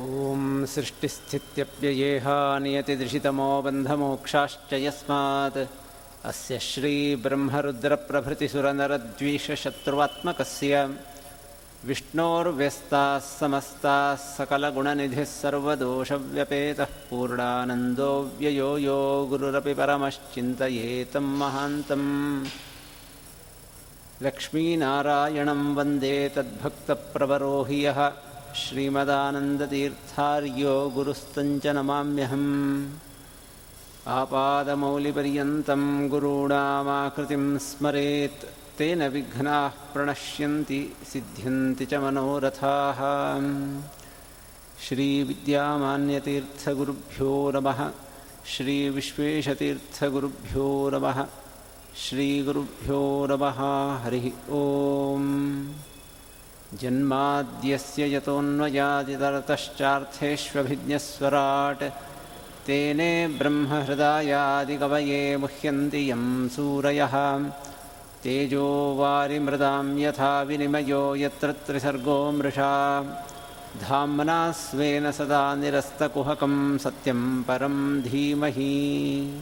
ॐ सृष्टिस्थित्यप्ययेहा नियतिदृशितमो बन्धमोक्षाश्च यस्मात्। अस्य श्रीब्रह्मरुद्रप्रभृतिसुरनरद्वीषशत्रुवात्मकस्य विष्णोर्व्यस्ताः समस्ताः सकलगुणनिधिः सर्वदोषव्यपेतः पूर्णानन्दो व्ययो यो गुरुरपि परमश्चिन्तयेतं महान्तम्। लक्ष्मीनारायणं वन्दे तद्भक्तप्रवरोहि यः श्रीमदानन्दतीर्थार्यो गुरुस्तञ्च नमाम्यहम्। आपादमौलिपर्यन्तं गुरूणामाकृतिं स्मरेत् तेन विघ्नाः प्रणश्यन्ति सिद्ध्यन्ति च मनोरथाः। श्रीविद्यामान्यतीर्थगुरुभ्यो नमः। श्रीविश्वेशतीर्थगुरुभ्यो नमः। श्रीगुरुभ्यो नमः। हरिः ॐ जन्माद्यस्य यतोऽन्वयादितरतश्चार्थेष्वभिज्ञस्वराट् तेने ब्रह्महृदायादिकवये मुह्यन्ति यं सूरयः। तेजो वारिमृदां यथा विनिमयो यत्र त्रिसर्गो मृषा। धाम्ना स्वेन सदा निरस्तकुहकं सत्यं परं धीमहि।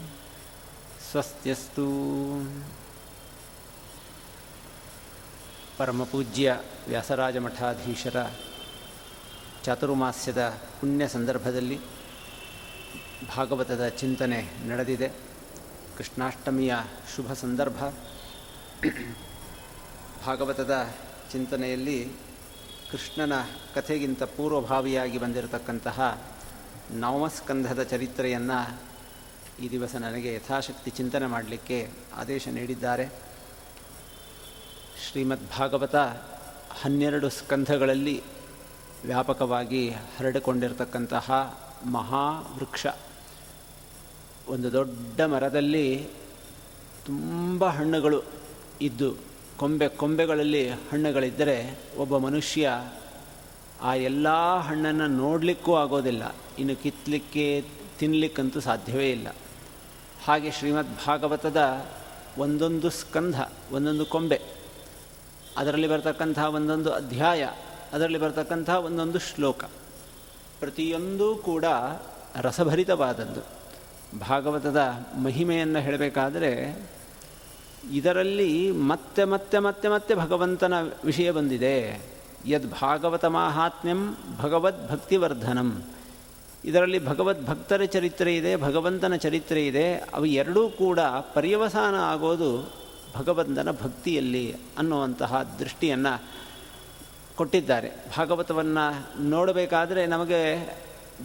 स्वस्त्यस्तु। ಪರಮಪೂಜ್ಯ ವ್ಯಾಸರಾಜ ಮಠಾಧೀಶರ ಚಾತುರ್ಮಾಸ್ಯದ ಪುಣ್ಯ ಸಂದರ್ಭದಲ್ಲಿ ಭಾಗವತದ ಚಿಂತನೆ ನಡೆದಿದೆ. ಕೃಷ್ಣಾಷ್ಟಮಿಯ ಶುಭ ಸಂದರ್ಭ. ಭಾಗವತದ ಚಿಂತನೆಯಲ್ಲಿ ಕೃಷ್ಣನ ಕಥೆಗಿಂತ ಪೂರ್ವಭಾವಿಯಾಗಿ ಬಂದಿರತಕ್ಕಂತಹ ನವಮಸ್ಕಂಧದ ಚರಿತ್ರೆಯನ್ನು ಈ ದಿವಸ ನನಗೆ ಯಥಾಶಕ್ತಿ ಚಿಂತನೆ ಮಾಡಲಿಕ್ಕೆ ಆದೇಶ ನೀಡಿದ್ದಾರೆ. ಶ್ರೀಮದ್ ಭಾಗವತ ಹನ್ನೆರಡು ಸ್ಕಂಧಗಳಲ್ಲಿ ವ್ಯಾಪಕವಾಗಿ ಹರಡಿಕೊಂಡಿರತಕ್ಕಂತಹ ಮಹಾವೃಕ್ಷ. ಒಂದು ದೊಡ್ಡ ಮರದಲ್ಲಿ ತುಂಬ ಹಣ್ಣುಗಳು ಇದ್ದು, ಕೊಂಬೆ ಕೊಂಬೆಗಳಲ್ಲಿ ಹಣ್ಣುಗಳಿದ್ದರೆ ಒಬ್ಬ ಮನುಷ್ಯ ಆ ಎಲ್ಲ ಹಣ್ಣನ್ನು ನೋಡಲಿಕ್ಕೂ ಆಗೋದಿಲ್ಲ. ಇನ್ನು ಕಿತ್ತಲಿಕ್ಕೆ ತಿನ್ನಲಿಕ್ಕಂತೂ ಸಾಧ್ಯವೇ ಇಲ್ಲ. ಹಾಗೆ ಶ್ರೀಮದ್ ಭಾಗವತದ ಒಂದೊಂದು ಸ್ಕಂಧ, ಒಂದೊಂದು ಕೊಂಬೆ ಅದರಲ್ಲಿ ಬರತಕ್ಕಂಥ ಒಂದೊಂದು ಅಧ್ಯಾಯ, ಅದರಲ್ಲಿ ಬರತಕ್ಕಂಥ ಒಂದೊಂದು ಶ್ಲೋಕ. ಪ್ರತಿಯೊಂದೂ ಕೂಡ ರಸಭರಿತವಾದದ್ದು. ಭಾಗವತದ ಮಹಿಮೆಯನ್ನು ಹೇಳಬೇಕಾದರೆ, ಇದರಲ್ಲಿ ಮತ್ತೆ ಮತ್ತೆ ಮತ್ತೆ ಮತ್ತೆ ಭಗವಂತನ ವಿಷಯ ಬಂದಿದೆ. ಯದ್ ಭಾಗವತ ಮಾಹಾತ್ಮ್ಯಂ ಭಗವದ್ ಭಕ್ತಿವರ್ಧನಂ. ಇದರಲ್ಲಿ ಭಗವದ್ ಭಕ್ತರ ಚರಿತ್ರೆ ಇದೆ, ಭಗವಂತನ ಚರಿತ್ರೆ ಇದೆ. ಅವು ಎರಡೂ ಕೂಡ ಪರ್ಯವಸಾನ ಆಗೋದು ಭಗವಂತನ ಭಕ್ತಿಯಲ್ಲಿ ಅನ್ನುವಂತಹ ದೃಷ್ಟಿಯನ್ನು ಕೊಟ್ಟಿದ್ದಾರೆ. ಭಾಗವತವನ್ನು ನೋಡಬೇಕಾದರೆ ನಮಗೆ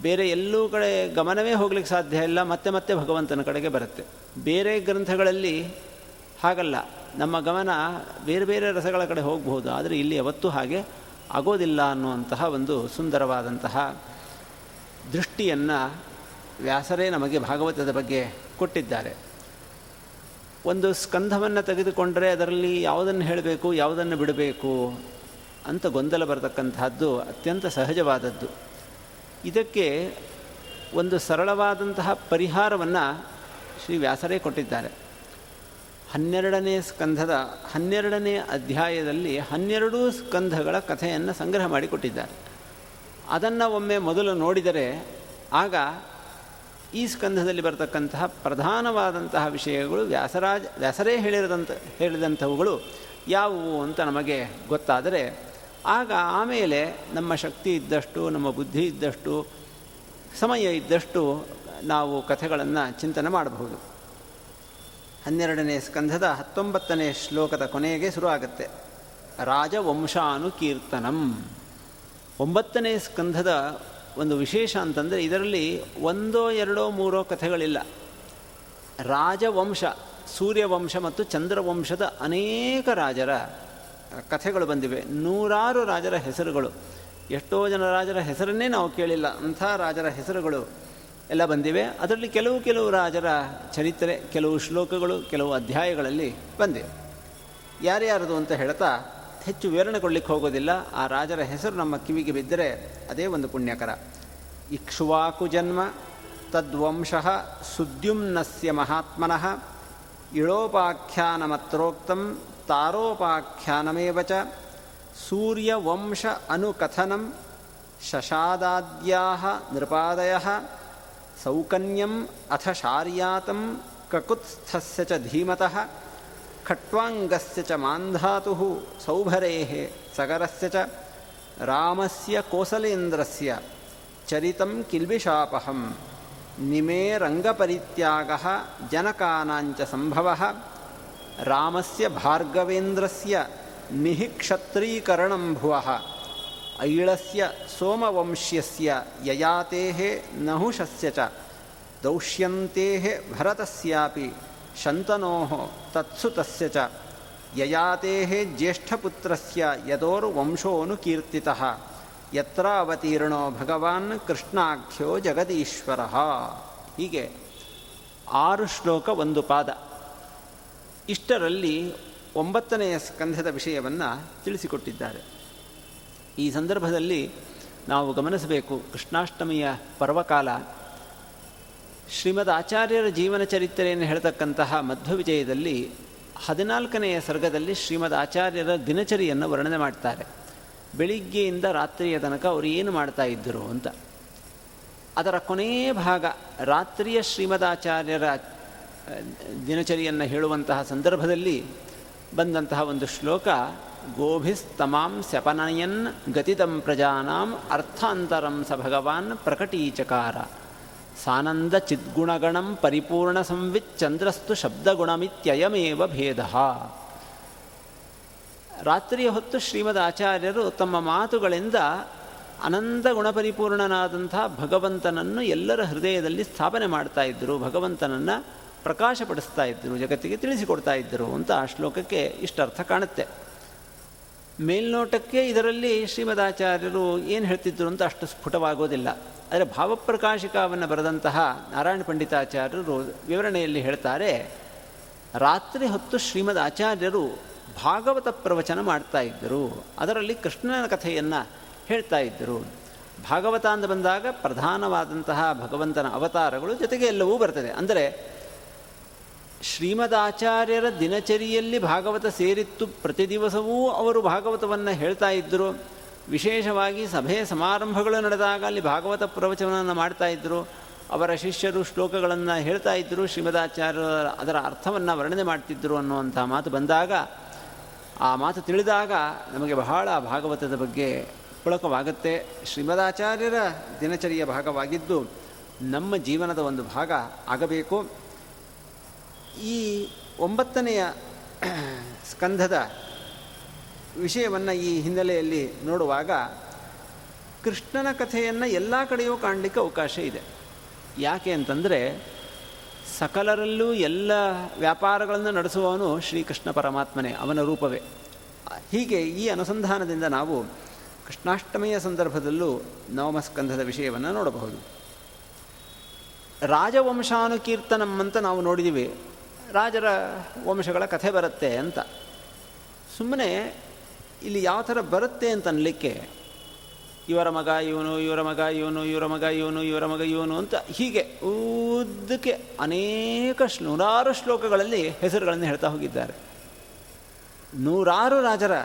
ಬೇರೆ ಎಲ್ಲೂ ಕಡೆ ಗಮನವೇ ಹೋಗ್ಲಿಕ್ಕೆ ಸಾಧ್ಯ ಇಲ್ಲ, ಮತ್ತೆ ಮತ್ತೆ ಭಗವಂತನ ಕಡೆಗೆ ಬರುತ್ತೆ. ಬೇರೆ ಗ್ರಂಥಗಳಲ್ಲಿ ಹಾಗಲ್ಲ. ನಮ್ಮ ಗಮನ ಬೇರೆ ಬೇರೆ ರಸಗಳ ಕಡೆ ಹೋಗಬಹುದು, ಆದರೆ ಇಲ್ಲಿ ಯಾವತ್ತೂ ಹಾಗೆ ಆಗೋದಿಲ್ಲ ಅನ್ನುವಂತಹ ಒಂದು ಸುಂದರವಾದಂತಹ ದೃಷ್ಟಿಯನ್ನು ವ್ಯಾಸರೇ ನಮಗೆ ಭಾಗವತದ ಬಗ್ಗೆ ಕೊಟ್ಟಿದ್ದಾರೆ. ಒಂದು ಸ್ಕಂಧವನ್ನು ತೆಗೆದುಕೊಂಡರೆ ಅದರಲ್ಲಿ ಯಾವುದನ್ನು ಹೇಳಬೇಕು, ಯಾವುದನ್ನು ಬಿಡಬೇಕು ಅಂತ ಗೊಂದಲ ಬರತಕ್ಕಂತಹದ್ದು ಅತ್ಯಂತ ಸಹಜವಾದದ್ದು. ಇದಕ್ಕೆ ಒಂದು ಸರಳವಾದಂತಹ ಪರಿಹಾರವನ್ನು ಶ್ರೀ ವ್ಯಾಸರೇ ಕೊಟ್ಟಿದ್ದಾರೆ. ಹನ್ನೆರಡನೇ ಸ್ಕಂಧದ, ಹನ್ನೆರಡನೇ ಅಧ್ಯಾಯದಲ್ಲಿ ಹನ್ನೆರಡೂ ಸ್ಕಂಧಗಳ ಕಥೆಯನ್ನು ಸಂಗ್ರಹ ಮಾಡಿಕೊಟ್ಟಿದ್ದಾರೆ. ಅದನ್ನು ಒಮ್ಮೆ ಮೊದಲು ನೋಡಿದರೆ ಆಗ ಈ ಸ್ಕಂಧದಲ್ಲಿ ಬರತಕ್ಕಂತಹ ಪ್ರಧಾನವಾದಂತಹ ವಿಷಯಗಳು ವ್ಯಾಸರಾಜ, ವ್ಯಾಸರೇ ಹೇಳಿರದಂಥ ಹೇಳಿದಂಥವುಗಳು ಯಾವುವು ಅಂತ ನಮಗೆ ಗೊತ್ತಾದರೆ ಆಗ ಆಮೇಲೆ ನಮ್ಮ ಶಕ್ತಿ ಇದ್ದಷ್ಟು, ನಮ್ಮ ಬುದ್ಧಿ ಇದ್ದಷ್ಟು, ಸಮಯ ಇದ್ದಷ್ಟು ನಾವು ಕಥೆಗಳನ್ನು ಚಿಂತನೆ ಮಾಡಬಹುದು. ಹನ್ನೆರಡನೇ ಸ್ಕಂಧದ ಹತ್ತೊಂಬತ್ತನೇ ಶ್ಲೋಕದ ಕೊನೆಗೆ ಶುರುವಾಗುತ್ತೆ. ರಾಜವಂಶಾನುಕೀರ್ತನಂ. ಒಂಬತ್ತನೇ ಸ್ಕಂಧದ ಒಂದು ವಿಶೇಷ ಅಂತಂದರೆ ಇದರಲ್ಲಿ ಒಂದೋ ಎರಡೋ ಮೂರೋ ಕಥೆಗಳಿಲ್ಲ. ರಾಜವಂಶ, ಸೂರ್ಯವಂಶ ಮತ್ತು ಚಂದ್ರವಂಶದ ಅನೇಕ ರಾಜರ ಕಥೆಗಳು ಬಂದಿವೆ. ನೂರಾರು ರಾಜರ ಹೆಸರುಗಳು. ಎಷ್ಟೋ ಜನ ರಾಜರ ಹೆಸರನ್ನೇ ನಾವು ಕೇಳಿಲ್ಲ. ಅಂಥ ರಾಜರ ಹೆಸರುಗಳು ಎಲ್ಲ ಬಂದಿವೆ. ಅದರಲ್ಲಿ ಕೆಲವು ಕೆಲವು ರಾಜರ ಚರಿತ್ರೆ, ಕೆಲವು ಶ್ಲೋಕಗಳು, ಕೆಲವು ಅಧ್ಯಾಯಗಳಲ್ಲಿ ಬಂದಿವೆ. ಯಾರ್ಯಾರದು ಅಂತ ಹೇಳ್ತಾ ಹೆಚ್ಚು ವಿವರಣೆಗೊಳ್ಳಿಕ್ಕೆ ಹೋಗೋದಿಲ್ಲ. ಆ ರಾಜರ ಹೆಸರು ನಮ್ಮ ಕಿವಿಗೆ ಬಿದ್ದರೆ ಅದೇ ಒಂದು ಪುಣ್ಯಕರ. ಇಕ್ಷ್ವಾಕು ಜನ್ಮ ತದ್ವಂಶಃ ಸುದ್ಯುಮ್ನಸ್ಯ ಮಹಾತ್ಮನಃ ಇಳೋಪಾಖ್ಯಾನಮತ್ರೋಕ್ತಂ ತಾರೋಪಾಖ್ಯಾನಮೇವ ಚ ಸೂರ್ಯವಂಶ ಅನುಕಥನಂ ಶಶಾದಾದ್ಯಾ ನೃಪಾದಯ ಸೌಕನ್ಯಂ ಅಥ ಶಾರ್ಯಾತಂ ಕಕುತ್ಸ್ಥಸ್ಯ ಚ ಧೀಮತಃ खट्वाङ्गस्य च मान्धातुः सौभरेः सगरस्य च रामस्य कोसलेन्द्रस्य चरितं किल्बिशापहं निमे रङ्गपरित्यागः जनकानाञ्च सम्भवः। रामस्य भार्गवेन्द्रस्य निःक्षत्रीकरणं भुवः। से सोमवंश्यस्य ययातेः नहुषस्य च दौष्यन्तेः भरतस्यापि ಶಂತನೋಃ ತತ್ಸುತಸ್ಯ ಚ. ಯಯಾತೇಃ ಜ್ಯೇಷ್ಠಪುತ್ರಸ್ಯ ಯದೋರ್ವಂಶೋನುಕೀರ್ತಿತಃ. ಯತ್ರ ಅವತೀರ್ಣೋ ಭಗವಾನ್ ಕೃಷ್ಣಾಖ್ಯೋ ಜಗದೀಶ್ವರ. ಹೀಗೆ ಆರು ಶ್ಲೋಕ ಒಂದು ಪಾದ. ಇಷ್ಟರಲ್ಲಿ ಒಂಬತ್ತನೆಯ ಸ್ಕಂಧದ ವಿಷಯವನ್ನು ತಿಳಿಸಿಕೊಟ್ಟಿದ್ದಾರೆ. ಈ ಸಂದರ್ಭದಲ್ಲಿ ನಾವು ಗಮನಿಸಬೇಕು ಕೃಷ್ಣಾಷ್ಟಮಿಯ ಪರ್ವಕಾಲ ಶ್ರೀಮದ್ ಆಚಾರ್ಯರ ಜೀವನ ಚರಿತ್ರೆಯನ್ನು ಹೇಳ್ತಕ್ಕಂತಹ ಮಧ್ವ ವಿಜಯದಲ್ಲಿ ಹದಿನಾಲ್ಕನೆಯ ಸರ್ಗದಲ್ಲಿ ಶ್ರೀಮದ್ ಆಚಾರ್ಯರ ದಿನಚರಿಯನ್ನು ವರ್ಣನೆ ಮಾಡ್ತಾರೆ. ಬೆಳಿಗ್ಗೆಯಿಂದ ರಾತ್ರಿಯ ತನಕ ಅವರು ಏನು ಮಾಡ್ತಾ ಇದ್ದರು ಅಂತ. ಅದರ ಕೊನೆಯ ಭಾಗ ರಾತ್ರಿಯ ಶ್ರೀಮದಾಚಾರ್ಯರ ದಿನಚರಿಯನ್ನು ಹೇಳುವಂತಹ ಸಂದರ್ಭದಲ್ಲಿ ಬಂದಂತಹ ಒಂದು ಶ್ಲೋಕ, ಗೋಭಿಸ್ತಮಾಂ ಶಪನಯನ್ ಗತಿದಂ ಪ್ರಜಾನಾಂ ಅರ್ಥಾಂತರಂ ಸ ಭಗವಾನ್ ಪ್ರಕಟೀಚಕಾರ. ಸಾನಂದ ಚಿದ್ಗುಣಗಣಂ ಪರಿಪೂರ್ಣ ಸಂವಿತ್ ಚಂದ್ರಸ್ತು ಶಬ್ದಗುಣಮಿತ್ಯಯಮೇವ ಭೇದ. ರಾತ್ರಿಯ ಹೊತ್ತು ಶ್ರೀಮದ್ ಆಚಾರ್ಯರು ತಮ್ಮ ಮಾತುಗಳಿಂದ ಅನಂತ ಗುಣಪರಿಪೂರ್ಣನಾದಂಥ ಭಗವಂತನನ್ನು ಎಲ್ಲರ ಹೃದಯದಲ್ಲಿ ಸ್ಥಾಪನೆ ಮಾಡ್ತಾ ಇದ್ದರು, ಭಗವಂತನನ್ನು ಪ್ರಕಾಶಪಡಿಸ್ತಾ ಇದ್ದರು, ಜಗತ್ತಿಗೆ ತಿಳಿಸಿಕೊಡ್ತಾ ಇದ್ದರು ಅಂತ ಆ ಶ್ಲೋಕಕ್ಕೆ ಇಷ್ಟರ್ಥ ಕಾಣುತ್ತೆ. ಮೇಲ್ನೋಟಕ್ಕೆ ಇದರಲ್ಲಿ ಶ್ರೀಮದಾಚಾರ್ಯರು ಏನು ಹೇಳ್ತಿದ್ರು ಅಂತ ಅಷ್ಟು ಸ್ಫುಟವಾಗೋದಿಲ್ಲ. ಆದರೆ ಭಾವಪ್ರಕಾಶಿಕವನ್ನು ಬರೆದಂತಹ ನಾರಾಯಣ ಪಂಡಿತಾಚಾರ್ಯರು ವಿವರಣೆಯಲ್ಲಿ ಹೇಳ್ತಾರೆ, ರಾತ್ರಿ ಹೊತ್ತು ಶ್ರೀಮದ್ ಆಚಾರ್ಯರು ಭಾಗವತ ಪ್ರವಚನ ಮಾಡ್ತಾ ಇದ್ದರು. ಅದರಲ್ಲಿ ಕೃಷ್ಣನ ಕಥೆಯನ್ನು ಹೇಳ್ತಾ ಇದ್ದರು. ಭಾಗವತ ಅಂತ ಬಂದಾಗ ಪ್ರಧಾನವಾದಂತಹ ಭಗವಂತನ ಅವತಾರಗಳು ಜೊತೆಗೆ ಎಲ್ಲವೂ ಬರ್ತದೆ. ಅಂದರೆ ಶ್ರೀಮದಾಚಾರ್ಯರ ದಿನಚರಿಯಲ್ಲಿ ಭಾಗವತ ಸೇರಿತ್ತು. ಪ್ರತಿ ದಿವಸವೂ ಅವರು ಭಾಗವತವನ್ನು ಹೇಳ್ತಾ ಇದ್ದರು ವಿಶೇಷವಾಗಿ ಸಭೆ ಸಮಾರಂಭಗಳು ನಡೆದಾಗ ಅಲ್ಲಿ ಭಾಗವತ ಪ್ರವಚನವನ್ನು ಮಾಡ್ತಾ ಇದ್ದರು ಅವರ ಶಿಷ್ಯರು ಶ್ಲೋಕಗಳನ್ನು ಹೇಳ್ತಾ ಇದ್ದರು ಶ್ರೀಮದಾಚಾರ್ಯರ ಅದರ ಅರ್ಥವನ್ನು ವರ್ಣನೆ ಮಾಡ್ತಿದ್ದರು ಅನ್ನುವಂಥ ಮಾತು ಬಂದಾಗ, ಆ ಮಾತು ತಿಳಿದಾಗ ನಮಗೆ ಬಹಳ ಭಾಗವತದ ಬಗ್ಗೆ ಪುಳಕವಾಗುತ್ತೆ. ಶ್ರೀಮದಾಚಾರ್ಯರ ದಿನಚರಿಯ ಭಾಗವಾಗಿದ್ದು ನಮ್ಮ ಜೀವನದ ಒಂದು ಭಾಗ ಆಗಬೇಕು. ಈ ಒಂಬತ್ತನೆಯ ಸ್ಕಂಧದ ವಿಷಯವನ್ನು ಈ ಹಿನ್ನೆಲೆಯಲ್ಲಿ ನೋಡುವಾಗ ಕೃಷ್ಣನ ಕಥೆಯನ್ನು ಎಲ್ಲ ಕಡೆಯೂ ಕಾಣಲಿಕ್ಕೆ ಅವಕಾಶ ಇದೆ. ಯಾಕೆ ಅಂತಂದರೆ ಸಕಲರಲ್ಲೂ ಎಲ್ಲ ವ್ಯಾಪಾರಗಳನ್ನು ನಡೆಸುವವನು ಶ್ರೀಕೃಷ್ಣ ಪರಮಾತ್ಮನೇ, ಅವನ ರೂಪವೇ. ಹೀಗೆ ಈ ಅನುಸಂಧಾನದಿಂದ ನಾವು ಕೃಷ್ಣಾಷ್ಟಮಿಯ ಸಂದರ್ಭದಲ್ಲೂ ನವಮಸ್ಕಂಧದ ವಿಷಯವನ್ನು ನೋಡಬಹುದು. ರಾಜವಂಶಾನುಕೀರ್ತನಂ ಅಂತ ನಾವು ನೋಡಿದ್ದೀವಿ ರಾಜರ ವಂಶಗಳ ಕಥೆ ಬರುತ್ತೆ ಅಂತ. ಸುಮ್ಮನೆ ಇಲ್ಲಿ ಯಾವ ಥರ ಬರುತ್ತೆ ಅಂತ ಅನ್ನಲಿಕ್ಕೆ ಇವರ ಮಗ ಇವನು, ಇವರ ಮಗ ಇವನು, ಇವರ ಮಗ ಇವನು, ಇವರ ಮಗ ಇವನು ಅಂತ ಹೀಗೆ ಉದ್ದಕ್ಕೆ ಅನೇಕ ನೂರಾರು ಶ್ಲೋಕಗಳಲ್ಲಿ ಹೆಸರುಗಳನ್ನು ಹೇಳ್ತಾ ಹೋಗಿದ್ದಾರೆ. ನೂರಾರು ರಾಜರ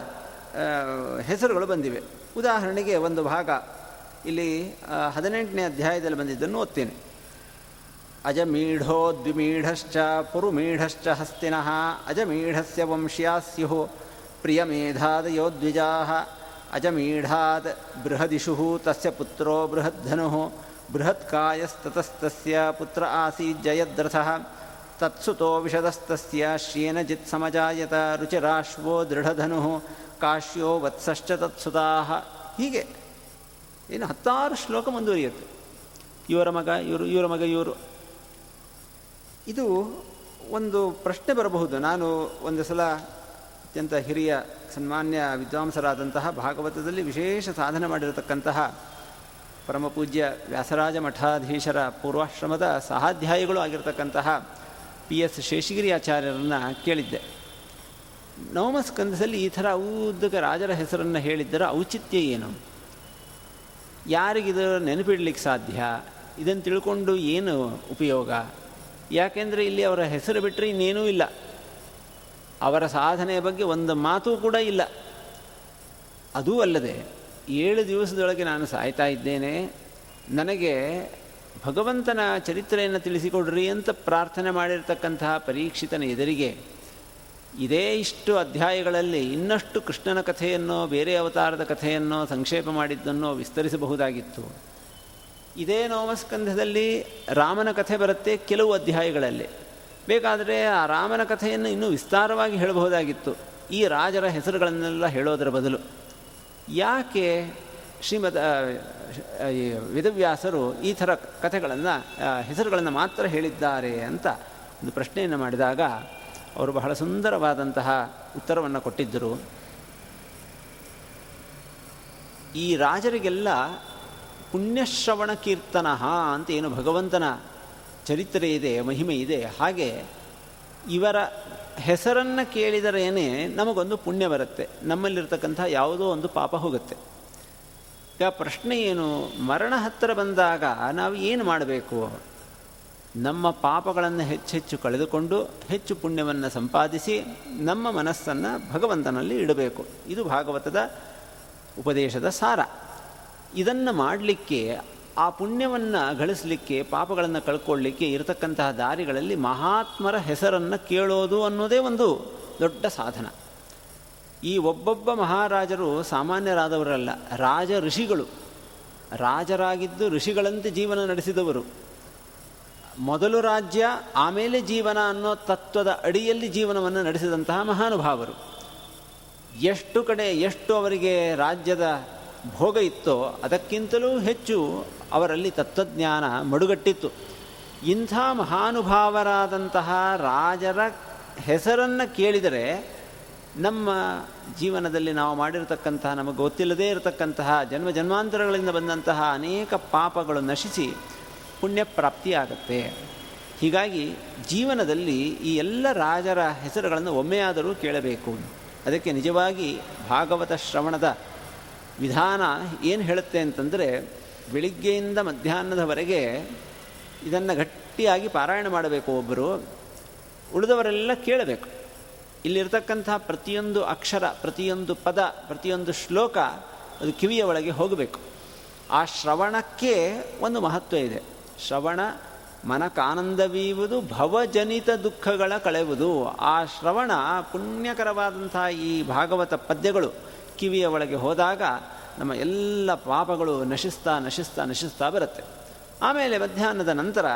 ಹೆಸರುಗಳು ಬಂದಿವೆ. ಉದಾಹರಣೆಗೆ ಒಂದು ಭಾಗ. ಇಲ್ಲಿ ಹದಿನೆಂಟನೇ ಅಧ್ಯಾಯದಲ್ಲಿ ಬಂದಿದ್ದನ್ನು ಓದ್ತೇನೆ. ಅಜಮೀಢೋ ದ್ವಿಮೀಢಶ್ಚ ಪುರುಮೀಢಶ್ಚ ಹಸ್ತಿನಃ ಅಜಮೀಢಸ್ಯ ವಂಶ್ಯಾ ಸ್ಯುಃ ಪ್ರಿಯಮೇಧಾದಯೋ ದ್ವಿಜಾಃ ಅಜಮೀಢಾತ್ ಬೃಹದಿಷು ತಸ್ಯ ಪುತ್ರೋ ಬೃಹದ್ಧನುಃ ಬೃಹತ್ಕಾಯಸ್ತತಸ್ತಸ್ಯ ಪುತ್ರ ಆಸೀತ್ ಜಯದ್ರಥಃ ತತ್ಸುತೋ ವಿಷದಸ್ತಸ್ಯ ಶ್ಯೇನಜಿತ್ ಸಮಜಾಯತ ರುಚಿರಾಶ್ವೋ ದೃಢಧನುಃ ಕಾಶ್ಯೋ ವತ್ಸಶ್ಚ ತತ್ಸುತಾ ಹೀಗೆ. ಏನು ಹತ್ತಾರು ಶ್ಲೋಕ ಮುಂದುವರಿಯುತ್ತೆ ಇವರ ಮಗ, ಇವರು, ಇವರ ಮಗ, ಇವರು. ಇದು ಒಂದು ಪ್ರಶ್ನೆ ಬರಬಹುದು. ನಾನು ಒಂದು ಸಲ ಅತ್ಯಂತ ಹಿರಿಯ, ಸನ್ಮಾನ್ಯ, ವಿದ್ವಾಂಸರಾದಂತಹ ಭಾಗವತದಲ್ಲಿ ವಿಶೇಷ ಸಾಧನೆ ಮಾಡಿರತಕ್ಕಂತಹ ಪರಮಪೂಜ್ಯ ವ್ಯಾಸರಾಜ ಮಠಾಧೀಶರ ಪೂರ್ವಾಶ್ರಮದ ಸಹಾಧ್ಯಾಯಿಗಳು ಆಗಿರತಕ್ಕಂತಹ ಪಿ ಎಸ್ ಶೇಷಗಿರಿ ಆಚಾರ್ಯರನ್ನು ಕೇಳಿದ್ದೆ. ನವಮಸ್ಕಂದದಲ್ಲಿ ಈ ಥರ ಉದ್ದಕ ರಾಜರ ಹೆಸರನ್ನು ಹೇಳಿದ್ದರ ಔಚಿತ್ಯ ಏನು? ಯಾರಿಗಿದು ನೆನಪಿಡ್ಲಿಕ್ಕೆ ಸಾಧ್ಯ? ಇದನ್ನು ತಿಳ್ಕೊಂಡು ಏನು ಉಪಯೋಗ? ಯಾಕೆಂದರೆ ಇಲ್ಲಿ ಅವರ ಹೆಸರು ಬಿಟ್ಟರೆ ಇನ್ನೇನೂ ಇಲ್ಲ. ಅವರ ಸಾಧನೆಯ ಬಗ್ಗೆ ಒಂದು ಮಾತು ಕೂಡ ಇಲ್ಲ. ಅದೂ ಅಲ್ಲದೆ ಏಳು ದಿವಸದೊಳಗೆ ನಾನು ಸಾಯ್ತಾ ಇದ್ದೇನೆ. ನನಗೆ ಭಗವಂತನ ಚರಿತ್ರೆಯನ್ನು ತಿಳಿಸಿಕೊಡ್ರಿ ಅಂತ ಪ್ರಾರ್ಥನೆ ಮಾಡಿರ್ತಕ್ಕಂತಹ ಪರೀಕ್ಷಿತನ ಎದುರಿಗೆ ಇದೇ ಇಷ್ಟು ಅಧ್ಯಾಯಗಳಲ್ಲಿ ಇನ್ನಷ್ಟು ಕೃಷ್ಣನ ಕಥೆಯನ್ನೋ, ಬೇರೆ ಅವತಾರದ ಕಥೆಯನ್ನೋ, ಸಂಕ್ಷೇಪ ಮಾಡಿದ್ದನ್ನೋ ವಿಸ್ತರಿಸಬಹುದಾಗಿತ್ತು. ಇದೇ ನವಮಸ್ಕಂಧದಲ್ಲಿ ರಾಮನ ಕಥೆ ಬರುತ್ತೆ ಕೆಲವು ಅಧ್ಯಾಯಗಳಲ್ಲಿ. ಬೇಕಾದರೆ ಆ ರಾಮನ ಕಥೆಯನ್ನು ಇನ್ನೂ ವಿಸ್ತಾರವಾಗಿ ಹೇಳಬಹುದಾಗಿತ್ತು. ಈ ರಾಜರ ಹೆಸರುಗಳನ್ನೆಲ್ಲ ಹೇಳೋದರ ಬದಲು. ಯಾಕೆ ಶ್ರೀಮದ್ ವೇದವ್ಯಾಸರು ಈ ಥರ ಕಥೆಗಳನ್ನು ಹೆಸರುಗಳನ್ನು ಮಾತ್ರ ಹೇಳಿದ್ದಾರೆ ಅಂತ ಒಂದು ಪ್ರಶ್ನೆಯನ್ನು ಮಾಡಿದಾಗ ಅವರು ಬಹಳ ಸುಂದರವಾದಂತಹ ಉತ್ತರವನ್ನು ಕೊಟ್ಟಿದ್ದರು. ಈ ರಾಜರಿಗೆಲ್ಲ ಪುಣ್ಯಶ್ರವಣ ಕೀರ್ತನ ಅಂತ ಏನು ಭಗವಂತನ ಚರಿತ್ರೆ ಇದೆ, ಮಹಿಮೆ ಇದೆ. ಹಾಗೆ ಇವರ ಹೆಸರನ್ನು ಕೇಳಿದರೇನೆ ನಮಗೊಂದು ಪುಣ್ಯ ಬರುತ್ತೆ. ನಮ್ಮಲ್ಲಿರ್ತಕ್ಕಂಥ ಯಾವುದೋ ಒಂದು ಪಾಪ ಹೋಗುತ್ತೆ. ಈಗ ಪ್ರಶ್ನೆ ಏನು, ಮರಣ ಹತ್ತಿರ ಬಂದಾಗ ನಾವು ಏನು ಮಾಡಬೇಕು? ನಮ್ಮ ಪಾಪಗಳನ್ನು ಹೆಚ್ಚೆಚ್ಚು ಕಳೆದುಕೊಂಡು ಹೆಚ್ಚು ಪುಣ್ಯವನ್ನು ಸಂಪಾದಿಸಿ ನಮ್ಮ ಮನಸ್ಸನ್ನು ಭಗವಂತನಲ್ಲಿ ಇಡಬೇಕು. ಇದು ಭಾಗವತದ ಉಪದೇಶದ ಸಾರ. ಇದನ್ನು ಮಾಡಲಿಕ್ಕೆ, ಆ ಪುಣ್ಯವನ್ನು ಗಳಿಸಲಿಕ್ಕೆ, ಪಾಪಗಳನ್ನು ಕಳ್ಕೊಳ್ಳಿಕ್ಕೆ ಇರತಕ್ಕಂತಹ ದಾರಿಗಳಲ್ಲಿ ಮಹಾತ್ಮರ ಹೆಸರನ್ನು ಕೇಳೋದು ಅನ್ನೋದೇ ಒಂದು ದೊಡ್ಡ ಸಾಧನ. ಈ ಒಬ್ಬೊಬ್ಬ ಮಹಾರಾಜರು ಸಾಮಾನ್ಯರಾದವರಲ್ಲ, ರಾಜ ಋಷಿಗಳು. ರಾಜರಾಗಿದ್ದು ಋಷಿಗಳಂತೆ ಜೀವನ ನಡೆಸಿದವರು. ಮೊದಲು ರಾಜ್ಯ, ಆಮೇಲೆ ಜೀವನ ಅನ್ನೋ ತತ್ವದ ಅಡಿಯಲ್ಲಿ ಜೀವನವನ್ನು ನಡೆಸಿದಂತಹ ಮಹಾನುಭಾವರು. ಎಷ್ಟು ಕಡೆ ಎಷ್ಟು ಅವರಿಗೆ ರಾಜ್ಯದ ಭೋಗ ಇತ್ತೋ ಅದಕ್ಕಿಂತಲೂ ಹೆಚ್ಚು ಅವರಲ್ಲಿ ತತ್ವಜ್ಞಾನ ಮಡುಗಟ್ಟಿತ್ತು. ಇಂಥ ಮಹಾನುಭಾವರಾದಂತಹ ರಾಜರ ಹೆಸರನ್ನು ಕೇಳಿದರೆ ನಮ್ಮ ಜೀವನದಲ್ಲಿ ನಾವು ಮಾಡಿರತಕ್ಕಂತಹ ನಮಗೆ ಗೊತ್ತಿಲ್ಲದೇ ಇರತಕ್ಕಂತಹ ಜನ್ಮ ಜನ್ಮಾಂತರಗಳಿಂದ ಬಂದಂತಹ ಅನೇಕ ಪಾಪಗಳು ನಶಿಸಿ ಪುಣ್ಯ ಪ್ರಾಪ್ತಿಯಾಗತ್ತೆ. ಹೀಗಾಗಿ ಜೀವನದಲ್ಲಿ ಈ ಎಲ್ಲ ರಾಜರ ಹೆಸರುಗಳನ್ನು ಒಮ್ಮೆಯಾದರೂ ಕೇಳಬೇಕು. ಅದಕ್ಕೆ ನಿಜವಾಗಿ ಭಾಗವತ ಶ್ರವಣದ ವಿಧಾನ ಏನು ಹೇಳುತ್ತೆ ಅಂತಂದರೆ, ಬೆಳಿಗ್ಗೆಯಿಂದ ಮಧ್ಯಾಹ್ನದವರೆಗೆ ಇದನ್ನು ಗಟ್ಟಿಯಾಗಿ ಪಾರಾಯಣ ಮಾಡಬೇಕು ಒಬ್ಬರು ಉಳಿದವರೆಲ್ಲ ಕೇಳಬೇಕು. ಇಲ್ಲಿರ್ತಕ್ಕಂಥ ಪ್ರತಿಯೊಂದು ಅಕ್ಷರ, ಪ್ರತಿಯೊಂದು ಪದ, ಪ್ರತಿಯೊಂದು ಶ್ಲೋಕ ಅದು ಕಿವಿಯ ಒಳಗೆ ಹೋಗಬೇಕು. ಆ ಶ್ರವಣಕ್ಕೆ ಒಂದು ಮಹತ್ವ ಇದೆ. ಶ್ರವಣ ಮನಕಾನಂದವೀವುದು, ಭವಜನಿತ ದುಃಖಗಳ ಕಳೆಯುವುದು ಆ ಶ್ರವಣ ಪುಣ್ಯಕರವಾದಂಥ ಈ ಭಾಗವತ ಪದ್ಯಗಳು ಕಿವಿಯ ಒಳಗೆ ಹೋದಾಗ ನಮ್ಮ ಎಲ್ಲ ಪಾಪಗಳು ನಶಿಸ್ತಾ ನಶಿಸ್ತಾ ನಶಿಸ್ತಾ ಬರುತ್ತೆ. ಆಮೇಲೆ ಮಧ್ಯಾಹ್ನದ ನಂತರ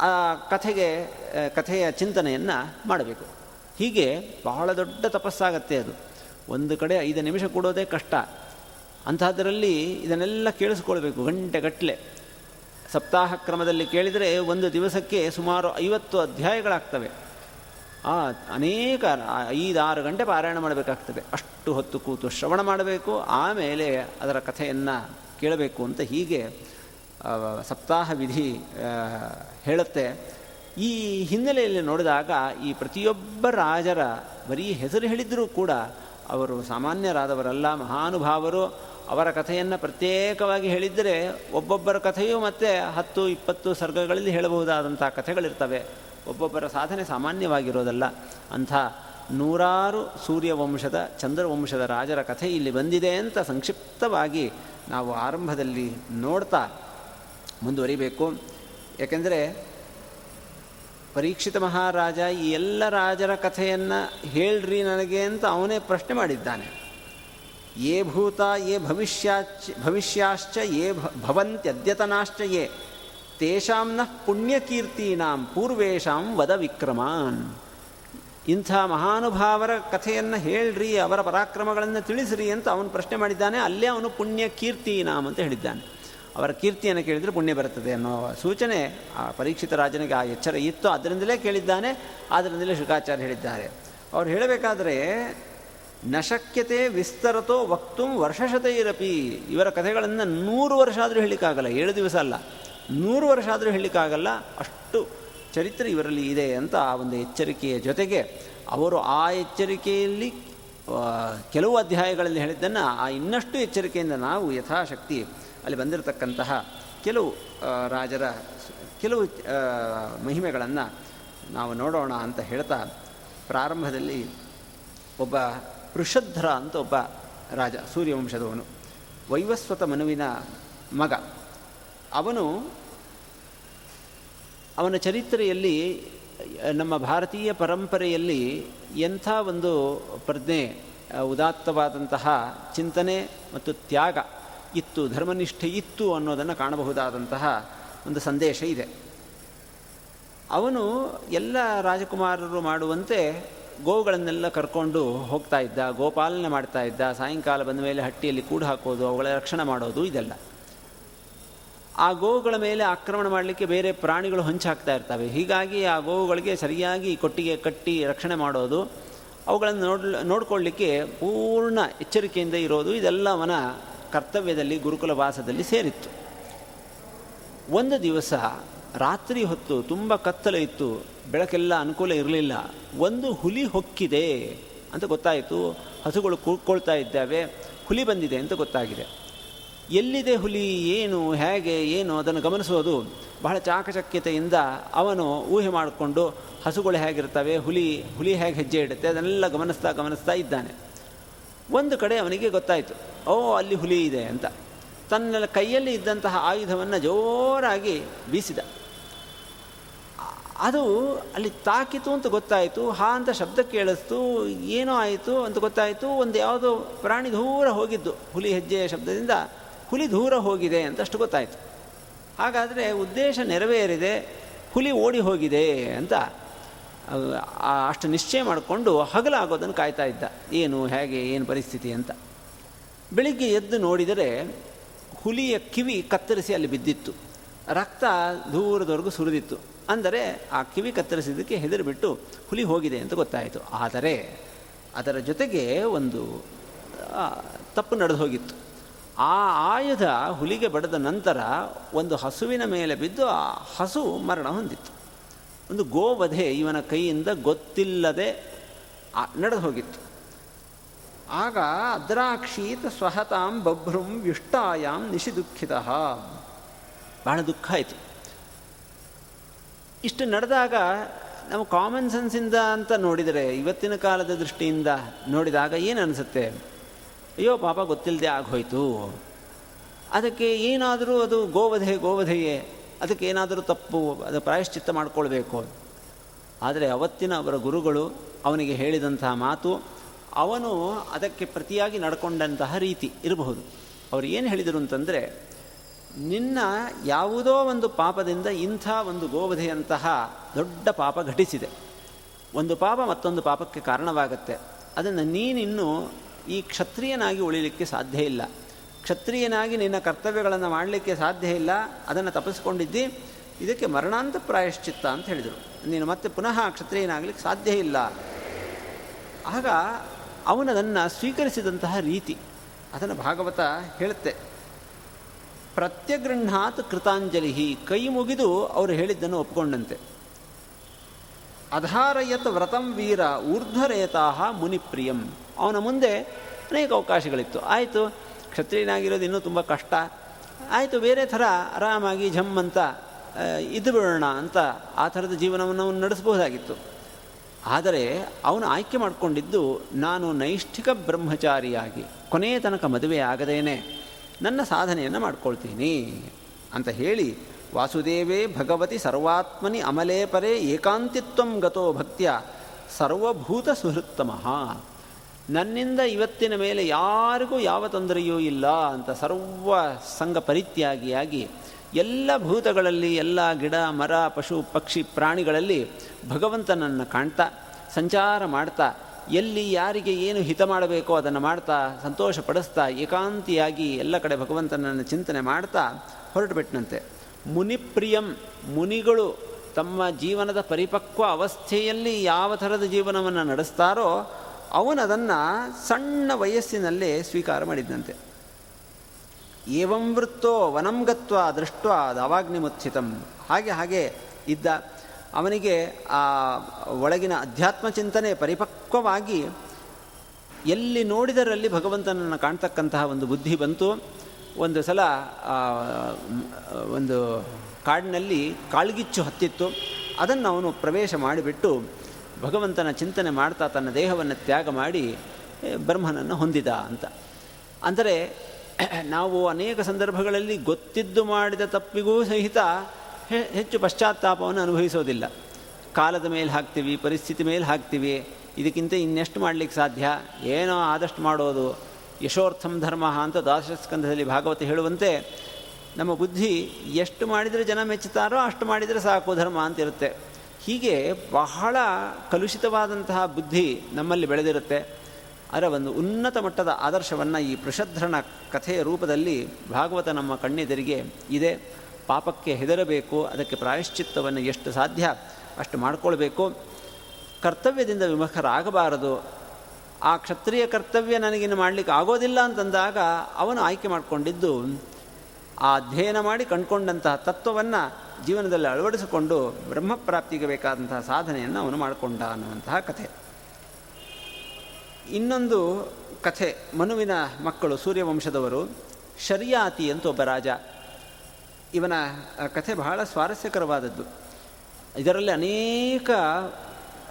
ಆ ಕಥೆಗೆ ಕಥೆಯ ಚಿಂತನೆಯನ್ನು ಮಾಡಬೇಕು. ಹೀಗೆ ಬಹಳ ದೊಡ್ಡ ತಪಸ್ಸಾಗತ್ತೆ ಅದು. ಒಂದು ಕಡೆ ಐದು ನಿಮಿಷ ಕೊಡೋದೇ ಕಷ್ಟ. ಅಂಥದ್ರಲ್ಲಿ ಇದನ್ನೆಲ್ಲ ಕೇಳಿಸ್ಕೊಳ್ಬೇಕು ಗಂಟೆಗಟ್ಟಲೆ ಸಪ್ತಾಹ ಕ್ರಮದಲ್ಲಿ ಕೇಳಿದರೆ ಒಂದು ದಿವಸಕ್ಕೆ ಸುಮಾರು ಐವತ್ತು ಅಧ್ಯಾಯಗಳಾಗ್ತವೆ. ಆ ಅನೇಕ ಐದಾರು ಗಂಟೆ ಪಾರಾಯಣ ಮಾಡಬೇಕಾಗ್ತದೆ. ಅಷ್ಟು ಹೊತ್ತು ಕೂತು ಶ್ರವಣ ಮಾಡಬೇಕು, ಆಮೇಲೆ ಅದರ ಕಥೆಯನ್ನು ಕೇಳಬೇಕು ಅಂತ ಹೀಗೆ ಸಪ್ತಾಹ ವಿಧಿ ಹೇಳುತ್ತೆ. ಈ ಹಿನ್ನೆಲೆಯಲ್ಲಿ ನೋಡಿದಾಗ ಈ ಪ್ರತಿಯೊಬ್ಬ ರಾಜರ ಬರೀ ಹೆಸರು ಹೇಳಿದರೂ ಕೂಡ ಅವರು ಸಾಮಾನ್ಯರಾದವರಲ್ಲ, ಮಹಾನುಭಾವರು, ಅವರ ಕಥೆಯನ್ನು ಪ್ರತ್ಯೇಕವಾಗಿ ಹೇಳಿದ್ದರೆ ಒಬ್ಬೊಬ್ಬರ ಕಥೆಯೂ ಮತ್ತೆ ಹತ್ತು, ಇಪ್ಪತ್ತು ಸರ್ಗಗಳಲ್ಲಿ ಹೇಳಬಹುದಾದಂಥ ಕಥೆಗಳಿರ್ತವೆ. ಒಬ್ಬೊಬ್ಬರ ಸಾಧನೆ ಸಾಮಾನ್ಯವಾಗಿರೋದಲ್ಲ. ಅಂಥ ನೂರಾರು ಸೂರ್ಯವಂಶದ, ಚಂದ್ರವಂಶದ ರಾಜರ ಕಥೆ ಇಲ್ಲಿ ಬಂದಿದೆ ಅಂತ ಸಂಕ್ಷಿಪ್ತವಾಗಿ ನಾವು ಆರಂಭದಲ್ಲಿ ನೋಡ್ತಾ ಮುಂದುವರಿಬೇಕು. ಏಕೆಂದರೆ ಪರೀಕ್ಷಿತ ಮಹಾರಾಜ ಈ ಎಲ್ಲ ರಾಜರ ಕಥೆಯನ್ನು ಹೇಳ್ರಿ ನನಗೆ ಅಂತ ಅವನೇ ಪ್ರಶ್ನೆ ಮಾಡಿದ್ದಾನೆ. ಯೇ ಭೂತ, ಯೇ ಭವಿಷ್ಯಾಚ್, ಭವಿಷ್ಯಾಶ್ಚ, ಯೇ ಭವಂತ್ಯದ್ಯತನಾಶ್ಚ ಯೇ ತೇಷಾಂನ ಪುಣ್ಯಕೀರ್ತೀನಾಂ ಪೂರ್ವೇಶಾಂ ವದ ವಿಕ್ರಮಾನ್. ಇಂಥ ಮಹಾನುಭಾವರ ಕಥೆಯನ್ನು ಹೇಳ್ರಿ, ಅವರ ಪರಾಕ್ರಮಗಳನ್ನು ತಿಳಿಸ್ರಿ ಅಂತ ಅವನು ಪ್ರಶ್ನೆ ಮಾಡಿದ್ದಾನೆ. ಅಲ್ಲೇ ಅವನು ಪುಣ್ಯ ಕೀರ್ತಿನಾಮ್ ಅಂತ ಹೇಳಿದ್ದಾನೆ. ಅವರ ಕೀರ್ತಿಯನ್ನು ಕೇಳಿದರೆ ಪುಣ್ಯ ಬರುತ್ತದೆ ಅನ್ನೋ ಸೂಚನೆ ಆ ಪರೀಕ್ಷಿತ ರಾಜನಿಗೆ ಆ ಎಚ್ಚರ ಇತ್ತು. ಅದರಿಂದಲೇ ಕೇಳಿದ್ದಾನೆ ಅದರಿಂದಲೇ ಶುಕಾಚಾರ್ಯ ಹೇಳಿದ್ದಾರೆ. ಅವ್ರು ಹೇಳಬೇಕಾದ್ರೆ, ನಶಕ್ಯತೆ ವಿಸ್ತರತೋ ವಕ್ತು ವರ್ಷಶತೈರಪಿ. ಇವರ ಕಥೆಗಳನ್ನು ನೂರು ವರ್ಷ ಆದರೂ ಹೇಳಲಿಕ್ಕಾಗಲ್ಲ, ಏಳು ದಿವಸ ಅಲ್ಲ. ನೂರು ವರ್ಷ ಆದರೂ ಹೇಳಲಿಕ್ಕಾಗಲ್ಲ, ಅಷ್ಟು ಚರಿತ್ರೆ ಇವರಲ್ಲಿ ಇದೆ ಅಂತ ಆ ಒಂದು ಎಚ್ಚರಿಕೆಯ ಜೊತೆಗೆ ಅವರು ಆ ಎಚ್ಚರಿಕೆಯಲ್ಲಿ ಕೆಲವು ಅಧ್ಯಾಯಗಳಲ್ಲಿ ಹೇಳಿದ್ದನ್ನು ಆ ಇನ್ನಷ್ಟು ಎಚ್ಚರಿಕೆಯಿಂದ ನಾವು ಯಥಾಶಕ್ತಿ ಅಲ್ಲಿ ಬಂದಿರತಕ್ಕಂತಹ ಕೆಲವು ರಾಜರ ಕೆಲವು ಮಹಿಮೆಗಳನ್ನು ನಾವು ನೋಡೋಣ ಅಂತ ಹೇಳ್ತಾ ಪ್ರಾರಂಭದಲ್ಲಿ ಒಬ್ಬ ವೃಷಧ್ರ ಅಂತ ಒಬ್ಬ ರಾಜ ಸೂರ್ಯವಂಶದವನು, ವೈವಸ್ವತ ಮನುವಿನ ಮಗ. ಅವನು ಅವನ ಚರಿತ್ರೆಯಲ್ಲಿ ನಮ್ಮ ಭಾರತೀಯ ಪರಂಪರೆಯಲ್ಲಿ ಎಂಥ ಒಂದು ಪ್ರಜ್ಞೆ ಉದಾತ್ತವಾದಂತಹ ಚಿಂತನೆ ಮತ್ತು ತ್ಯಾಗ ಇತ್ತು, ಧರ್ಮನಿಷ್ಠೆ ಇತ್ತು ಅನ್ನೋದನ್ನು ಕಾಣಬಹುದಾದಂತಹ ಒಂದು ಸಂದೇಶ ಇದೆ. ಅವನು ಎಲ್ಲ ರಾಜಕುಮಾರರು ಮಾಡುವಂತೆ ಗೋವುಗಳನ್ನೆಲ್ಲ ಕರ್ಕೊಂಡು ಹೋಗ್ತಾ ಇದ್ದ, ಗೋಪಾಲನೆ ಮಾಡ್ತಾ ಇದ್ದ, ಸಾಯಂಕಾಲ ಬಂದ ಮೇಲೆ ಹಟ್ಟಿಯಲ್ಲಿ ಕೂಡು ಹಾಕೋದು, ಅವುಗಳ ರಕ್ಷಣೆ ಮಾಡೋದು ಇದೆಲ್ಲ. ಆ ಗೋವುಗಳ ಮೇಲೆ ಆಕ್ರಮಣ ಮಾಡಲಿಕ್ಕೆ ಬೇರೆ ಪ್ರಾಣಿಗಳು ಹಂಚಾಕ್ತಾ ಇರ್ತವೆ. ಹೀಗಾಗಿ ಆ ಗೋವುಗಳಿಗೆ ಸರಿಯಾಗಿ ಕೊಟ್ಟಿಗೆ ಕಟ್ಟಿ ರಕ್ಷಣೆ ಮಾಡೋದು, ಅವುಗಳನ್ನು ನೋಡ್ ನೋಡ್ಕೊಳ್ಳಿಕ್ಕೆ ಪೂರ್ಣ ಎಚ್ಚರಿಕೆಯಿಂದ ಇರೋದು ಇದೆಲ್ಲ ಅವನ ಕರ್ತವ್ಯದಲ್ಲಿ ಗುರುಕುಲ ವಾಸದಲ್ಲಿ ಸೇರಿತ್ತು. ಒಂದು ದಿವಸ ರಾತ್ರಿ ಹೊತ್ತು ತುಂಬ ಕತ್ತಲೆ ಇತ್ತು, ಬೆಳಕೆಲ್ಲ ಅನುಕೂಲ ಇರಲಿಲ್ಲ. ಒಂದು ಹುಲಿ ಹೊಕ್ಕಿದೆ ಅಂತ ಗೊತ್ತಾಯಿತು. ಹಸುಗಳು ಕೂಡ್ಕೊಳ್ತಾ ಇದ್ದಾವೆ. ಹುಲಿ ಬಂದಿದೆ ಅಂತ ಗೊತ್ತಾಗಿದೆ. ಎಲ್ಲಿದೆ ಹುಲಿ, ಏನು, ಹೇಗೆ, ಏನು ಅದನ್ನು ಗಮನಿಸೋದು ಬಹಳ ಚಾಕಚಕ್ಯತೆಯಿಂದ ಅವನು ಊಹೆ ಮಾಡಿಕೊಂಡು ಹಸುಗಳು ಹೇಗಿರ್ತವೆ, ಹುಲಿ ಹುಲಿ ಹೇಗೆ ಹೆಜ್ಜೆ ಇಡುತ್ತೆ, ಅದನ್ನೆಲ್ಲ ಗಮನಿಸ್ತಾ ಗಮನಿಸ್ತಾ ಇದ್ದಾನೆ. ಒಂದು ಕಡೆ ಅವನಿಗೆ ಗೊತ್ತಾಯಿತು, ಓ, ಅಲ್ಲಿ ಹುಲಿ ಇದೆ ಅಂತ. ತನ್ನ ಕೈಯಲ್ಲಿ ಇದ್ದಂತಹ ಆಯುಧವನ್ನು ಜೋರಾಗಿ ಬೀಸಿದ. ಅದು ಅಲ್ಲಿ ತಾಕಿತು ಅಂತ ಗೊತ್ತಾಯಿತು, ಹಾ ಅಂತ ಶಬ್ದ ಕೇಳಿಸ್ತು, ಏನೋ ಆಯಿತು ಅಂತ ಗೊತ್ತಾಯಿತು, ಒಂದು ಯಾವುದೋ ಪ್ರಾಣಿ ದೂರ ಹೋಗಿದ್ದು ಹುಲಿ ಹೆಜ್ಜೆಯ ಶಬ್ದದಿಂದ. ಹುಲಿ ದೂರ ಹೋಗಿದೆ ಅಂತ ಅಷ್ಟು ಗೊತ್ತಾಯಿತು. ಹಾಗಾದರೆ ಉದ್ದೇಶ ನೆರವೇರಿದೆ, ಹುಲಿ ಓಡಿ ಹೋಗಿದೆ ಅಂತ ಅಷ್ಟು ನಿಶ್ಚಯ ಮಾಡಿಕೊಂಡು ಹಗಲಾಗೋದನ್ನು ಕಾಯ್ತಾ ಇದ್ದ. ಏನು, ಹೇಗೆ, ಏನು ಪರಿಸ್ಥಿತಿ ಅಂತ. ಬೆಳಿಗ್ಗೆ ಎದ್ದು ನೋಡಿದರೆ ಹುಲಿಯ ಕಿವಿ ಕತ್ತರಿಸಿ ಅಲ್ಲಿ ಬಿದ್ದಿತ್ತು. ರಕ್ತ ದೂರದವರೆಗೂ ಸುರಿದಿತ್ತು. ಅಂದರೆ ಆ ಕಿವಿ ಕತ್ತರಿಸಿದ್ದಕ್ಕೆ ಹೆದರಿಬಿಟ್ಟು ಹುಲಿ ಹೋಗಿದೆ ಅಂತ ಗೊತ್ತಾಯಿತು. ಆದರೆ ಅದರ ಜೊತೆಗೆ ಒಂದು ತಪ್ಪು ನಡೆದು ಹೋಗಿತ್ತು. ಆ ಆಯುಧ ಹುಲಿಗೆ ಬಡದ ನಂತರ ಒಂದು ಹಸುವಿನ ಮೇಲೆ ಬಿದ್ದು ಆ ಹಸು ಮರಣ ಹೊಂದಿತ್ತು. ಒಂದು ಗೋವಧೆ ಇವನ ಕೈಯಿಂದ ಗೊತ್ತಿಲ್ಲದೆ ನಡೆದು ಹೋಗಿತ್ತು. ಆಗ ಅದ್ರಾಕ್ಷೀತ ಸ್ವಹತಾಂ ಬಭ್ರುಂ ವಿಷ್ಟಾಯಾಂ ನಿಶಿದುಃಖಿತ ಬಹಳ ದುಃಖ ಆಯಿತು. ಇಷ್ಟು ನಡೆದಾಗ ನಾವು ಕಾಮನ್ ಸೆನ್ಸಿಂದ ಅಂತ ನೋಡಿದರೆ, ಇವತ್ತಿನ ಕಾಲದ ದೃಷ್ಟಿಯಿಂದ ನೋಡಿದಾಗ ಏನು ಅನಿಸುತ್ತೆ? ಅಯ್ಯೋ ಪಾಪ ಗೊತ್ತಿಲ್ಲದೆ ಆಗೋಯ್ತು. ಅದಕ್ಕೆ ಏನಾದರೂ ಅದು ಗೋವಧೆ, ಗೋವಧೆಯೇ. ಅದಕ್ಕೆ ಏನಾದರೂ ತಪ್ಪು, ಅದು ಪ್ರಾಯಶ್ಚಿತ್ತ ಮಾಡಿಕೊಳ್ಬೇಕು. ಆದರೆ ಅವತ್ತಿನ ಅವರ ಗುರುಗಳು ಅವನಿಗೆ ಹೇಳಿದಂತಹ ಮಾತು, ಅವನು ಅದಕ್ಕೆ ಪ್ರತಿಯಾಗಿ ನಡ್ಕೊಂಡಂತಹ ರೀತಿ ಇರಬಹುದು. ಅವರು ಏನು ಹೇಳಿದರು ಅಂತಂದರೆ, ನಿನ್ನ ಯಾವುದೋ ಒಂದು ಪಾಪದಿಂದ ಇಂಥ ಒಂದು ಗೋವಧೆಯಂತಹ ದೊಡ್ಡ ಪಾಪ ಘಟಿಸಿದೆ. ಒಂದು ಪಾಪ ಮತ್ತೊಂದು ಪಾಪಕ್ಕೆ ಕಾರಣವಾಗುತ್ತೆ. ಅದನ್ನು ನೀನಿನ್ನು ಈ ಕ್ಷತ್ರಿಯನಾಗಿ ಉಳಿಲಿಕ್ಕೆ ಸಾಧ್ಯ ಇಲ್ಲ. ಕ್ಷತ್ರಿಯನಾಗಿ ನಿನ್ನ ಕರ್ತವ್ಯಗಳನ್ನು ಮಾಡಲಿಕ್ಕೆ ಸಾಧ್ಯ ಇಲ್ಲ, ಅದನ್ನು ತಪ್ಪಿಸ್ಕೊಂಡಿದ್ದಿ, ಇದಕ್ಕೆ ಮರಣಾಂತ ಪ್ರಾಯಶ್ಚಿತ್ತ ಅಂತ ಹೇಳಿದರು. ನೀನು ಮತ್ತೆ ಪುನಃ ಕ್ಷತ್ರಿಯನಾಗಲಿಕ್ಕೆ ಸಾಧ್ಯ ಇಲ್ಲ. ಆಗ ಅವನದನ್ನು ಸ್ವೀಕರಿಸಿದಂತಹ ರೀತಿ ಅದನ್ನು ಭಾಗವತ ಹೇಳುತ್ತೆ. ಪ್ರತ್ಯಗೃಹಾತ್ ಕೃತಾಂಜಲಿ ಕೈ ಮುಗಿದು ಅವರು ಹೇಳಿದ್ದನ್ನು ಒಪ್ಪಿಕೊಂಡಂತೆ ಅಧಾರಯತ್ ವ್ರತಂ ವೀರ, ಊರ್ಧ್ವರೇತಾಹ ಮುನಿಪ್ರಿಯಂ. ಅವನ ಮುಂದೆ ಅನೇಕ ಅವಕಾಶಗಳಿತ್ತು. ಆಯಿತು, ಕ್ಷತ್ರಿಯನಾಗಿರೋದು ಇನ್ನೂ ತುಂಬ ಕಷ್ಟ. ಆಯಿತು, ಬೇರೆ ಥರ ಆರಾಮಾಗಿ ಝಮ್ ಅಂತ ಇದು ಬಿಡೋಣ ಅಂತ ಆ ಥರದ ಜೀವನವನ್ನು ಅವನು ನಡೆಸಬಹುದಾಗಿತ್ತು. ಆದರೆ ಅವನು ಆಯ್ಕೆ ಮಾಡಿಕೊಂಡಿದ್ದು, ನಾನು ನೈಷ್ಠಿಕ ಬ್ರಹ್ಮಚಾರಿಯಾಗಿ, ಕೊನೆಯ ತನಕ ಮದುವೆ ಆಗದೇನೆ, ನನ್ನ ಸಾಧನೆಯನ್ನು ಮಾಡ್ಕೊಳ್ತೀನಿ ಅಂತ ಹೇಳಿ ವಾಸುದೇವೇ ಭಗವತಿ ಸರ್ವಾತ್ಮನಿ ಅಮಲೇಪರೇ ಏಕಾಂತಿತ್ವಂ ಗತೋ ಭಕ್ತ್ಯ ಸರ್ವಭೂತ ಸುಹೃತ್ತಮಃ. ನನ್ನಿಂದ ಇವತ್ತಿನ ಮೇಲೆ ಯಾರಿಗೂ ಯಾವ ತೊಂದರೆಯೂ ಇಲ್ಲ ಅಂತ ಸರ್ವ ಸಂಘ ಪರಿತ್ಯಾಗಿಯಾಗಿ ಎಲ್ಲ ಭೂತಗಳಲ್ಲಿ ಎಲ್ಲ ಗಿಡ, ಮರ, ಪಶು, ಪಕ್ಷಿ, ಪ್ರಾಣಿಗಳಲ್ಲಿ ಭಗವಂತನನ್ನು ಕಾಣ್ತಾ, ಸಂಚಾರ ಮಾಡ್ತಾ, ಎಲ್ಲಿ ಯಾರಿಗೆ ಏನು ಹಿತ ಮಾಡಬೇಕೋ ಅದನ್ನು ಮಾಡ್ತಾ ಸಂತೋಷ ಪಡಿಸ್ತಾ ಏಕಾಂತಿಯಾಗಿ ಎಲ್ಲ ಕಡೆ ಭಗವಂತನನ್ನು ಚಿಂತನೆ ಮಾಡ್ತಾ ಹೊರಟುಬಿಟ್ಟನಂತೆ ಮುನಿಪ್ರಿಯಂ ಮುನಿಗಳು ತಮ್ಮ ಜೀವನದ ಪರಿಪಕ್ವ ಅವಸ್ಥೆಯಲ್ಲಿ ಯಾವ ಥರದ ಜೀವನವನ್ನು ನಡೆಸ್ತಾರೋ ಅವನದನ್ನು ಸಣ್ಣ ವಯಸ್ಸಿನಲ್ಲೇ ಸ್ವೀಕಾರ ಮಾಡಿದ್ದಂತೆ ಏವಂ ವೃತ್ತೋ ವನಂ ಗತ್ವ ದೃಷ್ಟ ಹಾಗೆ ಹಾಗೆ ಇದ್ದ ಅವನಿಗೆ ಆ ಒಳಗಿನ ಅಧ್ಯಾತ್ಮ ಚಿಂತನೆ ಪರಿಪಕ್ವವಾಗಿ ಎಲ್ಲಿ ನೋಡಿದರಲ್ಲಿ ಭಗವಂತನನ್ನು ಕಾಣ್ತಕ್ಕಂತಹ ಒಂದು ಬುದ್ಧಿ ಬಂತು. ಒಂದು ಸಲ ಒಂದು ಕಾಡಿನಲ್ಲಿ ಕಾಳ್ಗಿಚ್ಚು ಹತ್ತಿತ್ತು. ಅದನ್ನು ಅವನು ಪ್ರವೇಶ ಮಾಡಿಬಿಟ್ಟು ಭಗವಂತನ ಚಿಂತನೆ ಮಾಡ್ತಾ ತನ್ನ ದೇಹವನ್ನು ತ್ಯಾಗ ಮಾಡಿ ಬ್ರಹ್ಮನನ್ನು ಹೊಂದಿದ ಅಂತ. ಅಂದರೆ, ನಾವು ಅನೇಕ ಸಂದರ್ಭಗಳಲ್ಲಿ ಗೊತ್ತಿದ್ದು ಮಾಡಿದ ತಪ್ಪಿಗೂ ಸಹಿತ ಹೆಚ್ಚು ಪಶ್ಚಾತ್ತಾಪವನ್ನು ಅನುಭವಿಸೋದಿಲ್ಲ. ಕಾಲದ ಮೇಲೆ ಹಾಕ್ತೀವಿ, ಪರಿಸ್ಥಿತಿ ಮೇಲೆ ಹಾಕ್ತೀವಿ, ಇದಕ್ಕಿಂತ ಇನ್ನೆಷ್ಟು ಮಾಡಲಿಕ್ಕೆ ಸಾಧ್ಯ? ಏನೋ ಆದಷ್ಟು ಮಾಡೋದು. ಯಶೋರ್ಥಂ ಧರ್ಮ ಅಂತ ದ್ವಾದಶಸ್ಕಂಧದಲ್ಲಿ ಭಾಗವತ ಹೇಳುವಂತೆ, ನಮ್ಮ ಬುದ್ಧಿ ಎಷ್ಟು ಮಾಡಿದರೆ ಜನ ಮೆಚ್ಚುತ್ತಾರೋ ಅಷ್ಟು ಮಾಡಿದರೆ ಸಾಕು ಧರ್ಮ ಅಂತಿರುತ್ತೆ. ಹೀಗೆ ಬಹಳ ಕಲುಷಿತವಾದಂತಹ ಬುದ್ಧಿ ನಮ್ಮಲ್ಲಿ ಬೆಳೆದಿರುತ್ತೆ. ಅದರ ಒಂದು ಉನ್ನತ ಮಟ್ಟದ ಆದರ್ಶವನ್ನು ಈ ಪೃಷಧ್ರನ ಕಥೆಯ ರೂಪದಲ್ಲಿ ಭಾಗವತ ನಮ್ಮ ಕಣ್ಣೆದರಿಗೆ ಇದೆ. ಪಾಪಕ್ಕೆ ಹೆದರಬೇಕು, ಅದಕ್ಕೆ ಪ್ರಾಯಶ್ಚಿತ್ತವನ್ನು ಎಷ್ಟು ಸಾಧ್ಯ ಅಷ್ಟು ಮಾಡಿಕೊಳ್ಬೇಕು. ಕರ್ತವ್ಯದಿಂದ ವಿಮುಖರಾಗಬಾರದು. ಆ ಕ್ಷತ್ರಿಯ ಕರ್ತವ್ಯ ನನಗಿನ್ನು ಮಾಡಲಿಕ್ಕೆ ಆಗೋದಿಲ್ಲ ಅಂತಂದಾಗ ಅವನು ಆಯ್ಕೆ ಮಾಡಿಕೊಂಡಿದ್ದು ಆ ಅಧ್ಯಯನ ಮಾಡಿ ಕಂಡುಕೊಂಡಂತಹ ತತ್ವವನ್ನು ಜೀವನದಲ್ಲಿ ಅಳವಡಿಸಿಕೊಂಡು ಬ್ರಹ್ಮಪ್ರಾಪ್ತಿಗೆ ಬೇಕಾದಂತಹ ಸಾಧನೆಯನ್ನು ಅವನು ಮಾಡಿಕೊಂಡ ಅನ್ನುವಂತಹ ಕಥೆ. ಇನ್ನೊಂದು ಕಥೆ, ಮನುವಿನ ಮಕ್ಕಳು ಸೂರ್ಯವಂಶದವರು ಶರ್ಯಾತಿ ಅಂತ ಒಬ್ಬ ರಾಜ. ಇವನ ಕಥೆ ಬಹಳ ಸ್ವಾರಸ್ಯಕರವಾದದ್ದು. ಇದರಲ್ಲಿ ಅನೇಕ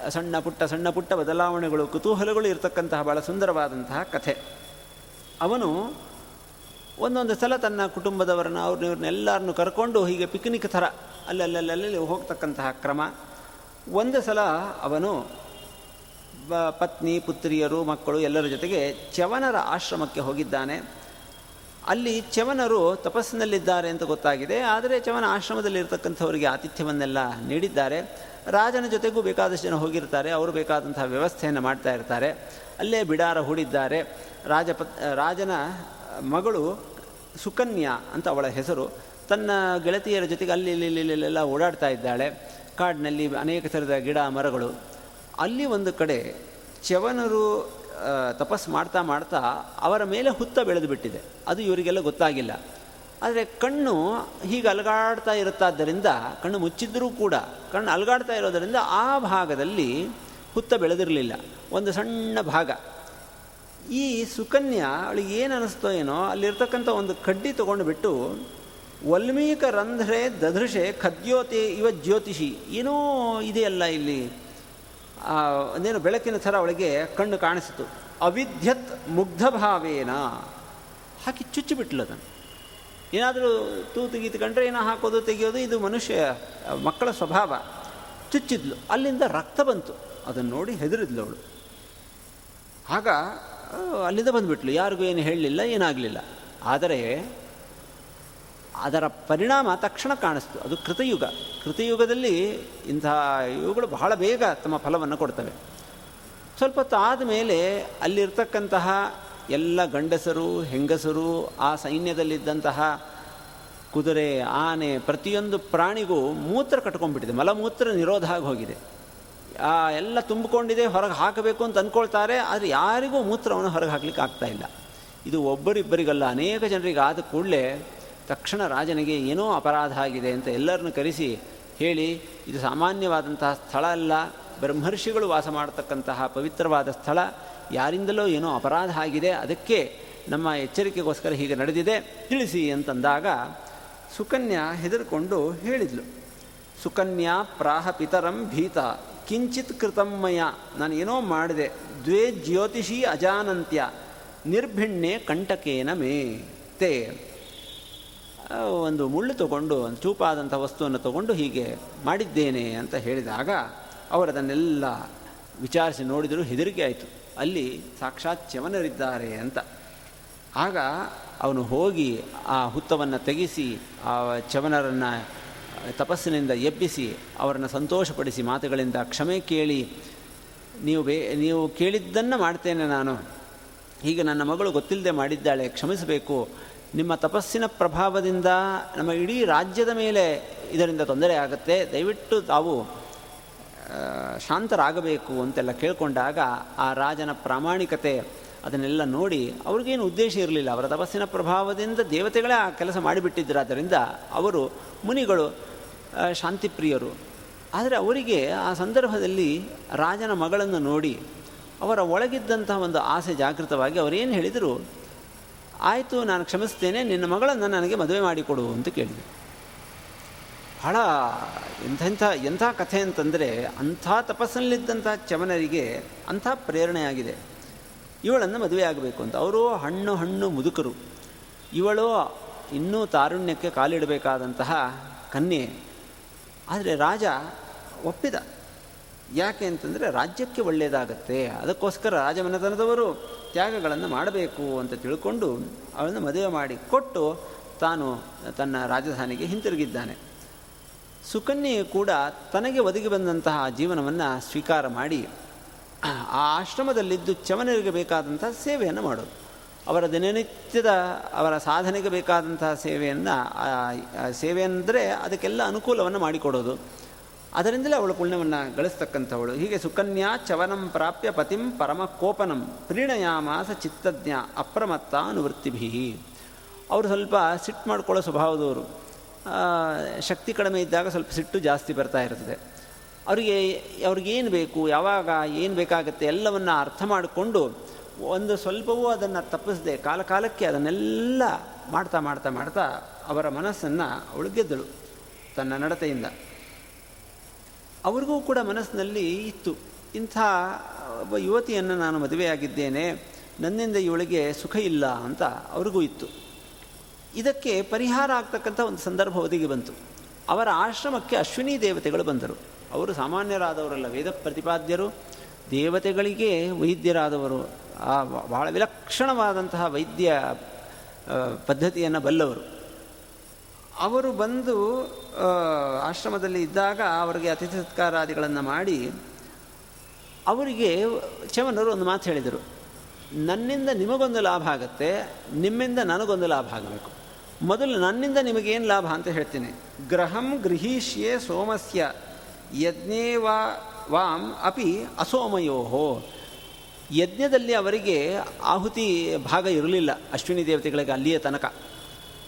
ಸಣ್ಣ ಪುಟ್ಟ ಸಣ್ಣ ಪುಟ್ಟ ಬದಲಾವಣೆಗಳು, ಕುತೂಹಲಗಳು ಇರತಕ್ಕಂತಹ ಬಹಳ ಸುಂದರವಾದಂತಹ ಕಥೆ. ಅವನು ಒಂದೊಂದು ಸಲ ತನ್ನ ಕುಟುಂಬದವರನ್ನು ಅವ್ರನ್ನೆಲ್ಲರನ್ನು ಕರ್ಕೊಂಡು ಹೀಗೆ ಪಿಕ್ನಿಕ್ ಥರ, ಅಲ್ಲಲ್ಲಲ್ಲಲ್ಲಿ ಹೋಗ್ತಕ್ಕಂತಹ ಕ್ರಮ. ಒಂದು ಸಲ ಅವನು ಪತ್ನಿ, ಪುತ್ರಿಯರು, ಮಕ್ಕಳು ಎಲ್ಲರ ಜೊತೆಗೆ ಚವನರ ಆಶ್ರಮಕ್ಕೆ ಹೋಗಿದ್ದಾನೆ. ಅಲ್ಲಿ ಚವನರು ತಪಸ್ಸಿನಲ್ಲಿದ್ದಾರೆ ಅಂತ ಗೊತ್ತಾಗಿದೆ, ಆದರೆ ಚವನ ಆಶ್ರಮದಲ್ಲಿ ಇರತಕ್ಕಂಥವರಿಗೆ ಆತಿಥ್ಯವನ್ನೆಲ್ಲ ನೀಡಿದ್ದಾರೆ. ರಾಜನ ಜೊತೆಗೂ ಬೇಕಾದಷ್ಟು ಜನ ಹೋಗಿರ್ತಾರೆ, ಅವರು ಬೇಕಾದಂತಹ ವ್ಯವಸ್ಥೆಯನ್ನು ಮಾಡ್ತಾ ಇರ್ತಾರೆ. ಅಲ್ಲೇ ಬಿಡಾರ ಹೂಡಿದ್ದಾರೆ. ರಾಜಪತ್, ರಾಜನ ಮಗಳು ಸುಕನ್ಯಾ ಅಂತ ಅವಳ ಹೆಸರು. ತನ್ನ ಗೆಳತಿಯರ ಜೊತೆಗೆ ಅಲ್ಲಿ ಇಲ್ಲಿಲ್ಲೆಲ್ಲ ಓಡಾಡ್ತಾ ಇದ್ದಾಳೆ. ಕಾಡಿನಲ್ಲಿ ಅನೇಕ ಥರದ ಗಿಡ, ಮರಗಳು. ಅಲ್ಲಿ ಒಂದು ಕಡೆ ಚವನರು ತಪಸ್ ಮಾಡ್ತಾ ಮಾಡ್ತಾ ಅವರ ಮೇಲೆ ಹುತ್ತ ಬೆಳೆದು ಬಿಟ್ಟಿದೆ. ಅದು ಇವರಿಗೆಲ್ಲ ಗೊತ್ತಾಗಿಲ್ಲ. ಆದರೆ ಕಣ್ಣು ಹೀಗೆ ಅಲಗಾಡ್ತಾ ಇರುತ್ತಾದ್ದರಿಂದ, ಕಣ್ಣು ಮುಚ್ಚಿದ್ರೂ ಕೂಡ, ಕಣ್ಣು ಅಲಗಾಡ್ತಾ ಇರೋದರಿಂದ ಆ ಭಾಗದಲ್ಲಿ ಹುತ್ತ ಬೆಳೆದಿರಲಿಲ್ಲ. ಒಂದು ಸಣ್ಣ ಭಾಗ. ಈ ಸುಕನ್ಯಾ ಅವಳಿಗೆ ಏನು ಅನ್ನಿಸ್ತೋ ಏನೋ, ಅಲ್ಲಿರ್ತಕ್ಕಂಥ ಒಂದು ಕಡ್ಡಿ ತೊಗೊಂಡು ಬಿಟ್ಟು ವಲ್ಮೀಕ ರಂಧ್ರೆ ದಧೃಷೆ ಖದ್ಯೋತಿ ಇವ ಜ್ಯೋತಿಷಿ, ಏನೋ ಇದೆಯಲ್ಲ ಇಲ್ಲಿ. ಒಂದೇನು ಬೆಳಕಿನ ಥರ ಅವಳಿಗೆ ಕಣ್ಣು ಕಾಣಿಸಿತು. ಅವಿದ್ಯತ್ ಮುಗ್ಧ ಭಾವೇನ ಹಾಕಿ ಚುಚ್ಚಿಬಿಟ್ಲು ಅದನ್ನು. ಏನಾದರೂ ತೂ ಗೀತು ಕಂಡ್ರೆ ಏನೋ ಹಾಕೋದು, ತೆಗೆಯೋದು, ಇದು ಮನುಷ್ಯ, ಮಕ್ಕಳ ಸ್ವಭಾವ. ಚುಚ್ಚಿದ್ಲು. ಅಲ್ಲಿಂದ ರಕ್ತ ಬಂತು. ಅದನ್ನು ನೋಡಿ ಹೆದರಿದ್ಲು ಅವಳು. ಆಗ ಅಲ್ಲಿಂದ ಬಂದುಬಿಟ್ಲು. ಯಾರಿಗೂ ಏನು ಹೇಳಲಿಲ್ಲ, ಏನಾಗಲಿಲ್ಲ. ಆದರೆ, ಅದರ ಪರಿಣಾಮ ತಕ್ಷಣ ಕಾಣಿಸ್ತು. ಅದು ಕೃತಯುಗ. ಕೃತಯುಗದಲ್ಲಿ ಇಂತಹ ಇವುಗಳು ಬಹಳ ಬೇಗ ತಮ್ಮ ಫಲವನ್ನು ಕೊಡ್ತವೆ. ಸ್ವಲ್ಪ ಹೊತ್ತು ಆದಮೇಲೆ ಅಲ್ಲಿರ್ತಕ್ಕಂತಹ ಎಲ್ಲ ಗಂಡಸರು, ಹೆಂಗಸರು, ಆ ಸೈನ್ಯದಲ್ಲಿದ್ದಂತಹ ಕುದುರೆ, ಆನೆ ಪ್ರತಿಯೊಂದು ಪ್ರಾಣಿಗೂ ಮೂತ್ರ ಕಟ್ಕೊಂಡ್ಬಿಟ್ಟಿದೆ. ಮಲಮೂತ್ರ ನಿರೋಧ ಆಗಿ ಹೋಗಿದೆ. ಎಲ್ಲ ತುಂಬಿಕೊಂಡಿದೆ, ಹೊರಗೆ ಹಾಕಬೇಕು ಅಂತ ಅಂದ್ಕೊಳ್ತಾರೆ ಆದರೆ ಯಾರಿಗೂ ಮೂತ್ರವನ್ನು ಹೊರಗೆ ಹಾಕ್ಲಿಕ್ಕೆ ಆಗ್ತಾ ಇಲ್ಲ. ಇದು ಒಬ್ಬರಿಬ್ಬರಿಗಲ್ಲ, ಅನೇಕ ಜನರಿಗೆ ಆದ ಕೂಡಲೇ ತಕ್ಷಣ ರಾಜನಿಗೆ ಏನೋ ಅಪರಾಧ ಆಗಿದೆ ಅಂತ ಎಲ್ಲರನ್ನು ಕರೆಸಿ ಹೇಳಿ, ಇದು ಸಾಮಾನ್ಯವಾದಂತಹ ಸ್ಥಳ ಅಲ್ಲ, ಬ್ರಹ್ಮರ್ಷಿಗಳು ವಾಸ ಮಾಡತಕ್ಕಂತಹ ಪವಿತ್ರವಾದ ಸ್ಥಳ, ಯಾರಿಂದಲೋ ಏನೋ ಅಪರಾಧ ಆಗಿದೆ, ಅದಕ್ಕೆ ನಮ್ಮ ಎಚ್ಚರಿಕೆಗೋಸ್ಕರ ಹೀಗೆ ನಡೆದಿದೆ, ತಿಳಿಸಿ ಅಂತಂದಾಗ ಸುಕನ್ಯಾ ಹೆದರ್ಕೊಂಡು ಹೇಳಿದ್ಲು. ಸುಕನ್ಯಾ ಪ್ರಾಹ ಪಿತರಂ ಭೀತ. ಕಿಂಚಿತ್ ಕೃತಮ್ಮಯ ನಾನು ಏನೋ ಮಾಡಿದೆ. ದ್ವೇ ಜ್ಯೋತಿಷಿ ಅಜಾನಂತ್ಯ. ನಿರ್ಭಿಣ್ಣೆ ಕಂಟಕೇನ ಮೇ. ತೇ. ಒಂದು ಮುಳ್ಳು ತಗೊಂಡು, ಒಂದು ಚೂಪಾದಂಥ ವಸ್ತುವನ್ನು ತಗೊಂಡು ಹೀಗೆ ಮಾಡಿದ್ದೇನೆ ಅಂತ ಹೇಳಿದಾಗ ಅವರು ಅದನ್ನೆಲ್ಲ ವಿಚಾರಿಸಿ ನೋಡಿದರೂ ಹೆದರಿಕೆ ಆಯಿತು. ಅಲ್ಲಿ ಸಾಕ್ಷಾತ್ ಚವನರಿದ್ದಾರೆ ಅಂತ. ಆಗ ಅವನು ಹೋಗಿ ಆ ಹುತ್ತವನ್ನು ತೆಗೆಸಿ ಆ ಚವನರನ್ನು ತಪಸ್ಸಿನಿಂದ ಎಬ್ಬಿಸಿ ಅವರನ್ನು ಸಂತೋಷಪಡಿಸಿ ಮಾತುಗಳಿಂದ ಕ್ಷಮೆ ಕೇಳಿ, ನೀವು ಬೇ, ನೀವು ಕೇಳಿದ್ದನ್ನು ಮಾಡ್ತೇನೆ ನಾನು. ಹೀಗೆ ನನ್ನ ಮಗಳು ಗೊತ್ತಿಲ್ಲದೆ ಮಾಡಿದ್ದಾಳೆ, ಕ್ಷಮಿಸಬೇಕು. ನಿಮ್ಮ ತಪಸ್ಸಿನ ಪ್ರಭಾವದಿಂದ ನಮ್ಮ ಇಡೀ ರಾಜ್ಯದ ಮೇಲೆ ಇದರಿಂದ ತೊಂದರೆ ಆಗುತ್ತೆ. ದಯವಿಟ್ಟು ತಾವು ಶಾಂತರಾಗಬೇಕು ಅಂತೆಲ್ಲ ಕೇಳಿಕೊಂಡಾಗ ಆ ರಾಜನ ಪ್ರಾಮಾಣಿಕತೆ ಅದನ್ನೆಲ್ಲ ನೋಡಿ ಅವ್ರಿಗೇನು ಉದ್ದೇಶ ಇರಲಿಲ್ಲ. ಅವರ ತಪಸ್ಸಿನ ಪ್ರಭಾವದಿಂದ ದೇವತೆಗಳೇ ಆ ಕೆಲಸ ಮಾಡಿಬಿಟ್ಟಿದ್ದರಾದ್ದರಿಂದ ಅವರು ಮುನಿಗಳು ಶಾಂತಿಪ್ರಿಯರು. ಆದರೆ ಅವರಿಗೆ ಆ ಸಂದರ್ಭದಲ್ಲಿ ರಾಜನ ಮಗಳನ್ನು ನೋಡಿ ಅವರ ಒಳಗಿದ್ದಂತಹ ಒಂದು ಆಸೆ ಜಾಗೃತವಾಗಿ ಅವರೇನು ಹೇಳಿದರು? ಆಯಿತು, ನಾನು ಕ್ಷಮಿಸ್ತೇನೆ, ನಿನ್ನ ಮಗಳನ್ನು ನನಗೆ ಮದುವೆ ಮಾಡಿಕೊಡು ಅಂತ ಕೇಳಿದೆ ಬಹಳ ಎಂಥೆಂಥ ಎಂಥ ಕಥೆ ಅಂತಂದರೆ ಅಂಥ ತಪಸ್ಸಲ್ಲಿದ್ದಂಥ ಚಮನರಿಗೆ ಅಂಥ ಪ್ರೇರಣೆಯಾಗಿದೆ. ಇವಳನ್ನು ಮದುವೆ ಆಗಬೇಕು ಅಂತ. ಅವರು ಹಣ್ಣು ಹಣ್ಣು ಮುದುಕರು. ಇವಳು ಇನ್ನೂ ತಾರುಣ್ಯಕ್ಕೆ ಕಾಲಿಡಬೇಕಾದಂತಹ ಕನ್ಯೆ. ಆದರೆ ರಾಜ ಒಪ್ಪಿದ. ಯಾಕೆ ಅಂತಂದರೆ ರಾಜ್ಯಕ್ಕೆ ಒಳ್ಳೆಯದಾಗತ್ತೆ ಅದಕ್ಕೋಸ್ಕರ ರಾಜಮನೆತನದವರು ತ್ಯಾಗಗಳನ್ನು ಮಾಡಬೇಕು ಅಂತ ತಿಳ್ಕೊಂಡು ಅವಳನ್ನು ಮದುವೆ ಮಾಡಿ ಕೊಟ್ಟು ತಾನು ತನ್ನ ರಾಜಧಾನಿಗೆ ಹಿಂತಿರುಗಿದ್ದಾನೆ. ಸುಕನ್ಯೆ ಕೂಡ ತನಗೆ ಒದಗಿ ಬಂದಂತಹ ಜೀವನವನ್ನು ಸ್ವೀಕಾರ ಮಾಡಿ ಆ ಆಶ್ರಮದಲ್ಲಿದ್ದು ಚವನರಿಗೆ ಬೇಕಾದಂತಹ ಸೇವೆಯನ್ನು ಮಾಡೋದು. ಅವರ ದಿನನಿತ್ಯದ ಅವರ ಸಾಧನೆಗೆ ಬೇಕಾದಂತಹ ಸೇವೆಯನ್ನು ಸೇವೆ ಅಂದರೆ ಅದಕ್ಕೆಲ್ಲ ಅನುಕೂಲವನ್ನು ಮಾಡಿಕೊಡೋದು. ಅದರಿಂದಲೇ ಅವಳು ಪುಣ್ಯವನ್ನು ಗಳಿಸ್ತಕ್ಕಂಥವಳು. ಹೀಗೆ ಸುಕನ್ಯಾ ಚವನಂ ಪ್ರಾಪ್ಯ ಪತಿಂ ಪರಮ ಕೋಪನಂ ಪ್ರೀಣಯಾಮಾಸ ಚಿತ್ತಜ್ಞ ಅಪ್ರಮತ್ತ ಅನುವೃತ್ತಿಭಿ ಅವರು ಸ್ವಲ್ಪ ಸಿಟ್ಟು ಮಾಡ್ಕೊಳ್ಳೋ ಸ್ವಭಾವದವರು. ಶಕ್ತಿ ಕಡಿಮೆ ಇದ್ದಾಗ ಸ್ವಲ್ಪ ಸಿಟ್ಟು ಜಾಸ್ತಿ ಬರ್ತಾ ಇರ್ತದೆ. ಅವರಿಗೆ, ಅವ್ರಿಗೇನು ಬೇಕು, ಯಾವಾಗ ಏನು ಬೇಕಾಗುತ್ತೆ ಎಲ್ಲವನ್ನು ಅರ್ಥ ಮಾಡಿಕೊಂಡು ಒಂದು ಸ್ವಲ್ಪವೂ ಅದನ್ನು ತಪ್ಪಿಸದೆ ಕಾಲ ಕಾಲಕ್ಕೆ ಅದನ್ನೆಲ್ಲ ಮಾಡ್ತಾ ಮಾಡ್ತಾ ಮಾಡ್ತಾ ಅವರ ಮನಸ್ಸನ್ನು ಅವಳು ಗೆದ್ದಳು ತನ್ನ ನಡತೆಯಿಂದ. ಅವ್ರಿಗೂ ಕೂಡ ಮನಸ್ಸಿನಲ್ಲಿ ಇತ್ತು. ಇಂಥ ಒಬ್ಬ ಯುವತಿಯನ್ನು ನಾನು ಮದುವೆಯಾಗಿದ್ದೇನೆ, ನನ್ನಿಂದ ಇವಳಿಗೆ ಸುಖ ಇಲ್ಲ ಅಂತ ಅವ್ರಿಗೂ ಇತ್ತು. ಇದಕ್ಕೆ ಪರಿಹಾರ ಆಗ್ತಕ್ಕಂಥ ಒಂದು ಸಂದರ್ಭ ಒದಗಿ ಬಂತು. ಅವರ ಆಶ್ರಮಕ್ಕೆ ಅಶ್ವಿನಿ ದೇವತೆಗಳು ಬಂದರು. ಅವರು ಸಾಮಾನ್ಯರಾದವರಲ್ಲ, ವೇದ ಪ್ರತಿಪಾದ್ಯರು, ದೇವತೆಗಳಿಗೆ ವೈದ್ಯರಾದವರು. ಆ ಬಹಳ ವಿಲಕ್ಷಣವಾದಂತಹ ವೈದ್ಯ ಪದ್ಧತಿಯನ್ನು ಬಲ್ಲವರು. ಅವರು ಬಂದು ಆಶ್ರಮದಲ್ಲಿ ಇದ್ದಾಗ ಅವರಿಗೆ ಅತಿಥಿ ಸತ್ಕಾರಾದಿಗಳನ್ನು ಮಾಡಿ, ಅವರಿಗೆ ಚವನರು ಒಂದು ಮಾತು ಹೇಳಿದರು. ನನ್ನಿಂದ ನಿಮಗೊಂದು ಲಾಭ ಆಗುತ್ತೆ, ನಿಮ್ಮಿಂದ ನನಗೊಂದು ಲಾಭ ಆಗಬೇಕು. ಮೊದಲು ನನ್ನಿಂದ ನಿಮಗೇನು ಲಾಭ ಅಂತ ಹೇಳ್ತೀನಿ. ಗ್ರಹಂ ಗೃಹೀಷ್ಯೆ ಸೋಮಸ್ಯ, ಯಜ್ಞೇ ವಾ, ವಾಂ ಅಪಿ ಅಸೋಮಯೋಹೋ. ಯಜ್ಞದಲ್ಲಿ ಅವರಿಗೆ ಆಹುತಿ ಭಾಗ ಇರಲಿಲ್ಲ, ಅಶ್ವಿನಿ ದೇವತೆಗಳಿಗೆ ಅಲ್ಲಿಯ ತನಕ.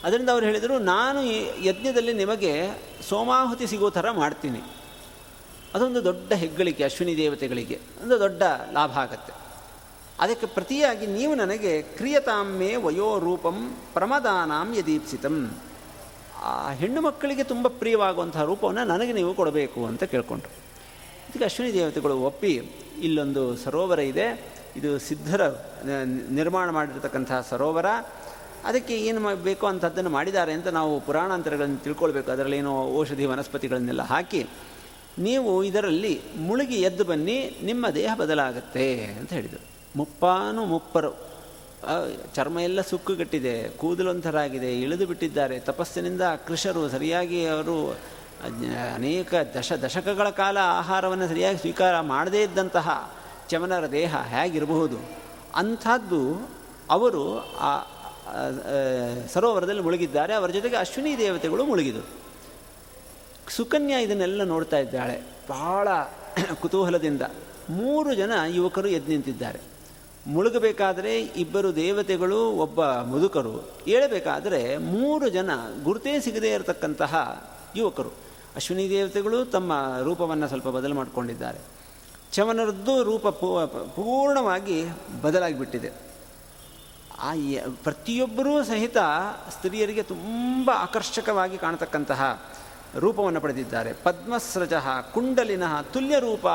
ಅದರಿಂದ ಅವರು ಹೇಳಿದರು, ನಾನು ಈ ಯಜ್ಞದಲ್ಲಿ ನಿಮಗೆ ಸೋಮಾಹುತಿ ಸಿಗೋ ಥರ ಮಾಡ್ತೀನಿ. ಅದೊಂದು ದೊಡ್ಡ ಹೆಗ್ಗಳಿಕೆ ಅಶ್ವಿನಿ ದೇವತೆಗಳಿಗೆ, ಒಂದು ದೊಡ್ಡ ಲಾಭ ಆಗತ್ತೆ. ಅದಕ್ಕೆ ಪ್ರತಿಯಾಗಿ ನೀವು ನನಗೆ ಕ್ರಿಯತಾಮೇ ವಯೋರೂಪಂ ಪ್ರಮದಾನಾಂ ಯದೀಪ್ಸಿತಂ. ಆ ಹೆಣ್ಣು ಮಕ್ಕಳಿಗೆ ತುಂಬ ಪ್ರಿಯವಾಗುವಂತಹ ರೂಪವನ್ನು ನನಗೆ ನೀವು ಕೊಡಬೇಕು ಅಂತ ಕೇಳಿಕೊಂಡ್ರು. ಇದಕ್ಕೆ ಅಶ್ವಿನಿ ದೇವತೆಗಳು ಒಪ್ಪಿ ಇಲ್ಲೊಂದು ಸರೋವರ ಇದೆ. ಇದು ಸಿದ್ಧರ ನಿರ್ಮಾಣ ಮಾಡಿರ್ತಕ್ಕಂತಹ ಸರೋವರ. ಅದಕ್ಕೆ ಏನು ಬೇಕು ಅಂಥದ್ದನ್ನು ಮಾಡಿದ್ದಾರೆ ಅಂತ ನಾವು ಪುರಾಣಾಂತರಗಳನ್ನು ತಿಳ್ಕೊಳ್ಬೇಕು. ಅದರಲ್ಲೇನೋ ಔಷಧಿ ವನಸ್ಪತಿಗಳನ್ನೆಲ್ಲ ಹಾಕಿ. ನೀವು ಇದರಲ್ಲಿ ಮುಳುಗಿ ಎದ್ದು ಬನ್ನಿ, ನಿಮ್ಮ ದೇಹ ಬದಲಾಗುತ್ತೆ ಅಂತ ಹೇಳಿದರು. ಮುಪ್ಪಾನು ಮುಪ್ಪರು. ಚರ್ಮ ಎಲ್ಲ ಸುಕ್ಕುಗಟ್ಟಿದೆ, ಕೂದಲೊಂಥರಾಗಿದೆ, ಇಳಿದು ಬಿಟ್ಟಿದ್ದಾರೆ. ತಪಸ್ಸಿನಿಂದ ಕೃಷರು ಸರಿಯಾಗಿ ಅವರು ಅನೇಕ ದಶ ದಶಕಗಳ ಕಾಲ ಆಹಾರವನ್ನು ಸರಿಯಾಗಿ ಸ್ವೀಕಾರ ಮಾಡದೇ ಇದ್ದಂತಹ ಚಮನರ ದೇಹ ಹೇಗಿರಬಹುದು? ಅಂಥದ್ದು ಅವರು ಆ ಸರೋವರದಲ್ಲಿ ಮುಳುಗಿದ್ದಾರೆ. ಅವರ ಜೊತೆಗೆ ಅಶ್ವಿನಿ ದೇವತೆಗಳು ಮುಳುಗಿದರು ಸುಕನ್ಯಾ ಇದನ್ನೆಲ್ಲ ನೋಡ್ತಾ ಇದ್ದಾಳೆ. ಬಹಳ ಕುತೂಹಲದಿಂದ ಮೂರು ಜನ ಯುವಕರು ಎದ್ದು ನಿಂತಿದ್ದಾರೆ. ಮುಳುಗಬೇಕಾದರೆ ಇಬ್ಬರು ದೇವತೆಗಳು, ಒಬ್ಬ ಮುದುಕರು. ಏಳಬೇಕಾದರೆ ಮೂರು ಜನ ಗುರುತೇ ಸಿಗದೇ ಇರತಕ್ಕಂತಹ ಯುವಕರು. ಅಶ್ವಿನಿ ದೇವತೆಗಳು ತಮ್ಮ ರೂಪವನ್ನು ಸ್ವಲ್ಪ ಬದಲು ಮಾಡಿಕೊಂಡಿದ್ದಾರೆ. ಚವನರದ್ದು ರೂಪ ಪೂರ್ಣವಾಗಿ ಬದಲಾಗಿಬಿಟ್ಟಿದೆ. ಆ ಪ್ರತಿಯೊಬ್ಬರೂ ಸಹಿತ ಸ್ತ್ರೀಯರಿಗೆ ತುಂಬ ಆಕರ್ಷಕವಾಗಿ ಕಾಣತಕ್ಕಂತಹ ರೂಪವನ್ನು ಪಡೆದಿದ್ದಾರೆ. ಪದ್ಮಸ್ರಜ, ಕುಂಡಲಿನಃ ತುಲ್ಯ ರೂಪ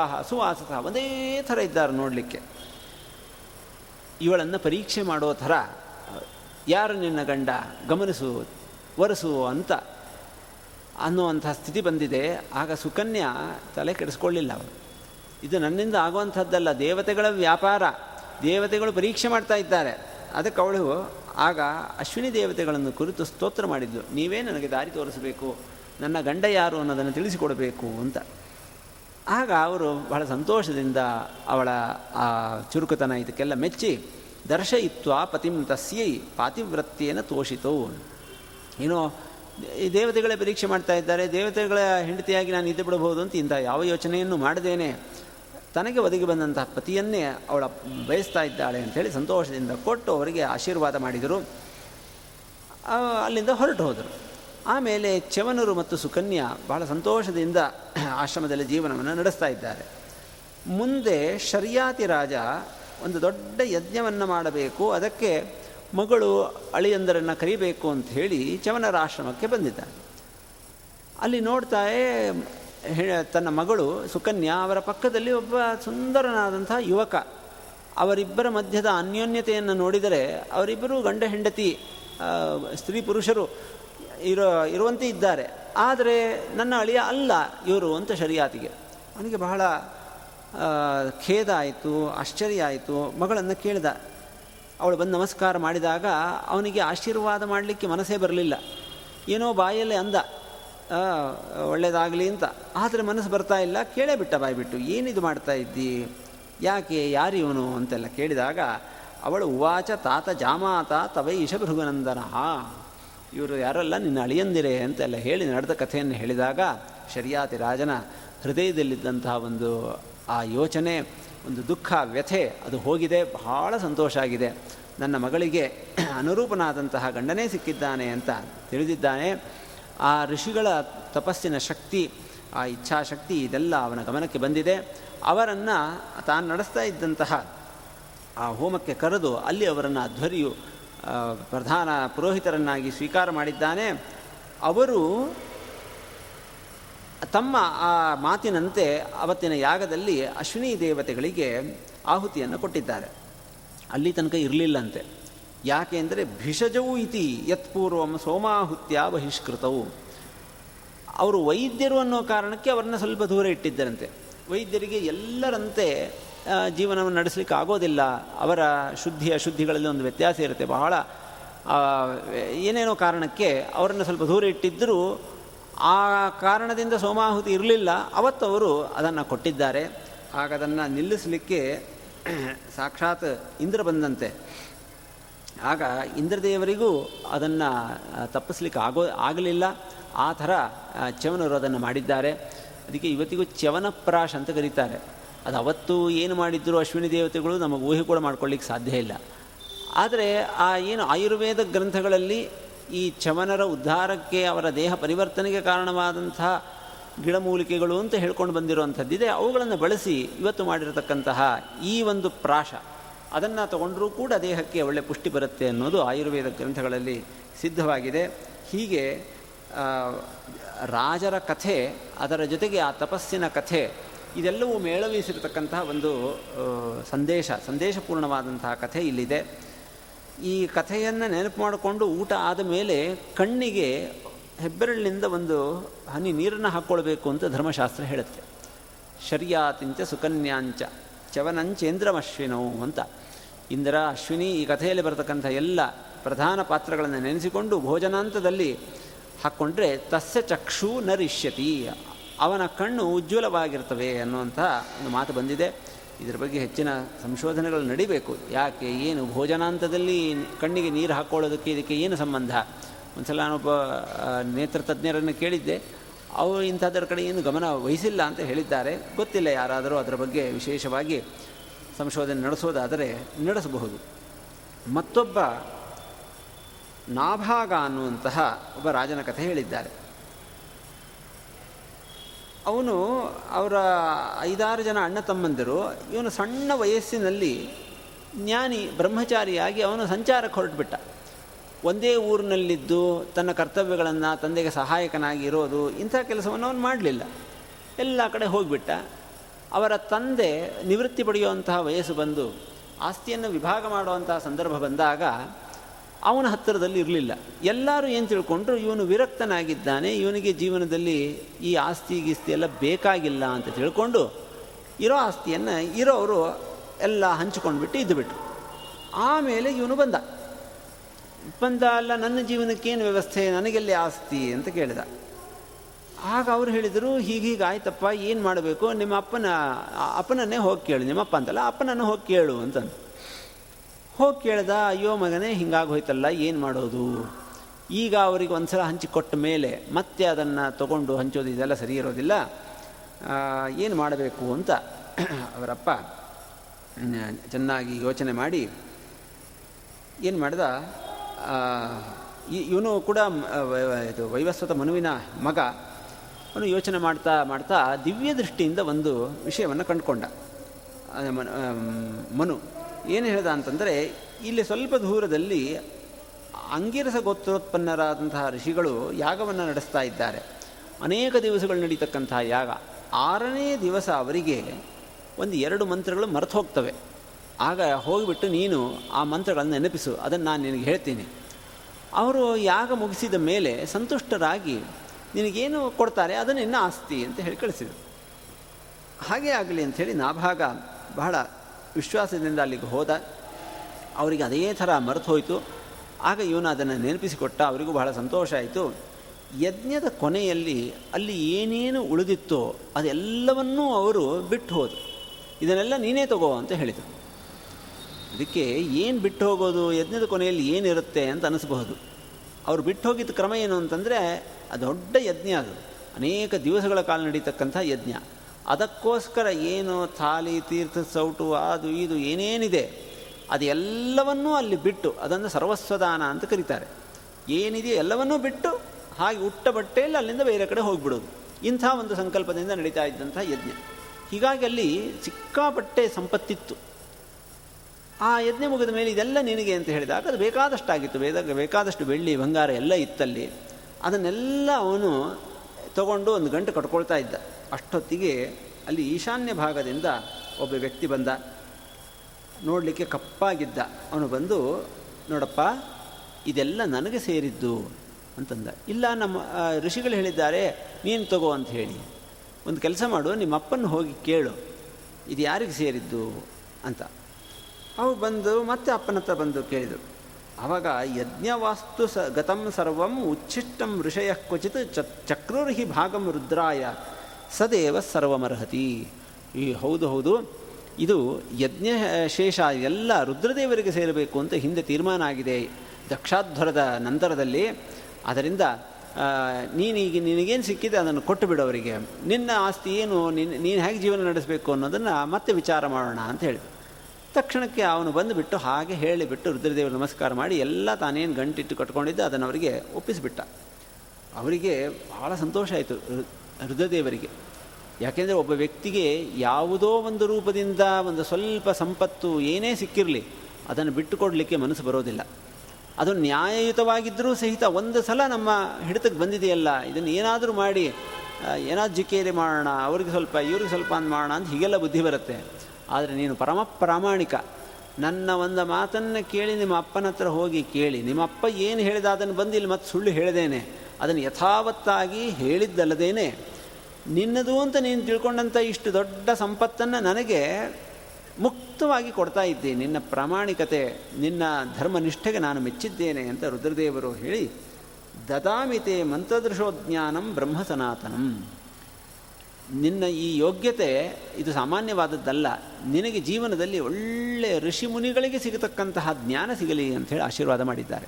ಒಂದೇ ಥರ ಇದ್ದಾರೆ ನೋಡಲಿಕ್ಕೆ. ಇವಳನ್ನು ಪರೀಕ್ಷೆ ಮಾಡೋ ಥರ, ಯಾರು ನಿನ್ನ ಗಂಡ ಗಮನಿಸು, ಒರೆಸು ಅಂತ ಅನ್ನುವಂಥ ಸ್ಥಿತಿ ಬಂದಿದೆ. ಆಗ ಸುಕನ್ಯಾ ತಲೆ ಕೆಡಿಸ್ಕೊಳ್ಳಿಲ್ಲ ಅವರು ಇದು ನನ್ನಿಂದ ಆಗುವಂಥದ್ದಲ್ಲ. ದೇವತೆಗಳ ವ್ಯಾಪಾರ. ದೇವತೆಗಳು ಪರೀಕ್ಷೆ ಮಾಡ್ತಾ ಇದ್ದಾರೆ. ಅದಕ್ಕೆ ಅವಳು, ಆಗ ಅಶ್ವಿನಿ ದೇವತೆಗಳನ್ನು ಕುರಿತು ಸ್ತೋತ್ರ ಮಾಡಿದ್ಲು. ನೀವೇ ನನಗೆ ದಾರಿ ತೋರಿಸಬೇಕು. ನನ್ನ ಗಂಡ ಯಾರು ಅನ್ನೋದನ್ನು ತಿಳಿಸಿಕೊಡಬೇಕು ಅಂತ. ಆಗ ಅವರು ಬಹಳ ಸಂತೋಷದಿಂದ ಅವಳ ಆ ಚುರುಕುತನ ಇದಕ್ಕೆಲ್ಲ ಮೆಚ್ಚಿ, ದರ್ಶಯಿತ್ವ ಪತಿಂ ತಸ್ಯೈ ಪಾತಿವ್ರತ್ಯೇನ ತೋಷಿತು. ಏನೋ ದೇವತೆಗಳೇ ಪರೀಕ್ಷೆ ಮಾಡ್ತಾ ಇದ್ದಾರೆ. ದೇವತೆಗಳ ಹೆಂಡತಿಯಾಗಿ ನಾನು ಇದ್ದು ಬಿಡಬಹುದು ಅಂತ ಇಂಥ ಯಾವ ಯೋಚನೆಯನ್ನು ಮಾಡದೇನೆ. ತನಗೆ ಒದಗಿ ಬಂದಂತಹ ಪತಿಯನ್ನೇ ಅವಳ ಬಯಸ್ತಾ ಇದ್ದಾಳೆ ಅಂಥೇಳಿ ಸಂತೋಷದಿಂದ ಕೊಟ್ಟು ಅವರಿಗೆ ಆಶೀರ್ವಾದ ಮಾಡಿದರು. ಅಲ್ಲಿಂದ ಹೊರಟು ಹೋದರು. ಆಮೇಲೆ ಚವನರು ಮತ್ತು ಸುಕನ್ಯಾ ಬಹಳ ಸಂತೋಷದಿಂದ ಆಶ್ರಮದಲ್ಲಿ ಜೀವನವನ್ನು ನಡೆಸ್ತಾ ಇದ್ದಾರೆ. ಮುಂದೆ ಶರ್ಯಾತಿ ರಾಜ ಒಂದು ದೊಡ್ಡ ಯಜ್ಞವನ್ನು ಮಾಡಬೇಕು. ಅದಕ್ಕೆ ಮಗಳು ಅಳಿಯಂದರನ್ನು ಕರಿಬೇಕು ಅಂತ ಹೇಳಿ ಚವನರ ಆಶ್ರಮಕ್ಕೆ ಬಂದಿದ್ದಾನೆ. ಅಲ್ಲಿ ನೋಡ್ತಾಯೇ ತನ್ನ ಮಗಳು ಸುಕನ್ಯಾ ಅವರ ಪಕ್ಕದಲ್ಲಿ ಒಬ್ಬ ಸುಂದರನಾದಂಥ ಯುವಕ. ಅವರಿಬ್ಬರ ಮಧ್ಯದ ಅನ್ಯೋನ್ಯತೆಯನ್ನು ನೋಡಿದರೆ ಅವರಿಬ್ಬರು ಗಂಡ ಹೆಂಡತಿ ಸ್ತ್ರೀ ಪುರುಷರು ಇರೋ, ಇರುವಂತೆ ಇದ್ದಾರೆ. ಆದರೆ ನನ್ನ ಅಳಿಯ ಅಲ್ಲ ಇವರು ಅಂತ ಶರಿಯಾತಿಗೆ. ಅವನಿಗೆ ಬಹಳ ಖೇದ ಆಯಿತು, ಆಶ್ಚರ್ಯ ಆಯಿತು, ಮಗಳನ್ನು ಕೇಳಿದ. ಅವಳು ಬಂದು ನಮಸ್ಕಾರ ಮಾಡಿದಾಗ ಅವನಿಗೆ ಆಶೀರ್ವಾದ ಮಾಡಲಿಕ್ಕೆ ಮನಸ್ಸೇ ಬರಲಿಲ್ಲ. ಏನೋ ಬಾಯಲ್ಲೇ ಅಂದ ಒಳ್ಳೆಯದಾಗಲಿ ಅಂತ. ಆದರೆ ಮನಸ್ಸು ಬರ್ತಾ ಇಲ್ಲ, ಕೇಳೇ ಬಿಟ್ಟ ಬಾಯ್ಬಿಟ್ಟು ಏನಿದು ಮಾಡ್ತಾ ಇದ್ದಿ? ಯಾಕೆ, ಯಾರು ಇವನು? ಅಂತೆಲ್ಲ ಕೇಳಿದಾಗ, ಅವಳು ಉವಾಚ ತಾತ ಜಾಮಾತ ತವೈ ಹಾ, ಇವರು ಯಾರಲ್ಲ, ನಿನ್ನ ಅಳಿಯಂದಿರೆ ಅಂತೆಲ್ಲ ಹೇಳಿ ನಡೆದ ಕಥೆಯನ್ನು ಹೇಳಿದಾಗ, ಶರಿಯಾತಿ ರಾಜನ ಹೃದಯದಲ್ಲಿದ್ದಂತಹ ಒಂದು ಆ ಯೋಚನೆ ಒಂದು ದುಃಖ, ವ್ಯಥೆ, ಅದು ಹೋಗಿದೆ, ಬಹಳ ಸಂತೋಷ ಆಗಿದೆ. ನನ್ನ ಮಗಳಿಗೆ ಅನುರೂಪನಾದಂತಹ ಗಂಡನೇ ಸಿಕ್ಕಿದ್ದಾನೆ ಅಂತ ತಿಳಿದಿದ್ದಾನೆ. ಆ ಋಷಿಗಳ ತಪಸ್ಸಿನ ಶಕ್ತಿ, ಆ ಇಚ್ಛಾಶಕ್ತಿ ಇದೆಲ್ಲ ಅವನ ಗಮನಕ್ಕೆ ಬಂದಿದೆ. ಅವರನ್ನು ತಾನು ನಡೆಸ್ತಾ ಇದ್ದಂತಹ ಆ ಹೋಮಕ್ಕೆ ಕರೆದು ಅಲ್ಲಿ ಅವರನ್ನು ಅಧ್ವರಿಯು ಪ್ರಧಾನ ಪುರೋಹಿತರನ್ನಾಗಿ ಸ್ವೀಕಾರ ಮಾಡಿದ್ದಾನೆ. ಅವರು ತಮ್ಮ ಆ ಮಾತಿನಂತೆ ಅವತ್ತಿನ ಯಾಗದಲ್ಲಿ ಅಶ್ವಿನಿ ದೇವತೆಗಳಿಗೆ ಆಹುತಿಯನ್ನು ಕೊಟ್ಟಿದ್ದಾರೆ. ಅಲ್ಲಿ ತನಕ ಇರಲಿಲ್ಲಂತೆ. ಯಾಕೆ ಅಂದರೆ ಭಿಷಜವು ಇತಿ ಯತ್ಪೂರ್ವಂ ಸೋಮಾಹುತ್ಯ ಬಹಿಷ್ಕೃತವು. ಅವರು ವೈದ್ಯರು ಅನ್ನೋ ಕಾರಣಕ್ಕೆ ಅವರನ್ನ ಸ್ವಲ್ಪ ದೂರ ಇಟ್ಟಿದ್ದರಂತೆ. ವೈದ್ಯರಿಗೆ ಎಲ್ಲರಂತೆ ಜೀವನವನ್ನು ನಡೆಸಲಿಕ್ಕೆ ಆಗೋದಿಲ್ಲ. ಅವರ ಶುದ್ಧಿ ಅಶುದ್ಧಿಗಳಲ್ಲಿ ಒಂದು ವ್ಯತ್ಯಾಸ ಇರುತ್ತೆ. ಬಹಳ ಏನೇನೋ ಕಾರಣಕ್ಕೆ ಅವರನ್ನು ಸ್ವಲ್ಪ ದೂರ ಇಟ್ಟಿದ್ದರೂ ಆ ಕಾರಣದಿಂದ ಸೋಮಾಹುತಿ ಇರಲಿಲ್ಲ. ಅವತ್ತು ಅವರು ಅದನ್ನು ಕೊಟ್ಟಿದ್ದಾರೆ. ಆಗ ಅದನ್ನು ನಿಲ್ಲಿಸಲಿಕ್ಕೆ ಸಾಕ್ಷಾತ್ ಇಂದ್ರ ಬಂದಂತೆ. ಆಗ ಇಂದ್ರದೇವರಿಗೂ ಅದನ್ನು ತಪ್ಪಿಸ್ಲಿಕ್ಕೆ ಆಗೋ, ಆಗಲಿಲ್ಲ. ಆ ಥರ ಚವನರು ಅದನ್ನು ಮಾಡಿದ್ದಾರೆ. ಅದಕ್ಕೆ ಇವತ್ತಿಗೂ ಚವನಪ್ರಾಶ್ ಅಂತ ಕರೀತಾರೆ. ಅದು ಅವತ್ತು ಏನು ಮಾಡಿದ್ರು ಅಶ್ವಿನಿ ದೇವತೆಗಳು ನಮಗೆ ಊಹೆ ಕೂಡ ಮಾಡ್ಕೊಳ್ಳಿಕ್ಕೆ ಸಾಧ್ಯ ಇಲ್ಲ. ಆದರೆ ಆ ಏನು ಆಯುರ್ವೇದ ಗ್ರಂಥಗಳಲ್ಲಿ ಈ ಚಮನರ ಉದ್ಧಾರಕ್ಕೆ ಅವರ ದೇಹ ಪರಿವರ್ತನೆಗೆ ಕಾರಣವಾದಂಥ ಗಿಡಮೂಲಿಕೆಗಳು ಅಂತ ಹೇಳ್ಕೊಂಡು ಬಂದಿರುವಂಥದ್ದಿದೆ ಅವುಗಳನ್ನು ಬಳಸಿ ಇವತ್ತು ಮಾಡಿರತಕ್ಕಂತಹ ಈ ಒಂದು ಪ್ರಾಶ, ಅದನ್ನು ತಗೊಂಡರೂ ಕೂಡ ದೇಹಕ್ಕೆ ಒಳ್ಳೆ ಪುಷ್ಟಿ ಬರುತ್ತೆ ಅನ್ನೋದು ಆಯುರ್ವೇದ ಗ್ರಂಥಗಳಲ್ಲಿ ಸಿದ್ಧವಾಗಿದೆ. ಹೀಗೆ ರಾಜರ ಕಥೆ, ಅದರ ಜೊತೆಗೆ ಆ ತಪಸ್ಸಿನ ಕಥೆ, ಇದೆಲ್ಲವೂ ಮೇಳವೀಸಿರತಕ್ಕಂತಹ ಒಂದು ಸಂದೇಶ, ಸಂದೇಶಪೂರ್ಣವಾದಂತಹ ಕಥೆ ಇಲ್ಲಿದೆ. ಈ ಕಥೆಯನ್ನು ನೆನಪು ಮಾಡಿಕೊಂಡು ಊಟ ಆದ ಮೇಲೆ ಕಣ್ಣಿಗೆ ಹೆಬ್ಬೆರಳಿನಿಂದ ಒಂದು ಹನಿ ನೀರನ್ನು ಹಾಕ್ಕೊಳ್ಬೇಕು ಅಂತ ಧರ್ಮಶಾಸ್ತ್ರ ಹೇಳುತ್ತೆ. ಶರ್ಯಾತಿಂಚ ಸುಕನ್ಯಾಂಚ ಚವನಂಚೇಂದ್ರಮಶ್ವಿನೋ ಅಂತ. ಇಂದ್ರ, ಅಶ್ವಿನಿ ಈ ಕಥೆಯಲ್ಲಿ ಬರತಕ್ಕಂಥ ಎಲ್ಲ ಪ್ರಧಾನ ಪಾತ್ರಗಳನ್ನು ನೆನೆಸಿಕೊಂಡು ಭೋಜನಾಂತದಲ್ಲಿ ಹಾಕ್ಕೊಂಡ್ರೆ ತಸ್ಯ ಚಕ್ಷು ನರಿಷ್ಯತಿ, ಅವನ ಕಣ್ಣು ಉಜ್ವಲವಾಗಿರ್ತವೆ ಅನ್ನುವಂಥ ಒಂದು ಮಾತು ಬಂದಿದೆ. ಇದರ ಬಗ್ಗೆ ಹೆಚ್ಚಿನ ಸಂಶೋಧನೆಗಳು ನಡಿಬೇಕು. ಯಾಕೆ? ಏನು ಭೋಜನಾಂತದಲ್ಲಿ ಕಣ್ಣಿಗೆ ನೀರು ಹಾಕ್ಕೊಳ್ಳೋದಕ್ಕೆ ಇದಕ್ಕೆ ಏನು ಸಂಬಂಧ? ಒಂದು ಸಲ ನಾನೊಬ್ಬ ನೇತ್ರ ತಜ್ಞರನ್ನು ಕೇಳಿದ್ದೆ. ಅವರು ಇಂಥದ್ರ ಕಡೆ ಏನು ಗಮನ ವಹಿಸಿಲ್ಲ ಅಂತ ಹೇಳಿದ್ದಾರೆ. ಗೊತ್ತಿಲ್ಲ ಯಾರಾದರೂ ಅದರ ಬಗ್ಗೆ ವಿಶೇಷವಾಗಿ ಸಂಶೋಧನೆ ನಡೆಸೋದಾದರೆ ನಡೆಸಬಹುದು. ಮತ್ತೊಬ್ಬ ನಾಭಾಗ ಅನ್ನುವಂತಹ ಒಬ್ಬ ರಾಜನ ಕಥೆ ಹೇಳಿದ್ದಾರೆ. ಅವನು ಅವರ ಐದಾರು ಜನ ಅಣ್ಣ ತಮ್ಮಂದಿರು, ಇವನು ಸಣ್ಣ ವಯಸ್ಸಿನಲ್ಲಿ ಜ್ಞಾನಿ ಬ್ರಹ್ಮಚಾರಿಯಾಗಿ ಅವನು ಸಂಚಾರಕ್ಕೆ ಹೊರಟುಬಿಟ್ಟ. ಒಂದೇ ಊರಿನಲ್ಲಿದ್ದು ತನ್ನ ಕರ್ತವ್ಯಗಳನ್ನು, ತಂದೆಗೆ ಸಹಾಯಕನಾಗಿ ಇರೋದು, ಇಂಥ ಕೆಲಸವನ್ನು ಅವನು ಮಾಡಲಿಲ್ಲ. ಎಲ್ಲ ಕಡೆ ಹೋಗಿಬಿಟ್ಟ. ಅವರ ತಂದೆ ನಿವೃತ್ತಿ ಪಡೆಯುವಂತಹ ವಯಸ್ಸು ಬಂದು ಆಸ್ತಿಯನ್ನು ವಿಭಾಗ ಮಾಡುವಂತಹ ಸಂದರ್ಭ ಬಂದಾಗ ಅವನ ಹತ್ತಿರದಲ್ಲಿ ಇರಲಿಲ್ಲ. ಎಲ್ಲರೂ ಏನು ತಿಳ್ಕೊಂಡ್ರು, ಇವನು ವಿರಕ್ತನಾಗಿದ್ದಾನೆ, ಇವನಿಗೆ ಜೀವನದಲ್ಲಿ ಈ ಆಸ್ತಿ ಗೀಸ್ತಿ ಎಲ್ಲ ಬೇಕಾಗಿಲ್ಲ ಅಂತ ತಿಳ್ಕೊಂಡು ಇರೋ ಆಸ್ತಿಯನ್ನು ಇರೋರು ಎಲ್ಲ ಹಂಚಿಕೊಂಡ್ಬಿಟ್ಟು ಇದ್ದುಬಿಟ್ರು ಆಮೇಲೆ ಇವನು ಬಂದ. ಬಂದ ಅಲ್ಲ, ನನ್ನ ಜೀವನಕ್ಕೇನು ವ್ಯವಸ್ಥೆ, ನನಗೆಲ್ಲಿ ಆಸ್ತಿ ಅಂತ ಕೇಳಿದ. ಆಗ ಅವರು ಹೇಳಿದರು, ಹೀಗೆ ಆಯ್ತಪ್ಪ, ಏನು ಮಾಡಬೇಕು? ನಿಮ್ಮ ಅಪ್ಪನ ಅಪ್ಪನನ್ನೇ ಹೋಗಿ ಕೇಳು. ನಿಮ್ಮಪ್ಪ ಅಂತಲ್ಲ, ಅಪ್ಪನನ್ನು ಹೋಗಿ ಕೇಳು ಅಂತಂದು ಹೋಗಿ ಕೇಳ್ದ, ಅಯ್ಯೋ ಮಗನೇ ಹಿಂಗಾಗೋಯ್ತಲ್ಲ ಏನು ಮಾಡೋದು? ಈಗ ಅವರಿಗೆ ಒಂದು ಸಲ ಹಂಚಿಕೊಟ್ಟ ಮೇಲೆ ಮತ್ತೆ ಅದನ್ನು ತಗೊಂಡು ಹಂಚೋದು ಇದೆಲ್ಲ ಸರಿ ಇರೋದಿಲ್ಲ. ಏನು ಮಾಡಬೇಕು ಅಂತ ಅವರಪ್ಪ ಚೆನ್ನಾಗಿ ಯೋಚನೆ ಮಾಡಿ ಏನು ಮಾಡ್ದ? ಇವನು ಕೂಡ ಇದು ವೈವಸ್ವತ ಮನುವಿನ ಮಗ. ಅವನು ಯೋಚನೆ ಮಾಡ್ತಾ ಮಾಡ್ತಾ ದಿವ್ಯ ದೃಷ್ಟಿಯಿಂದ ಒಂದು ವಿಷಯವನ್ನು ಕಂಡುಕೊಂಡ. ಮನು. ಏನು ಹೇಳ್ದ ಅಂತಂದರೆ, ಇಲ್ಲಿ ಸ್ವಲ್ಪ ದೂರದಲ್ಲಿ ಅಂಗಿರಸ ಗೋತ್ರೋತ್ಪನ್ನರಾದಂತಹ ಋಷಿಗಳು ಯಾಗವನ್ನು ನಡೆಸ್ತಾ ಇದ್ದಾರೆ. ಅನೇಕ ದಿವಸಗಳು ನಡೀತಕ್ಕಂತಹ ಯಾಗ. ಆರನೇ ದಿವಸ ಅವರಿಗೆ ಒಂದು ಎರಡು ಮಂತ್ರಗಳು ಮರೆತು ಹೋಗ್ತವೆ. ಆಗ ಹೋಗಿಬಿಟ್ಟು ನೀನು ಆ ಮಂತ್ರಗಳನ್ನು ನೆನಪಿಸು. ಅದನ್ನು ನಾನು ನಿನಗೆ ಹೇಳ್ತೀನಿ. ಅವರು ಯಾಗ ಮುಗಿಸಿದ ಮೇಲೆ ಸಂತುಷ್ಟರಾಗಿ ನಿನಗೇನು ಕೊಡ್ತಾರೆ, ಅದನ್ನು ಇನ್ನೂ ಆಸ್ತಿ ಅಂತ ಹೇಳಿ ಕಳಿಸಿದರು. ಹಾಗೆ ಆಗಲಿ ಅಂಥೇಳಿ ನಾಭಾಗ ಬಹಳ ವಿಶ್ವಾಸದಿಂದ ಅಲ್ಲಿಗೆ ಹೋದ. ಅವರಿಗೆ ಅದೇ ಥರ ಮರೆತು ಹೋಯಿತು. ಆಗ ಇವನು ಅದನ್ನು ನೆನಪಿಸಿಕೊಟ್ಟ. ಅವರಿಗೂ ಬಹಳ ಸಂತೋಷ ಆಯಿತು. ಯಜ್ಞದ ಕೊನೆಯಲ್ಲಿ ಅಲ್ಲಿ ಏನೇನು ಉಳಿದಿತ್ತೋ ಅದೆಲ್ಲವನ್ನೂ ಅವರು ಬಿಟ್ಟು ಹೋದರು. ಇದನ್ನೆಲ್ಲ ನೀನೇ ತಗೋ ಅಂತ ಹೇಳಿದರು. ಅದಕ್ಕೆ ಏನು ಬಿಟ್ಟು ಹೋಗೋದು? ಯಜ್ಞದ ಕೊನೆಯಲ್ಲಿ ಏನಿರುತ್ತೆ ಅಂತ ಅನಿಸ್ಬಹುದು. ಅವರು ಬಿಟ್ಟು ಹೋಗಿದ್ದ ಕ್ರಮ ಏನು ಅಂತಂದರೆ ಅದು ದೊಡ್ಡ ಯಜ್ಞ ಅದು. ಅನೇಕ ದಿವಸಗಳ ಕಾಲ ನಡೀತಕ್ಕಂಥ ಯಜ್ಞ. ಅದಕ್ಕೋಸ್ಕರ ಏನು ಥಾಲಿ, ತೀರ್ಥ, ಸೌಟು, ಅದು, ಇದು, ಏನೇನಿದೆ, ಅದೆಲ್ಲವನ್ನೂ ಅಲ್ಲಿ ಬಿಟ್ಟು, ಅದನ್ನು ಸರ್ವಸ್ವದಾನ ಅಂತ ಕರೀತಾರೆ. ಏನಿದೆ ಎಲ್ಲವನ್ನೂ ಬಿಟ್ಟು, ಹಾಗೆ ಉಟ್ಟ ಬಟ್ಟೆಯಲ್ಲಿ ಅಲ್ಲಿಂದ ಬೇರೆ ಕಡೆ ಹೋಗಿಬಿಡೋದು. ಇಂಥ ಒಂದು ಸಂಕಲ್ಪದಿಂದ ನಡೀತಾ ಇದ್ದಂಥ ಯಜ್ಞ. ಹೀಗಾಗಿ ಅಲ್ಲಿ ಸಿಕ್ಕಾಪಟ್ಟೆ ಸಂಪತ್ತಿತ್ತು. ಆ ಯಜ್ಞ ಮುಗಿದ ಮೇಲೆ ಇದೆಲ್ಲ ನಿನಗೆ ಅಂತ ಹೇಳಿದಾಗ ಅದು ಬೇಕಾದಷ್ಟಾಗಿತ್ತು. ಬೇದ ಬೇಕಾದಷ್ಟು ಬೆಳ್ಳಿ, ಬಂಗಾರ ಎಲ್ಲ ಇತ್ತಲ್ಲಿ. ಅದನ್ನೆಲ್ಲ ಅವನು ತಗೊಂಡು ಒಂದು ಗಂಟೆ ಕಟ್ಕೊಳ್ತಾ ಇದ್ದ. ಅಷ್ಟೊತ್ತಿಗೆ ಅಲ್ಲಿ ಈಶಾನ್ಯ ಭಾಗದಿಂದ ಒಬ್ಬ ವ್ಯಕ್ತಿ ಬಂದ. ನೋಡಲಿಕ್ಕೆ ಕಪ್ಪಾಗಿದ್ದ. ಅವನು ಬಂದು, ನೋಡಪ್ಪ, ಇದೆಲ್ಲ ನನಗೆ ಸೇರಿದ್ದು ಅಂತಂದ. ಇಲ್ಲ, ನಮ್ಮ ಋಷಿಗಳು ಹೇಳಿದ್ದಾರೆ, ನೀನು ತಗೋ ಅಂತ ಹೇಳಿ. ಒಂದು ಕೆಲಸ ಮಾಡು, ನಿಮ್ಮ ಅಪ್ಪನ ಹೋಗಿ ಕೇಳು. ಇದು ಯಾರಿಗೆ ಸೇರಿದ್ದು ಅಂತ. ಅವು ಬಂದು, ಮತ್ತೆ ಅಪ್ಪನ ಹತ್ರ ಬಂದು ಕೇಳಿದರು. ಆವಾಗ ಯಜ್ಞವಾಸ್ತು ಸ ಗತಂ ಸರ್ವಂ ಉಚ್ಛಿಷ್ಟಂ ಋಷಯ ಕ್ವಚಿತ್ ಚಕ್ರೂರ್ಹಿ ಭಾಗಂ ರುದ್ರಾಯ ಸದೇವ ಸರ್ವಮರ್ಹತಿ. ಈ ಹೌದು ಹೌದು, ಇದು ಯಜ್ಞ ಶೇಷ, ಎಲ್ಲ ರುದ್ರದೇವರಿಗೆ ಸೇರಬೇಕು ಅಂತ ಹಿಂದೆ ತೀರ್ಮಾನ ಆಗಿದೆ. ದಕ್ಷಾಧ್ವರದ ನಂತರದಲ್ಲಿ, ಅದರಿಂದ ನೀನೀಗ, ನಿನಗೇನು ಸಿಕ್ಕಿದೆ ಅದನ್ನು ಕೊಟ್ಟು ಬಿಡು ಅವರಿಗೆ. ನಿನ್ನ ಆಸ್ತಿ ಏನು ನಿನ್ನ ನೀನು ಹೇಗೆ ಜೀವನ ನಡೆಸಬೇಕು ಅನ್ನೋದನ್ನು ಮತ್ತೆ ವಿಚಾರ ಮಾಡೋಣ ಅಂತ ಹೇಳಿ ತಕ್ಷಣಕ್ಕೆ ಅವನು ಬಂದುಬಿಟ್ಟು ಹಾಗೆ ಹೇಳಿಬಿಟ್ಟು ರುದ್ರದೇವರು ನಮಸ್ಕಾರ ಮಾಡಿ ಎಲ್ಲ ತಾನೇನು ಗಂಟಿಟ್ಟು ಕಟ್ಕೊಂಡಿದ್ದೆ ಅದನ್ನು ಅವರಿಗೆ ಒಪ್ಪಿಸಿಬಿಟ್ಟ. ಅವರಿಗೆ ಬಹಳ ಸಂತೋಷ ಆಯಿತು ರುದ್ರದೇವರಿಗೆ. ಯಾಕೆಂದರೆ ಒಬ್ಬ ವ್ಯಕ್ತಿಗೆ ಯಾವುದೋ ಒಂದು ರೂಪದಿಂದ ಒಂದು ಸ್ವಲ್ಪ ಸಂಪತ್ತು ಏನೇ ಸಿಕ್ಕಿರಲಿ, ಅದನ್ನು ಬಿಟ್ಟುಕೊಡಲಿಕ್ಕೆ ಮನಸ್ಸು ಬರೋದಿಲ್ಲ. ಅದು ನ್ಯಾಯಯುತವಾಗಿದ್ದರೂ ಸಹಿತ ಒಂದು ಸಲ ನಮ್ಮ ಹಿಡಿತಕ್ಕೆ ಬಂದಿದೆಯಲ್ಲ, ಇದನ್ನು ಏನಾದರೂ ಮಾಡಿ ಏನಾದರೂ ಜಿಕ್ಕೇರಿ ಮಾಡೋಣ, ಅವ್ರಿಗೆ ಸ್ವಲ್ಪ, ಇವ್ರಿಗೆ ಸ್ವಲ್ಪ ಅಂತ ಮಾಡೋಣ ಅಂತ ಹೀಗೆಲ್ಲ ಬುದ್ಧಿ ಬರುತ್ತೆ. ಆದರೆ ನೀನು ಪರಮ ಪ್ರಾಮಾಣಿಕ. ನನ್ನ ಒಂದು ಮಾತನ್ನು ಕೇಳಿ ನಿಮ್ಮ ಅಪ್ಪನ ಹತ್ರ ಹೋಗಿ ಕೇಳಿ. ನಿಮ್ಮ ಅಪ್ಪ ಏನು ಹೇಳಿದ ಅದನ್ನು ಬಂದು ಇಲ್ಲಿ ಮತ್ತೆ ಸುಳ್ಳು ಹೇಳಿದೇನೆ. ಅದನ್ನು ಯಥಾವತ್ತಾಗಿ ಹೇಳಿದ್ದಲ್ಲದೇನೆ. ನಿನ್ನದು ಅಂತ ನೀನು ತಿಳ್ಕೊಂಡಂಥ ಇಷ್ಟು ದೊಡ್ಡ ಸಂಪತ್ತನ್ನು ನನಗೆ ಮುಕ್ತವಾಗಿ ಕೊಡ್ತಾ ಇದ್ದೆ ನಿನ್ನ ಪ್ರಾಮಾಣಿಕತೆ, ನಿನ್ನ ಧರ್ಮನಿಷ್ಠೆಗೆ ನಾನು ಮೆಚ್ಚಿದ್ದೇನೆ ಅಂತ ರುದ್ರದೇವರು ಹೇಳಿ, ದದಾಮಿತೆ ಮಂತ್ರದೃಶೋಜ್ಞಾನಂ ಬ್ರಹ್ಮ ಸನಾತನಂ. ನಿನ್ನ ಈ ಯೋಗ್ಯತೆ ಇದು ಸಾಮಾನ್ಯವಾದದ್ದಲ್ಲ. ನಿನಗೆ ಜೀವನದಲ್ಲಿ ಒಳ್ಳೆ ಋಷಿ ಮುನಿಗಳಿಗೆ ಸಿಗತಕ್ಕಂತಹ ಜ್ಞಾನ ಸಿಗಲಿ ಅಂಥೇಳಿ ಆಶೀರ್ವಾದ ಮಾಡಿದ್ದಾರೆ.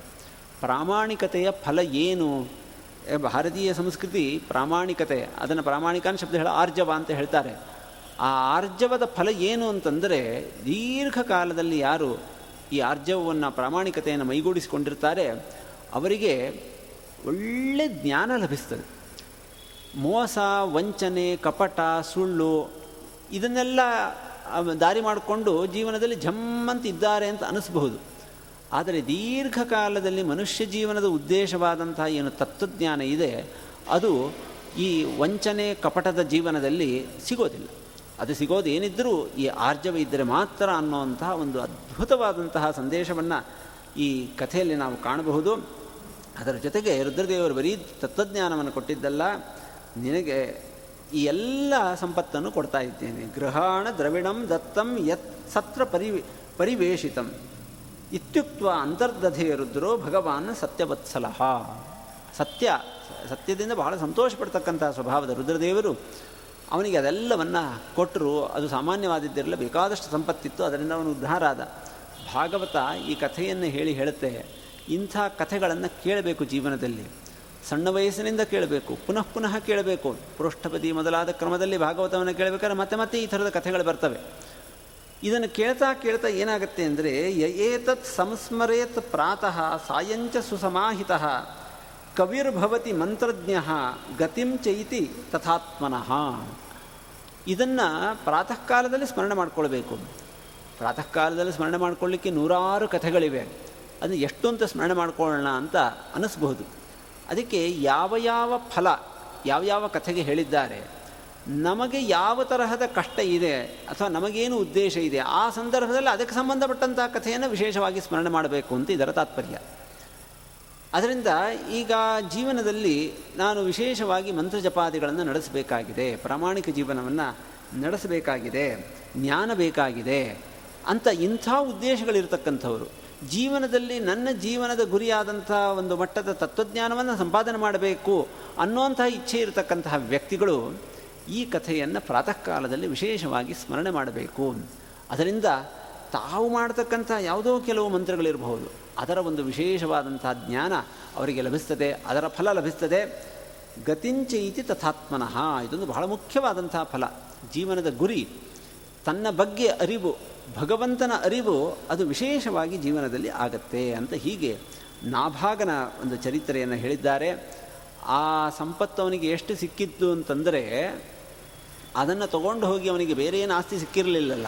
ಪ್ರಾಮಾಣಿಕತೆಯ ಫಲ ಏನು? ಭಾರತೀಯ ಸಂಸ್ಕೃತಿ ಪ್ರಾಮಾಣಿಕತೆ, ಅದನ್ನು ಪ್ರಾಮಾಣಿಕ ಶಬ್ದ ಹೇಳ ಆರ್ಜವ ಅಂತ ಹೇಳ್ತಾರೆ. ಆ ಆರ್ಜವದ ಫಲ ಏನು ಅಂತಂದರೆ ದೀರ್ಘಕಾಲದಲ್ಲಿ ಯಾರು ಈ ಆರ್ಜವವನ್ನು ಪ್ರಾಮಾಣಿಕತೆಯನ್ನು ಮೈಗೂಡಿಸಿಕೊಂಡಿರ್ತಾರೆ, ಅವರಿಗೆ ಒಳ್ಳೆ ಜ್ಞಾನ ಲಭಿಸ್ತದೆ. ಮೋಸ, ವಂಚನೆ, ಕಪಟ, ಸುಳ್ಳು, ಇದನ್ನೆಲ್ಲ ದಾರಿ ಮಾಡಿಕೊಂಡು ಜೀವನದಲ್ಲಿ ಜಮ್ಮಂತ ಇದ್ದಾರೆ ಅಂತ ಅನಿಸ್ಬಹುದು. ಆದರೆ ದೀರ್ಘಕಾಲದಲ್ಲಿ ಮನುಷ್ಯ ಜೀವನದ ಉದ್ದೇಶವಾದಂಥ ಏನು ತತ್ವಜ್ಞಾನ ಇದೆ, ಅದು ಈ ವಂಚನೆ ಕಪಟದ ಜೀವನದಲ್ಲಿ ಸಿಗೋದಿಲ್ಲ. ಅದು ಸಿಗೋದು ಏನಿದ್ದರೂ ಈ ಆರ್ಜವ ಇದ್ದರೆ ಮಾತ್ರ ಅನ್ನೋವಂತಹ ಒಂದು ಅದ್ಭುತವಾದಂತಹ ಸಂದೇಶವನ್ನು ಈ ಕಥೆಯಲ್ಲಿ ನಾವು ಕಾಣಬಹುದು. ಅದರ ಜೊತೆಗೆ ರುದ್ರದೇವರು ಬರೀ ತತ್ವಜ್ಞಾನವನ್ನು ಕೊಟ್ಟಿದ್ದಲ್ಲ, ನಿನಗೆ ಈ ಎಲ್ಲ ಸಂಪತ್ತನ್ನು ಕೊಡ್ತಾ ಇದ್ದೇನೆ. ಗೃಹಾಣ ದ್ರವಿಡಂ ದತ್ತಂ ಯತ್ ಸತ್ರ ಪರಿ ಪರಿವೇಶಿತಂ. ಇತ್ಯುಕ್ತ ಅಂತರ್ದಧೆ ರುದ್ರೋ ಭಗವಾನ್ ಸತ್ಯವತ್ಸಲಹ ಸತ್ಯ, ಸತ್ಯದಿಂದ ಬಹಳ ಸಂತೋಷ ಪಡ್ತಕ್ಕಂಥ ಸ್ವಭಾವದ ರುದ್ರದೇವರು, ಅವನಿಗೆ ಅದೆಲ್ಲವನ್ನು ಕೊಟ್ಟರು, ಅದು ಸಾಮಾನ್ಯವಾದಿದ್ದಿರಲ್ಲ, ಬೇಕಾದಷ್ಟು ಸಂಪತ್ತಿತ್ತು, ಅದರಿಂದ ಅವನು ಉದ್ಧಾರ ಆದ ಭಾಗವತ ಈ ಕಥೆಯನ್ನು ಹೇಳಿ ಹೇಳುತ್ತೆ, ಇಂಥ ಕಥೆಗಳನ್ನು ಕೇಳಬೇಕು ಜೀವನದಲ್ಲಿ. ಸಣ್ಣ ವಯಸ್ಸಿನಿಂದ ಕೇಳಬೇಕು, ಪುನಃ ಪುನಃ ಕೇಳಬೇಕು. ಪೃಷ್ಠಪದಿ ಮೊದಲಾದ ಕ್ರಮದಲ್ಲಿ ಭಾಗವತವನ್ನು ಕೇಳಬೇಕಾದ್ರೆ ಮತ್ತೆ ಮತ್ತೆ ಈ ಥರದ ಕಥೆಗಳು ಬರ್ತವೆ. ಇದನ್ನು ಕೇಳ್ತಾ ಕೇಳ್ತಾ ಏನಾಗುತ್ತೆ ಅಂದರೆ ಏತತ್ ಸಂಸ್ಮರೇತ್ ಪ್ರಾತಃ ಸಾಯಂಚ ಸುಸಮಾಹಿತ ಕವಿರ್ಭವತಿ ಮಂತ್ರಜ್ಞ ಗತಿಂ ಚೈತಿ ತಥಾತ್ಮನಃ. ಇದನ್ನು ಪ್ರಾತಃ ಕಾಲದಲ್ಲಿ ಸ್ಮರಣೆ ಮಾಡಿಕೊಳ್ಬೇಕು. ಪ್ರಾತಃ ಕಾಲದಲ್ಲಿ ಸ್ಮರಣೆ ಮಾಡಿಕೊಳ್ಳಿಕ್ಕೆ ನೂರಾರು ಕಥೆಗಳಿವೆ. ಅದನ್ನು ಎಷ್ಟು ಅಂತ ಸ್ಮರಣೆ ಮಾಡಿಕೊಳ್ಳೋಣ ಅಂತ ಅನಿಸ್ಬಹುದು. ಅದಕ್ಕೆ ಯಾವ ಯಾವ ಫಲ, ಯಾವ ಯಾವ ಕಥೆಗೆ ಹೇಳಿದ್ದಾರೆ ನಮಗೆ ಯಾವ ತರಹದ ಕಷ್ಟ ಇದೆ ಅಥವಾ ನಮಗೇನು ಉದ್ದೇಶ ಇದೆ, ಆ ಸಂದರ್ಭದಲ್ಲಿ ಅದಕ್ಕೆ ಸಂಬಂಧಪಟ್ಟಂಥ ಕಥೆಯನ್ನು ವಿಶೇಷವಾಗಿ ಸ್ಮರಣೆ ಮಾಡಬೇಕು ಅಂತ ಇದರ ತಾತ್ಪರ್ಯ. ಅದರಿಂದ ಈಗ ಜೀವನದಲ್ಲಿ ನಾನು ವಿಶೇಷವಾಗಿ ಮಂತ್ರ ಜಪಾದಿಗಳನ್ನು ನಡೆಸಬೇಕಾಗಿದೆ, ಪ್ರಾಮಾಣಿಕ ಜೀವನವನ್ನು ನಡೆಸಬೇಕಾಗಿದೆ, ಜ್ಞಾನ ಬೇಕಾಗಿದೆ ಅಂತ ಇಂಥ ಉದ್ದೇಶಗಳಿರ್ತಕ್ಕಂಥವರು. ಜೀವನದಲ್ಲಿ ನನ್ನ ಜೀವನದ ಗುರಿಯಾದಂಥ ಒಂದು ಮಟ್ಟದ ತತ್ವಜ್ಞಾನವನ್ನು ಸಂಪಾದನೆ ಮಾಡಬೇಕು ಅನ್ನುವಂತಹ ಇಚ್ಛೆ ಇರತಕ್ಕಂತಹ ವ್ಯಕ್ತಿಗಳು ಈ ಕಥೆಯನ್ನು ಪ್ರಾತಃ ಕಾಲದಲ್ಲಿ ವಿಶೇಷವಾಗಿ ಸ್ಮರಣೆ ಮಾಡಬೇಕು. ಅದರಿಂದ ತಾವು ಮಾಡತಕ್ಕಂಥ ಯಾವುದೋ ಕೆಲವು ಮಂತ್ರಗಳಿರಬಹುದು. ಅದರ ಒಂದು ವಿಶೇಷವಾದಂಥ ಜ್ಞಾನ ಅವರಿಗೆ ಲಭಿಸ್ತದೆ. ಅದರ ಫಲ ಲಭಿಸ್ತದೆ. ಗತಿಂಚೈತಿ ತಥಾತ್ಮನಃ. ಇದೊಂದು ಬಹಳ ಮುಖ್ಯವಾದಂಥ ಫಲ. ಜೀವನದ ಗುರಿ, ತನ್ನ ಬಗ್ಗೆ ಅರಿವು, ಭಗವಂತನ ಅರಿವು ಅದು ವಿಶೇಷವಾಗಿ ಜೀವನದಲ್ಲಿ ಆಗತ್ತೆ ಅಂತ ಹೀಗೆ ನಾಭಾಗನ ಒಂದು ಚರಿತ್ರೆಯನ್ನು ಹೇಳಿದ್ದಾರೆ. ಆ ಸಂಪತ್ತು ಅವನಿಗೆ ಎಷ್ಟು ಸಿಕ್ಕಿತ್ತು ಅಂತಂದರೆ ಅದನ್ನು ತಗೊಂಡು ಹೋಗಿ ಅವನಿಗೆ ಬೇರೆ ಏನು ಆಸ್ತಿ ಸಿಕ್ಕಿರಲಿಲ್ಲಲ್ಲ.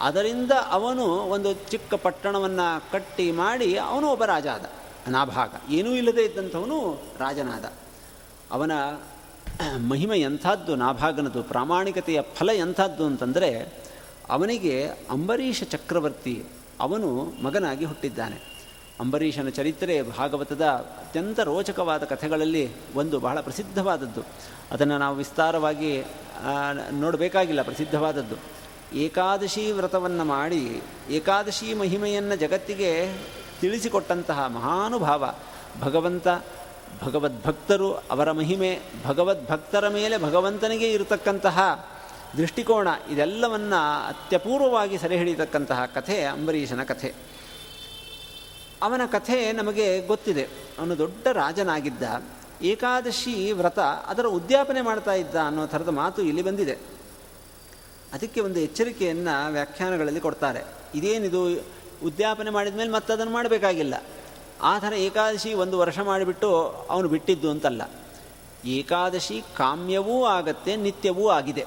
ಅದರಿಂದ ಅವನು ಒಂದು ಚಿಕ್ಕ ಪಟ್ಟಣವನ್ನು ಕಟ್ಟಿ ಮಾಡಿ ಅವನು ಒಬ್ಬ ರಾಜ ಆದ ನಾಭಾಗ ಏನೂ ಇಲ್ಲದೆ ಇದ್ದಂಥವನು ರಾಜನಾದ. ಅವನ ಮಹಿಮೆ ಎಂಥದ್ದು ನಾಭಾಗನದು ಪ್ರಾಮಾಣಿಕತೆಯ ಫಲ ಎಂಥದ್ದು ಅಂತಂದರೆ, ಅವನಿಗೆ ಅಂಬರೀಷ ಚಕ್ರವರ್ತಿ ಅವನು ಮಗನಾಗಿ ಹುಟ್ಟಿದ್ದಾನೆ. ಅಂಬರೀಷನ ಚರಿತ್ರೆ ಭಾಗವತದ ಅತ್ಯಂತ ರೋಚಕವಾದ ಕಥೆಗಳಲ್ಲಿ ಒಂದು ಬಹಳ ಪ್ರಸಿದ್ಧವಾದದ್ದು. ಅದನ್ನು ನಾವು ವಿಸ್ತಾರವಾಗಿ ನೋಡಬೇಕಾಗಿಲ್ಲ, ಪ್ರಸಿದ್ಧವಾದದ್ದು. ಏಕಾದಶಿ ವ್ರತವನ್ನು ಮಾಡಿ, ಏಕಾದಶಿ ಮಹಿಮೆಯನ್ನು ಜಗತ್ತಿಗೆ ತಿಳಿಸಿಕೊಟ್ಟಂತಹ ಮಹಾನುಭಾವ, ಭಗವಂತ, ಭಗವದ್ಭಕ್ತರು ಅವರ ಮಹಿಮೆ, ಭಗವದ್ಭಕ್ತರ ಮೇಲೆ ಭಗವಂತನಿಗೆ ಇರತಕ್ಕಂತಹ ದೃಷ್ಟಿಕೋನ, ಇದೆಲ್ಲವನ್ನು ಅತ್ಯಪೂರ್ವವಾಗಿ ಸೆರೆ ಹಿಡಿತಕ್ಕಂತಹ ಕಥೆ, ಅಂಬರೀಷನ ಕಥೆ. ಅವನ ಕಥೆ ನಮಗೆ ಗೊತ್ತಿದೆ. ಅವನು ದೊಡ್ಡ ರಾಜನಾಗಿದ್ದ. ಏಕಾದಶಿ ವ್ರತ ಅದರ ಉದ್ಯಾಪನೆ ಮಾಡ್ತಾ ಇದ್ದ ಅನ್ನೋ ಥರದ ಮಾತು ಇಲ್ಲಿ ಬಂದಿದೆ. ಅದಕ್ಕೆ ಒಂದು ಎಚ್ಚರಿಕೆಯನ್ನು ವ್ಯಾಖ್ಯಾನಗಳಲ್ಲಿ ಕೊಡ್ತಾರೆ. ಇದೇನಿದು ಉದ್ಯಾಪನೆ ಮಾಡಿದ ಮೇಲೆ ಮತ್ತೆ ಅದನ್ನು ಮಾಡಬೇಕಾಗಿಲ್ಲ. ಆ ಥರ ಏಕಾದಶಿ ಒಂದು ವರ್ಷ ಮಾಡಿಬಿಟ್ಟು ಅವನು ಬಿಟ್ಟಿದ್ದು ಅಂತಲ್ಲ. ಏಕಾದಶಿ ಕಾಮ್ಯವೂ ಆಗತ್ತೆ, ನಿತ್ಯವೂ ಆಗಿದೆ.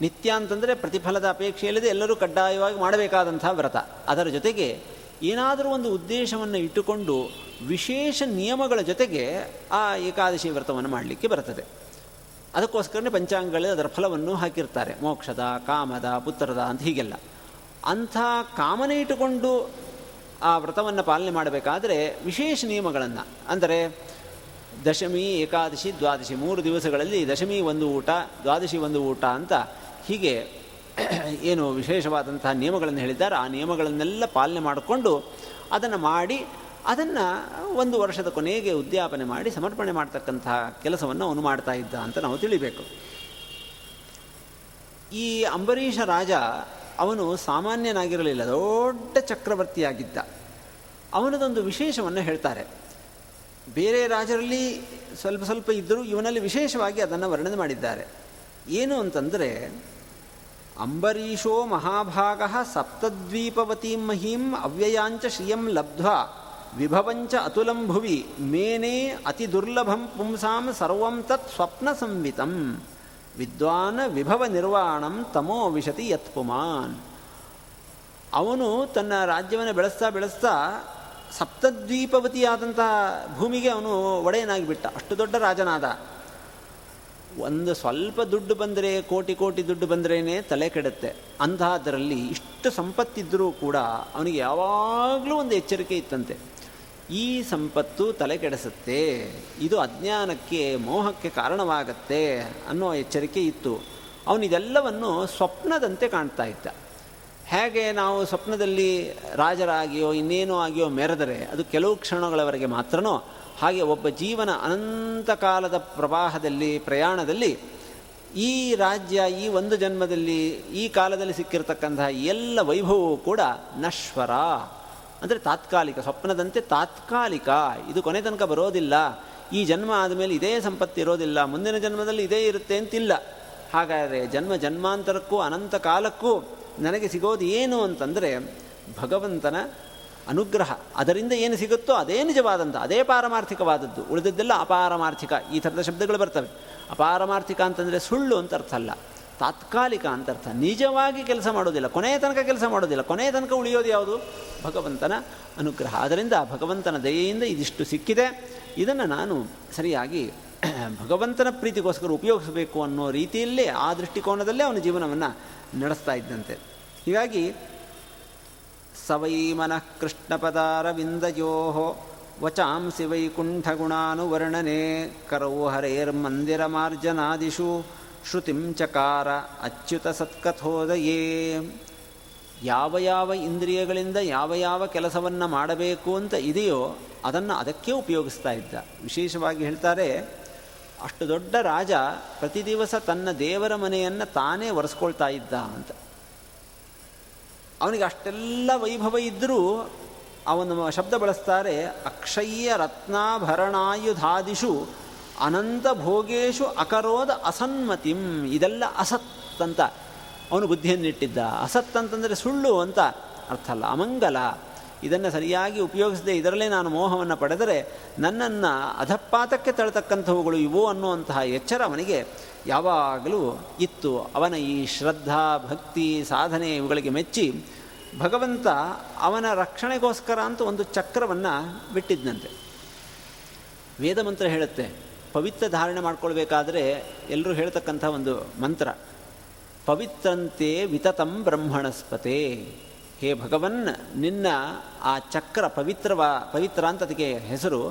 ನಿತ್ಯ ಅಂತಂದರೆ ಪ್ರತಿಫಲದ ಅಪೇಕ್ಷೆ ಇಲ್ಲದೆ ಎಲ್ಲರೂ ಕಡ್ಡಾಯವಾಗಿ ಮಾಡಬೇಕಾದಂಥ ವ್ರತ. ಅದರ ಜೊತೆಗೆ ಏನಾದರೂ ಒಂದು ಉದ್ದೇಶವನ್ನು ಇಟ್ಟುಕೊಂಡು ವಿಶೇಷ ನಿಯಮಗಳ ಜೊತೆಗೆ ಆ ಏಕಾದಶಿ ವ್ರತವನ್ನು ಮಾಡಲಿಕ್ಕೆ ಬರ್ತದೆ. ಅದಕ್ಕೋಸ್ಕರನೇ ಪಂಚಾಂಗಗಳಲ್ಲಿ ಅದರ ಫಲವನ್ನು ಹಾಕಿರ್ತಾರೆ. ಮೋಕ್ಷದ, ಕಾಮದ ಪುತ್ರದ ಅಂತ ಹೀಗೆಲ್ಲ. ಅಂಥ ಕಾಮನೆ ಇಟ್ಟುಕೊಂಡು ಆ ವ್ರತವನ್ನು ಪಾಲನೆ ಮಾಡಬೇಕಾದ್ರೆ ವಿಶೇಷ ನಿಯಮಗಳನ್ನು. ಅಂದರೆ ದಶಮಿ, ಏಕಾದಶಿ, ದ್ವಾದಶಿ ಮೂರು ದಿವಸಗಳಲ್ಲಿ ದಶಮಿ ಒಂದು ಊಟ, ದ್ವಾದಶಿ ಒಂದು ಊಟ ಅಂತ ಹೀಗೆ ಏನು ವಿಶೇಷವಾದಂತಹ ನಿಯಮಗಳನ್ನು ಹೇಳಿದ್ದಾರೆ. ಆ ನಿಯಮಗಳನ್ನೆಲ್ಲ ಪಾಲನೆ ಮಾಡಿಕೊಂಡು ಅದನ್ನು ಮಾಡಿ ಅದನ್ನು ಒಂದು ವರ್ಷದ ಕೊನೆಗೆ ಉದ್ಯಾಪನೆ ಮಾಡಿ ಸಮರ್ಪಣೆ ಮಾಡ್ತಕ್ಕಂತಹ ಕೆಲಸವನ್ನು ಅವನು ಮಾಡ್ತಾ ಇದ್ದ ಅಂತ ನಾವು ತಿಳಿಬೇಕು. ಈ ಅಂಬರೀಷ ರಾಜ ಅವನು ಸಾಮಾನ್ಯನಾಗಿರಲಿಲ್ಲ, ದೊಡ್ಡ ಚಕ್ರವರ್ತಿಯಾಗಿದ್ದ. ಅವನದೊಂದು ವಿಶೇಷವನ್ನು ಹೇಳ್ತಾರೆ. ಬೇರೆ ರಾಜರಲ್ಲಿ ಸ್ವಲ್ಪ ಸ್ವಲ್ಪ ಇದ್ದರೂ ಇವನಲ್ಲಿ ವಿಶೇಷವಾಗಿ ಅದನ್ನು ವರ್ಣನೆ ಮಾಡಿದ್ದಾರೆ. ಏನು ಅಂತಂದರೆ, ಅಂಬರೀಷೋ ಮಹಾಭಾಗ ಸಪ್ತದ್ವೀಪವತೀಂ ಮಹೀಂ ಅವ್ಯಯಾಂಚ ಶ್ರಿಯಂ ಲಬ್ಧ್ವ. ವಿಭವಂಚ ಅತುಲಂ ಭುವಿ ಮೇನೆ ಅತಿ ದುರ್ಲಭಂ ಪುಂಸಾಂ ಸರ್ವಂ ತತ್ ಸ್ವಪ್ನ ಸಂವಿತಂ ವಿದ್ವಾನ ವಿಭವ ನಿರ್ವಾಣಂ ತಮೋ ವಿಶತಿ ಅವನು ತನ್ನ ರಾಜ್ಯವನ್ನು ಬೆಳೆಸ್ತಾ ಬೆಳೆಸ್ತಾ ಸಪ್ತದ್ವೀಪವತಿಯಾದಂತಹ ಭೂಮಿಗೆ ಅವನು ಒಡೆಯನಾಗಿ ಬಿಟ್ಟ ಅಷ್ಟು ದೊಡ್ಡ ರಾಜನಾದ. ಒಂದು ಸ್ವಲ್ಪ ದುಡ್ಡು ಬಂದರೆ, ಕೋಟಿ ಕೋಟಿ ದುಡ್ಡು ಬಂದ್ರೇ ತಲೆ ಕೆಡುತ್ತೆ. ಅಂತಹದರಲ್ಲಿ ಇಷ್ಟು ಸಂಪತ್ತಿದ್ದರೂ ಕೂಡ ಅವನಿಗೆ ಯಾವಾಗಲೂ ಒಂದು ಎಚ್ಚರಿಕೆ ಇತ್ತಂತೆ. ಈ ಸಂಪತ್ತು ತಲೆ ಕೆಡಿಸುತ್ತೆ ಇದು ಅಜ್ಞಾನಕ್ಕೆ, ಮೋಹಕ್ಕೆ ಕಾರಣವಾಗತ್ತೆ ಅನ್ನೋ ಎಚ್ಚರಿಕೆ ಇತ್ತು. ಅವನಿದೆಲ್ಲವನ್ನು ಸ್ವಪ್ನದಂತೆ ಕಾಣ್ತಾ ಇದ್ದ. ಹೇಗೆ ನಾವು ಸ್ವಪ್ನದಲ್ಲಿ ರಾಜರಾಗಿಯೋ, ಇನ್ನೇನೋ ಆಗಿಯೋ ಮೆರೆದರೆ, ಅದು ಕೆಲವು ಕ್ಷಣಗಳವರೆಗೆ ಮಾತ್ರನೋ, ಹಾಗೆ ಒಬ್ಬ ಜೀವನ ಅನಂತ ಕಾಲದ ಪ್ರವಾಹದಲ್ಲಿ, ಪ್ರಯಾಣದಲ್ಲಿ, ಈ ರಾಜ್ಯ, ಈ ಒಂದು ಜನ್ಮದಲ್ಲಿ, ಈ ಕಾಲದಲ್ಲಿ ಸಿಕ್ಕಿರತಕ್ಕಂತಹ ಎಲ್ಲ ವೈಭವವೂ ಕೂಡ ನಶ್ವರ. ಅಂದರೆ ತಾತ್ಕಾಲಿಕ, ಸ್ವಪ್ನದಂತೆ ತಾತ್ಕಾಲಿಕ. ಇದು ಕೊನೆ ತನಕ ಬರೋದಿಲ್ಲ. ಈ ಜನ್ಮ ಆದಮೇಲೆ ಇದೇ ಸಂಪತ್ತು ಇರೋದಿಲ್ಲ. ಮುಂದಿನ ಜನ್ಮದಲ್ಲಿ ಇದೇ ಇರುತ್ತೆ ಅಂತಿಲ್ಲ. ಹಾಗಾದರೆ ಜನ್ಮ ಜನ್ಮಾಂತರಕ್ಕೂ, ಅನಂತ ಕಾಲಕ್ಕೂ ನನಗೆ ಸಿಗೋದು ಏನು ಅಂತಂದರೆ ಭಗವಂತನ ಅನುಗ್ರಹ. ಅದರಿಂದ ಏನು ಸಿಗುತ್ತೋ ಅದೇ ನಿಜವಾದಂಥ ಅದೇ ಪಾರಮಾರ್ಥಿಕವಾದದ್ದು. ಉಳಿದದ್ದೆಲ್ಲ ಅಪಾರಮಾರ್ಥಿಕ. ಈ ಥರದ ಶಬ್ದಗಳು ಬರ್ತವೆ. ಅಪಾರಮಾರ್ಥಿಕ ಅಂತಂದರೆ ಸುಳ್ಳು ಅಂತ ಅರ್ಥ ಅಲ್ಲ. ತಾತ್ಕಾಲಿಕ ಅಂತರ್ಥ. ನಿಜವಾಗಿ ಕೆಲಸ ಮಾಡೋದಿಲ್ಲ. ಕೊನೆಯ ತನಕ ಕೆಲಸ ಮಾಡೋದಿಲ್ಲ. ಕೊನೆಯ ತನಕ ಉಳಿಯೋದು ಯಾವುದು? ಭಗವಂತನ ಅನುಗ್ರಹ. ಆದ್ದರಿಂದ ಭಗವಂತನ ದಯೆಯಿಂದ ಇದಿಷ್ಟು ಸಿಕ್ಕಿದೆ. ಇದನ್ನು ನಾನು ಸರಿಯಾಗಿ ಭಗವಂತನ ಪ್ರೀತಿಗೋಸ್ಕರ ಉಪಯೋಗಿಸಬೇಕು ಅನ್ನೋ ರೀತಿಯಲ್ಲಿ ಆ ದೃಷ್ಟಿಕೋನದಲ್ಲೇ ಅವನ ಜೀವನವನ್ನು ನಡೆಸ್ತಾ ಇದ್ದಂತೆ. ಹೀಗಾಗಿ ಸವೈ ಮನಃ ಕೃಷ್ಣಪದಾರವಿಂದಯೋ ವಚಾಂಸಿ ವೈಕುಂಠಗುಣಾನುವರ್ಣನೆ ಕರೌ ಮಾರ್ಜನಾದಿಷು ಶ್ರುತಿಂ ಚಕಾರ ಅಚ್ಯುತ ಸತ್ಕಥೋದಯೇ. ಯಾವ ಯಾವ ಇಂದ್ರಿಯಗಳಿಂದ ಯಾವ ಯಾವ ಕೆಲಸವನ್ನು ಮಾಡಬೇಕು ಅಂತ ಇದೆಯೋ ಅದನ್ನು ಅದಕ್ಕೆ ಉಪಯೋಗಿಸ್ತಾ ಇದ್ದ. ವಿಶೇಷವಾಗಿ ಹೇಳ್ತಾರೆ, ಅಷ್ಟು ದೊಡ್ಡ ರಾಜ ಪ್ರತಿ ದಿವಸ ತನ್ನ ದೇವರ ಮನೆಯನ್ನು ತಾನೇ ಒರೆಸ್ಕೊಳ್ತಾ ಇದ್ದ ಅಂತ. ಅವನಿಗೆ ಅಷ್ಟೆಲ್ಲ ವೈಭವ ಇದ್ದರೂ ಅವನು ಶಬ್ದ ಬಳಸ್ತಾರೆ, ಅಕ್ಷಯ್ಯ ರತ್ನಾಭರಣಾಯುಧಾದಿಷು ಅನಂತ ಭೋಗೇಶು ಅಕರೋದ ಅಸನ್ಮತಿಂ, ಇದೆಲ್ಲ ಅಸತ್ ಅಂತ ಅವನು ಬುದ್ಧಿಯನ್ನಿಟ್ಟಿದ್ದ ಅಸತ್ ಅಂತಂದರೆ ಸುಳ್ಳು ಅಂತ ಅರ್ಥ ಅಲ್ಲ, ಅಮಂಗಲ. ಇದನ್ನು ಸರಿಯಾಗಿ ಉಪಯೋಗಿಸದೆ ಇದರಲ್ಲೇ ನಾನು ಮೋಹವನ್ನು ಪಡೆದರೆ ನನ್ನನ್ನು ಅಧಪಾತಕ್ಕೆ ತಳ್ತಕ್ಕಂಥವುಗಳು ಇವು ಅನ್ನುವಂತಹ ಎಚ್ಚರ ಅವನಿಗೆ ಯಾವಾಗಲೂ ಇತ್ತು. ಅವನ ಈ ಶ್ರದ್ಧಾ, ಭಕ್ತಿ, ಸಾಧನೆ ಇವುಗಳಿಗೆ ಮೆಚ್ಚಿ ಭಗವಂತ ಅವನ ರಕ್ಷಣೆಗೋಸ್ಕರ ಅಂತ ಒಂದು ಚಕ್ರವನ್ನು ಬಿಟ್ಟಿದ್ದಂತೆ ವೇದ ಮಂತ್ರ ಹೇಳುತ್ತೆ ಪವಿತ್ರ ಧಾರಣೆ ಮಾಡ್ಕೊಳ್ಬೇಕಾದ್ರೆ ಎಲ್ಲರೂ ಹೇಳ್ತಕ್ಕಂಥ ಒಂದು ಮಂತ್ರ. ಪವಿತ್ರಂತೆ ವಿತತಂ ಬ್ರಹ್ಮಣಸ್ಪತೆ. ಹೇ ಭಗವನ್, ನಿನ್ನ ಆ ಚಕ್ರ ಪವಿತ್ರವ, ಪವಿತ್ರ ಅಂತ ಅದಕ್ಕೆ ಹೆಸರು.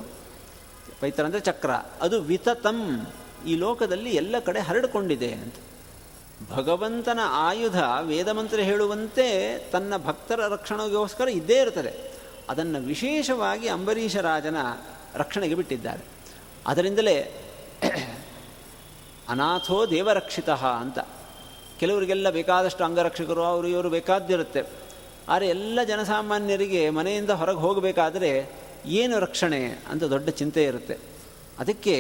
ಪವಿತ್ರ ಅಂದರೆ ಚಕ್ರ. ಅದು ವಿತತಂ. ಈ ಲೋಕದಲ್ಲಿ ಎಲ್ಲ ಕಡೆ ಹರಡಿಕೊಂಡಿದೆ ಅಂತ. ಭಗವಂತನ ಆಯುಧ ವೇದಮಂತ್ರ ಹೇಳುವಂತೆ ತನ್ನ ಭಕ್ತರ ರಕ್ಷಣೆಗೋಸ್ಕರ ಇದ್ದೇ ಇರ್ತದೆ. ಅದನ್ನು ವಿಶೇಷವಾಗಿ ಅಂಬರೀಷ ರಾಜನ ರಕ್ಷಣೆಗೆ ಬಿಟ್ಟಿದ್ದಾರೆ. ಅದರಿಂದಲೇ ಅನಾಥೋ ದೇವರಕ್ಷಿತ ಅಂತ. ಕೆಲವರಿಗೆಲ್ಲ ಬೇಕಾದಷ್ಟು ಅಂಗರಕ್ಷಕರು, ಅವರು ಇವರು ಬೇಕಾದ್ದಿರುತ್ತೆ. ಆದರೆ ಎಲ್ಲ ಜನಸಾಮಾನ್ಯರಿಗೆ ಮನೆಯಿಂದ ಹೊರಗೆ ಹೋಗಬೇಕಾದರೆ ಏನು ರಕ್ಷಣೆ ಅಂತ ದೊಡ್ಡ ಚಿಂತೆ ಇರುತ್ತೆ. ಅದಕ್ಕೆ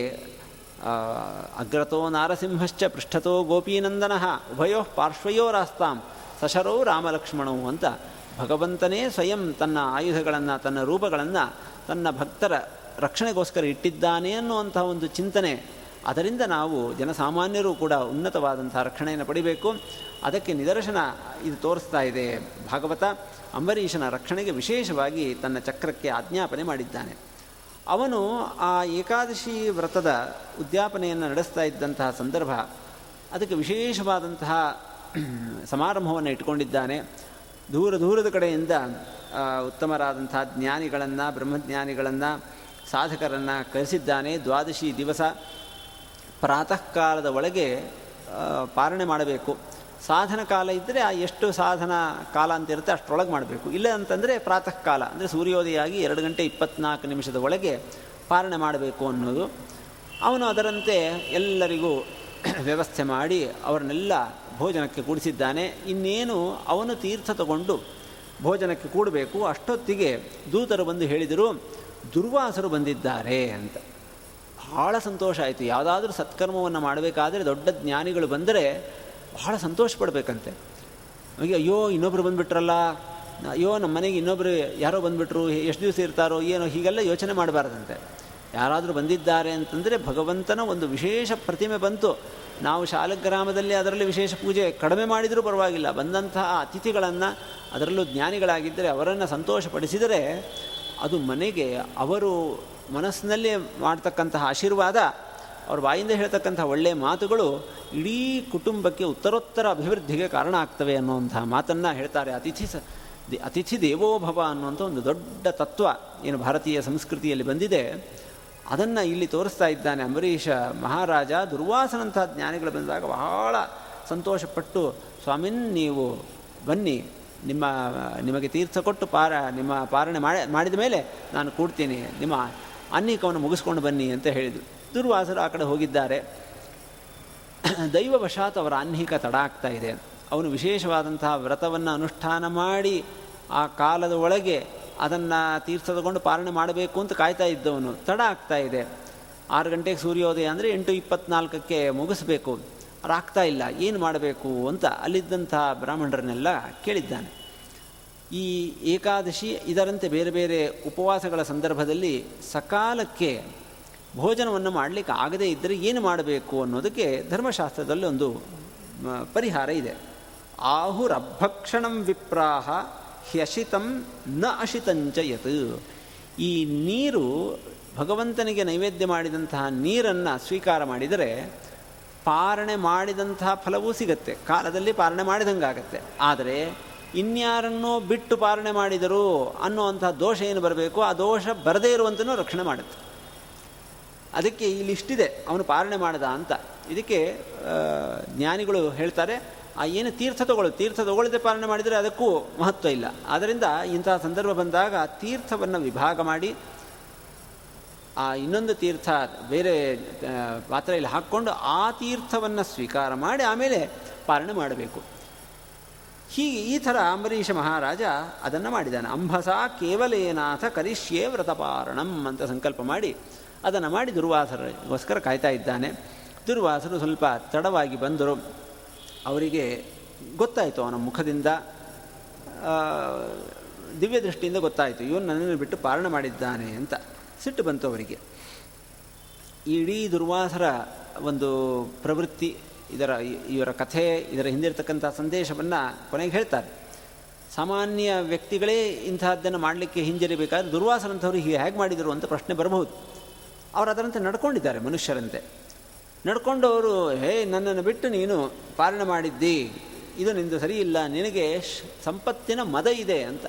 ಅಗ್ರತೋ ನಾರಸಿಂಹಶ್ಚ ಪೃಷ್ಠತೋ ಗೋಪೀನಂದನ ಉಭಯೋ ಪಾರ್ಶ್ವಯೋ ರಾಸ್ತಾಂ ಸಶರೋ ರಾಮಲಕ್ಷ್ಮಣವು ಅಂತ ಭಗವಂತನೇ ಸ್ವಯಂ ತನ್ನ ಆಯುಧಗಳನ್ನು, ತನ್ನ ರೂಪಗಳನ್ನು, ತನ್ನ ಭಕ್ತರ ರಕ್ಷಣೆಗೋಸ್ಕರ ಇಟ್ಟಿದ್ದಾನೆ ಅನ್ನುವಂತಹ ಒಂದು ಚಿಂತನೆ. ಅದರಿಂದ ನಾವು ಜನಸಾಮಾನ್ಯರು ಕೂಡ ಉನ್ನತವಾದಂತಹ ರಕ್ಷಣೆಯನ್ನು ಪಡಿಬೇಕು. ಅದಕ್ಕೆ ನಿದರ್ಶನ ಇದು ತೋರಿಸ್ತಾ ಇದೆ. ಭಾಗವತ ಅಂಬರೀಷನ ರಕ್ಷಣೆಗೆ ವಿಶೇಷವಾಗಿ ತನ್ನ ಚಕ್ರಕ್ಕೆ ಆಜ್ಞಾಪನೆ ಮಾಡಿದ್ದಾನೆ. ಅವನು ಆ ಏಕಾದಶಿ ವ್ರತದ ಉದ್ಯಾಪನೆಯನ್ನು ನಡೆಸ್ತಾ ಇದ್ದಂತಹ ಸಂದರ್ಭ, ಅದಕ್ಕೆ ವಿಶೇಷವಾದಂತಹ ಸಮಾರಂಭವನ್ನು ಇಟ್ಕೊಂಡಿದ್ದಾನೆ ದೂರ ದೂರದ ಕಡೆಯಿಂದ ಉತ್ತಮರಾದಂತಹ ಜ್ಞಾನಿಗಳನ್ನು, ಬ್ರಹ್ಮಜ್ಞಾನಿಗಳನ್ನು ಸಾಧಕರನ್ನು ಕರೆಸಿದ್ದಾನೆ. ದ್ವಾದಶಿ ದಿವಸ ಪ್ರಾತಃ ಕಾಲದ ಒಳಗೆ ಪಾರಣೆ ಮಾಡಬೇಕು. ಸಾಧನ ಕಾಲ ಇದ್ದರೆ ಎಷ್ಟು ಸಾಧನ ಕಾಲ ಅಂತ ಇರುತ್ತೆ ಅಷ್ಟರೊಳಗೆ ಮಾಡಬೇಕು. ಇಲ್ಲ ಅಂತಂದರೆ ಪ್ರಾತಃ ಕಾಲ ಅಂದರೆ ಸೂರ್ಯೋದಯ ಆಗಿ ಎರಡು ಗಂಟೆ ಇಪ್ಪತ್ನಾಲ್ಕು ನಿಮಿಷದ ಒಳಗೆ ಪಾರಣೆ ಮಾಡಬೇಕು ಅನ್ನೋದು. ಅವನು ಅದರಂತೆ ಎಲ್ಲರಿಗೂ ವ್ಯವಸ್ಥೆ ಮಾಡಿ ಅವರನ್ನೆಲ್ಲ ಭೋಜನಕ್ಕೆ ಕೂಡಿಸಿದ್ದಾನೆ. ಇನ್ನೇನು ಅವನು ತೀರ್ಥ ತಗೊಂಡು ಭೋಜನಕ್ಕೆ ಕೂಡಬೇಕು. ಅಷ್ಟೊತ್ತಿಗೆ ದೂತರು ಬಂದು ಹೇಳಿದರು ದುರ್ವಾಸರು ಬಂದಿದ್ದಾರೆ ಅಂತ. ಬಹಳ ಸಂತೋಷ ಆಯಿತು. ಯಾವುದಾದ್ರೂ ಸತ್ಕರ್ಮವನ್ನು ಮಾಡಬೇಕಾದ್ರೆ ದೊಡ್ಡ ಜ್ಞಾನಿಗಳು ಬಂದರೆ ಬಹಳ ಸಂತೋಷ ಪಡಬೇಕಂತೆ. ನಮಗೆ ಅಯ್ಯೋ, ಇನ್ನೊಬ್ರು ಬಂದುಬಿಟ್ರಲ್ಲ. ಅಯ್ಯೋ ನಮ್ಮ ಮನೆಗೆ ಇನ್ನೊಬ್ಬರು ಯಾರೋ ಬಂದುಬಿಟ್ರು, ಎಷ್ಟು ದಿವಸ ಇರ್ತಾರೋ, ಏನೋ ಹೀಗೆಲ್ಲ ಯೋಚನೆ ಮಾಡಬಾರ್ದಂತೆ. ಯಾರಾದರೂ ಬಂದಿದ್ದಾರೆ ಅಂತಂದರೆ ಭಗವಂತನ ಒಂದು ವಿಶೇಷ ಪ್ರತಿಮೆ ಬಂತು. ನಾವು ಶಾಲಗ್ರಾಮದಲ್ಲಿ ಅದರಲ್ಲಿ ವಿಶೇಷ ಪೂಜೆ ಕಡಿಮೆ ಮಾಡಿದರೂ ಪರವಾಗಿಲ್ಲ. ಬಂದಂತಹ ಅತಿಥಿಗಳನ್ನು ಅದರಲ್ಲೂ ಜ್ಞಾನಿಗಳಾಗಿದ್ದರೆ ಅವರನ್ನು ಸಂತೋಷಪಡಿಸಿದರೆ ಅದು ಮನೆಗೆ ಅವರು ಮನಸ್ಸಿನಲ್ಲಿ ಮಾಡ್ತಕ್ಕಂತಹ ಆಶೀರ್ವಾದ, ಅವ್ರ ಬಾಯಿಂದ ಹೇಳ್ತಕ್ಕಂಥ ಒಳ್ಳೆಯ ಮಾತುಗಳು ಇಡೀ ಕುಟುಂಬಕ್ಕೆ ಉತ್ತರೋತ್ತರ ಅಭಿವೃದ್ಧಿಗೆ ಕಾರಣ ಆಗ್ತವೆ ಅನ್ನುವಂತಹ ಮಾತನ್ನು ಹೇಳ್ತಾರೆ ಅತಿಥಿ ಸ ಅತಿಥಿ ದೇವೋಭವ ಅನ್ನುವಂಥ ಒಂದು ದೊಡ್ಡ ತತ್ವ ಏನು ಭಾರತೀಯ ಸಂಸ್ಕೃತಿಯಲ್ಲಿ ಬಂದಿದೆ. ಅದನ್ನು ಇಲ್ಲಿ ತೋರಿಸ್ತಾ ಇದ್ದಾನೆ ಅಂಬರೀಷ ಮಹಾರಾಜ. ದುರ್ವಾಸನಂತಹ ಜ್ಞಾನಿಗಳು ಬಂದಾಗ ಬಹಳ ಸಂತೋಷಪಟ್ಟು, ಸ್ವಾಮಿನ್, ನೀವು ಬನ್ನಿ ನಿಮ್ಮ, ನಿಮಗೆ ತೀರ್ಥ ಕೊಟ್ಟು ಪಾರ, ನಿಮ್ಮ ಪಾರಣೆ ಮಾಡಿ, ಮಾಡಿದ ಮೇಲೆ ನಾನು ಕೂಡ್ತೀನಿ. ನಿಮ್ಮ ಅನ್ನಿಕವನ್ನು ಮುಗಿಸ್ಕೊಂಡು ಬನ್ನಿ ಅಂತ ಹೇಳಿದರು. ದುರ್ವಾಸರು ಆ ಕಡೆ ಹೋಗಿದ್ದಾರೆ. ದೈವವಶಾತ್ ಅವರ ಅನ್ನಿಕ ತಡ ಆಗ್ತಾ ಇದೆ. ಅವನು ವಿಶೇಷವಾದಂತಹ ವ್ರತವನ್ನು ಅನುಷ್ಠಾನ ಮಾಡಿ ಆ ಕಾಲದ ಒಳಗೆ ಅದನ್ನು ತೀರ್ಥ ತಗೊಂಡು ಪಾಲನೆ ಮಾಡಬೇಕು ಅಂತ ಕಾಯ್ತಾ ಇದ್ದವನು. ತಡ ಆಗ್ತಾ ಇದೆ. ಆರು ಗಂಟೆಗೆ ಸೂರ್ಯೋದಯ ಅಂದರೆ ಎಂಟು ಇಪ್ಪತ್ನಾಲ್ಕಕ್ಕೆ ಮುಗಿಸ್ಬೇಕು. ಆಗ್ತಾ ಇಲ್ಲ, ಏನು ಮಾಡಬೇಕು ಅಂತ ಅಲ್ಲಿದ್ದಂತಹ ಬ್ರಾಹ್ಮಣರನ್ನೆಲ್ಲ ಕೇಳಿದ್ದಾನೆ. ಈ ಏಕಾದಶಿ ಇದರಂತೆ ಬೇರೆ ಬೇರೆ ಉಪವಾಸಗಳ ಸಂದರ್ಭದಲ್ಲಿ ಸಕಾಲಕ್ಕೆ ಭೋಜನವನ್ನು ಮಾಡಲಿಕ್ಕೆ ಆಗದೇ ಇದ್ದರೆ ಏನು ಮಾಡಬೇಕು ಅನ್ನೋದಕ್ಕೆ ಧರ್ಮಶಾಸ್ತ್ರದಲ್ಲಿ ಒಂದು ಪರಿಹಾರ ಇದೆ. ಆಹುರಭಕ್ಷಣಂ ವಿಪ್ರಾಹ ಹ್ಯಶಿತಂ ನ ಅಶಿತಂಚ ಯತ್. ಈ ನೀರು ಭಗವಂತನಿಗೆ ನೈವೇದ್ಯ ಮಾಡಿದಂತಹ ನೀರನ್ನು ಸ್ವೀಕಾರ ಮಾಡಿದರೆ ಪಾರಣೆ ಮಾಡಿದಂತಹ ಫಲವೂ ಸಿಗತ್ತೆ. ಕಾಲದಲ್ಲಿ ಪಾರಣೆ ಮಾಡಿದಂಗಾಗತ್ತೆ. ಆದರೆ ಇನ್ಯಾರನ್ನೋ ಬಿಟ್ಟು ಪಾರಣೆ ಮಾಡಿದರು ಅನ್ನುವಂಥ ದೋಷ ಏನು ಬರಬೇಕು? ಆ ದೋಷ ಬರದೇ ಇರುವಂತನೂ ರಕ್ಷಣೆ ಮಾಡುತ್ತೆ. ಅದಕ್ಕೆ ಇಲ್ಲಿ ಇಷ್ಟಿದೆ ಅವನು ಪಾರಣೆ ಮಾಡದ ಅಂತ. ಇದಕ್ಕೆ ಜ್ಞಾನಿಗಳು ಹೇಳ್ತಾರೆ, ಆ ಏನು ತೀರ್ಥ ತಗೊಳ್ಳು. ತೀರ್ಥ ತಗೊಳ್ಳದೆ ಪಾಲನೆ ಮಾಡಿದರೆ ಅದಕ್ಕೂ ಮಹತ್ವ ಇಲ್ಲ. ಆದ್ದರಿಂದ ಇಂತಹ ಸಂದರ್ಭ ಬಂದಾಗ ತೀರ್ಥವನ್ನು ವಿಭಾಗ ಮಾಡಿ ಆ ಇನ್ನೊಂದು ತೀರ್ಥ ಬೇರೆ ಪಾತ್ರೆಯಲ್ಲಿ ಹಾಕ್ಕೊಂಡು ಆ ತೀರ್ಥವನ್ನು ಸ್ವೀಕಾರ ಮಾಡಿ ಆಮೇಲೆ ಪಾಲನೆ ಮಾಡಬೇಕು. ಹೀಗೆ ಈ ಥರ ಅಂಬರೀಷ ಮಹಾರಾಜ ಅದನ್ನು ಮಾಡಿದ್ದಾನೆ ಅಂಬಸ ಕೇವಲೇನಾಥ ಕರಿಷ್ಯೇ ವ್ರತಪಾರಣಂ ಅಂತ ಸಂಕಲ್ಪ ಮಾಡಿ ಅದನ್ನು ಮಾಡಿ ದುರ್ವಾಸರಿಗೋಸ್ಕರ ಕಾಯ್ತಾ ಇದ್ದಾನೆ. ದುರ್ವಾಸರು ಸ್ವಲ್ಪ ತಡವಾಗಿ ಬಂದರು. ಅವರಿಗೆ ಗೊತ್ತಾಯಿತು ಅವನ ಮುಖದಿಂದ. ದಿವ್ಯ ದೃಷ್ಟಿಯಿಂದ ಗೊತ್ತಾಯಿತು. ಇವನು ನನ್ನನ್ನು ಬಿಟ್ಟು ಪಾರಣ ಮಾಡಿದ್ದಾನೆ ಅಂತ. ಸಿಟ್ಟು ಬಂತು ಅವರಿಗೆ. ಇಡೀ ದುರ್ವಾಸರ ಒಂದು ಪ್ರವೃತ್ತಿ ಇದರ ಇವರ ಕಥೆ, ಇದರ ಹಿಂದಿರ್ತಕ್ಕಂಥ ಸಂದೇಶವನ್ನು ಕೊನೆಗೆ ಹೇಳ್ತಾರೆ. ಸಾಮಾನ್ಯ ವ್ಯಕ್ತಿಗಳೇ ಇಂತಹದ್ದನ್ನು ಮಾಡಲಿಕ್ಕೆ ಹಿಂಜರಿಬೇಕಾದ್ರೆ ದುರ್ವಾಸರಂಥವ್ರು ಹೀಗೆ ಹೇಗೆ ಮಾಡಿದರು ಅಂತ ಪ್ರಶ್ನೆ ಬರಬಹುದು. ಅವರು ಅದರಂತೆ ನಡ್ಕೊಂಡಿದ್ದಾರೆ ಮನುಷ್ಯರಂತೆ. ನಡ್ಕೊಂಡು ಅವರು ಹೇ, ನನ್ನನ್ನು ಬಿಟ್ಟು ನೀನು ಪಾಲನೆ ಮಾಡಿದ್ದಿ, ಇದು ನಿಂದು ಸರಿಯಿಲ್ಲ, ನಿನಗೆ ಸಂಪತ್ತಿನ ಮದ ಇದೆ ಅಂತ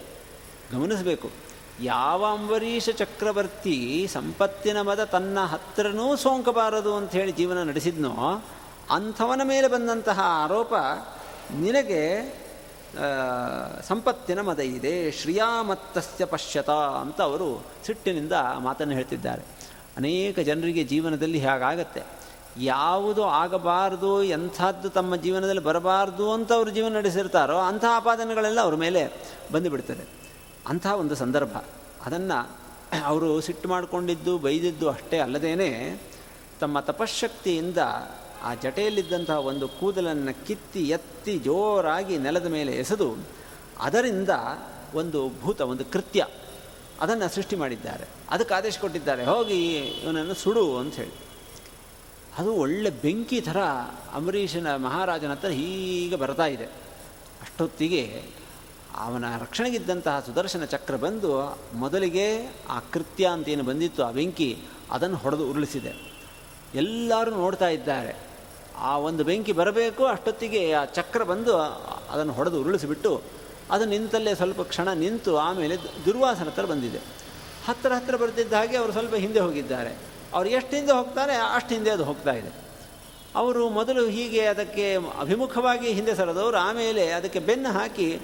ಗಮನಿಸಬೇಕು. ಯಾವ ಅಂಬರೀಷ ಚಕ್ರವರ್ತಿ ಸಂಪತ್ತಿನ ಮದ ತನ್ನ ಹತ್ತಿರನೂ ಸೋಂಕಬಾರದು ಅಂತ ಹೇಳಿ ಜೀವನ ನಡೆಸಿದ್ನೋ, ಅಂಥವನ ಮೇಲೆ ಬಂದಂತಹ ಆರೋಪ, ನಿನಗೆ ಸಂಪತ್ತಿನ ಮದ ಇದೆ, ಶ್ರಿಯಾಮತ್ತಸ್ಯ ಪಶ್ಯತ ಅಂತ ಅವರು ಸಿಟ್ಟಿನಿಂದ ಮಾತನ್ನು ಹೇಳ್ತಿದ್ದಾರೆ. ಅನೇಕ ಜನರಿಗೆ ಜೀವನದಲ್ಲಿ ಹೇಗಾಗತ್ತೆ. ಯಾವುದು ಆಗಬಾರದು, ಎಂಥದ್ದು ತಮ್ಮ ಜೀವನದಲ್ಲಿ ಬರಬಾರ್ದು ಅಂತ ಅವರು ಜೀವನ ನಡೆಸಿರ್ತಾರೋ ಅಂತಹ ಆಪಾದನೆಗಳೆಲ್ಲ ಅವ್ರ ಮೇಲೆ ಬಂದುಬಿಡ್ತದೆ. ಅಂತಹ ಒಂದು ಸಂದರ್ಭ. ಅದನ್ನು ಅವರು ಸಿಟ್ಟು ಮಾಡಿಕೊಂಡಿದ್ದು, ಬೈದಿದ್ದು ಅಷ್ಟೇ ಅಲ್ಲದೇನೆ ತಮ್ಮ ತಪಶಕ್ತಿಯಿಂದ ಆ ಜಟೆಯಲ್ಲಿದ್ದಂತಹ ಒಂದು ಕೂದಲನ್ನು ಕಿತ್ತಿ, ಎತ್ತಿ ಜೋರಾಗಿ ನೆಲದ ಮೇಲೆ ಎಸೆದು ಅದರಿಂದ ಒಂದು ಭೂತ, ಒಂದು ಕೃತ್ಯ ಅದನ್ನು ಸೃಷ್ಟಿ ಮಾಡಿದ್ದಾರೆ. ಅದಕ್ಕೆ ಆದೇಶ ಕೊಟ್ಟಿದ್ದಾರೆ. ಹೋಗಿ ಇವನನ್ನು ಸುಡು ಅಂತ ಹೇಳಿ. ಅದು ಒಳ್ಳೆ ಬೆಂಕಿ ಥರ ಅಂಬರೀಷನ ಮಹಾರಾಜನ ಹತ್ರ ಹೀಗೆ ಬರ್ತಾ ಇದೆ. ಅಷ್ಟೊತ್ತಿಗೆ ಅವನ ರಕ್ಷಣೆಗಿದ್ದಂತಹ ಸುದರ್ಶನ ಚಕ್ರ ಬಂದು ಮೊದಲಿಗೆ ಆ ಕೃತ್ಯ ಅಂತ ಏನು ಬಂದಿತ್ತು, ಆ ಬೆಂಕಿ, ಅದನ್ನು ಹೊಡೆದು ಉರುಳಿಸಿದೆ. ಎಲ್ಲರೂ ನೋಡ್ತಾ ಇದ್ದಾರೆ. ಆ ಒಂದು ಬೆಂಕಿ ಬರಬೇಕು, ಅಷ್ಟೊತ್ತಿಗೆ ಆ ಚಕ್ರ ಬಂದು ಅದನ್ನು ಹೊಡೆದು ಉರುಳಿಸಿಬಿಟ್ಟು ಅದು ನಿಂತಲ್ಲೇ ಸ್ವಲ್ಪ ಕ್ಷಣ ನಿಂತು ಆಮೇಲೆ ದುರ್ವಾಸನ ಹತ್ರ ಬಂದಿದೆ. ಹತ್ತಿರ ಹತ್ತಿರ ಬರ್ತಿದ್ದ ಹಾಗೆ ಅವರು ಸ್ವಲ್ಪ ಹಿಂದೆ ಹೋಗಿದ್ದಾರೆ. ಅವ್ರು ಎಷ್ಟು ಹಿಂದೆ ಹೋಗ್ತಾರೆ, ಅಷ್ಟು ಹಿಂದೆ ಅದು ಹೋಗ್ತಾ ಇದೆ. ಅವರು ಮೊದಲು ಹೀಗೆ ಅದಕ್ಕೆ ಅಭಿಮುಖವಾಗಿ ಹಿಂದೆ ಸರದವರು, ಆಮೇಲೆ ಅದಕ್ಕೆ ಬೆನ್ನು ಹಾಕಿ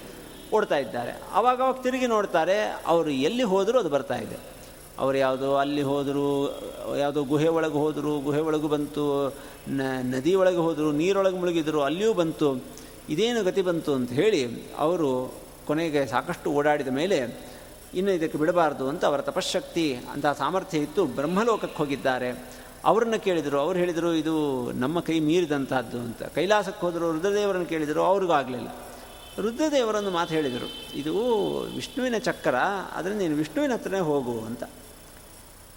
ಓಡ್ತಾ ಇದ್ದಾರೆ. ಅವಾಗ ಅವಾಗ ತಿರುಗಿ ನೋಡ್ತಾರೆ, ಅವರು ಎಲ್ಲಿ ಹೋದರೂ ಅದು ಬರ್ತಾ ಇದೆ. ಅವರು ಯಾವುದೋ ಅಲ್ಲಿ ಹೋದರು, ಯಾವುದೋ ಗುಹೆ ಒಳಗೆ ಹೋದರು, ಗುಹೆ ಒಳಗೂ ಬಂತು ನದಿ ಒಳಗೆ ಹೋದರು, ನೀರೊಳಗೆ ಮುಳುಗಿದ್ರು, ಅಲ್ಲಿಯೂ ಬಂತು, ಇದೇನು ಗತಿ ಬಂತು ಅಂತ ಹೇಳಿ ಅವರು ಕೊನೆಗೆ ಸಾಕಷ್ಟು ಓಡಾಡಿದ ಮೇಲೆ ಇನ್ನು ಇದಕ್ಕೆ ಬಿಡಬಾರ್ದು ಅಂತ ಅವರ ತಪಶಕ್ತಿ ಅಂತಹ ಸಾಮರ್ಥ್ಯ ಇತ್ತು, ಬ್ರಹ್ಮಲೋಕಕ್ಕೆ ಹೋಗಿದ್ದಾರೆ. ಅವರನ್ನು ಕೇಳಿದರು, ಅವ್ರು ಹೇಳಿದರು, ಇದು ನಮ್ಮ ಕೈ ಮೀರಿದಂತಹದ್ದು ಅಂತ. ಕೈಲಾಸಕ್ಕೆ ಹೋದರು, ರುದ್ರದೇವರನ್ನು ಕೇಳಿದರು, ಅವ್ರಿಗೂ ಆಗಲಿಲ್ಲ. ರುದ್ರದೇವರನ್ನು ಮಾತು ಹೇಳಿದರು. ಇದು ವಿಷ್ಣುವಿನ ಚಕ್ರ, ಆದರೆ ನೀನು ವಿಷ್ಣುವಿನ ಹತ್ರನೇ ಹೋಗು ಅಂತ.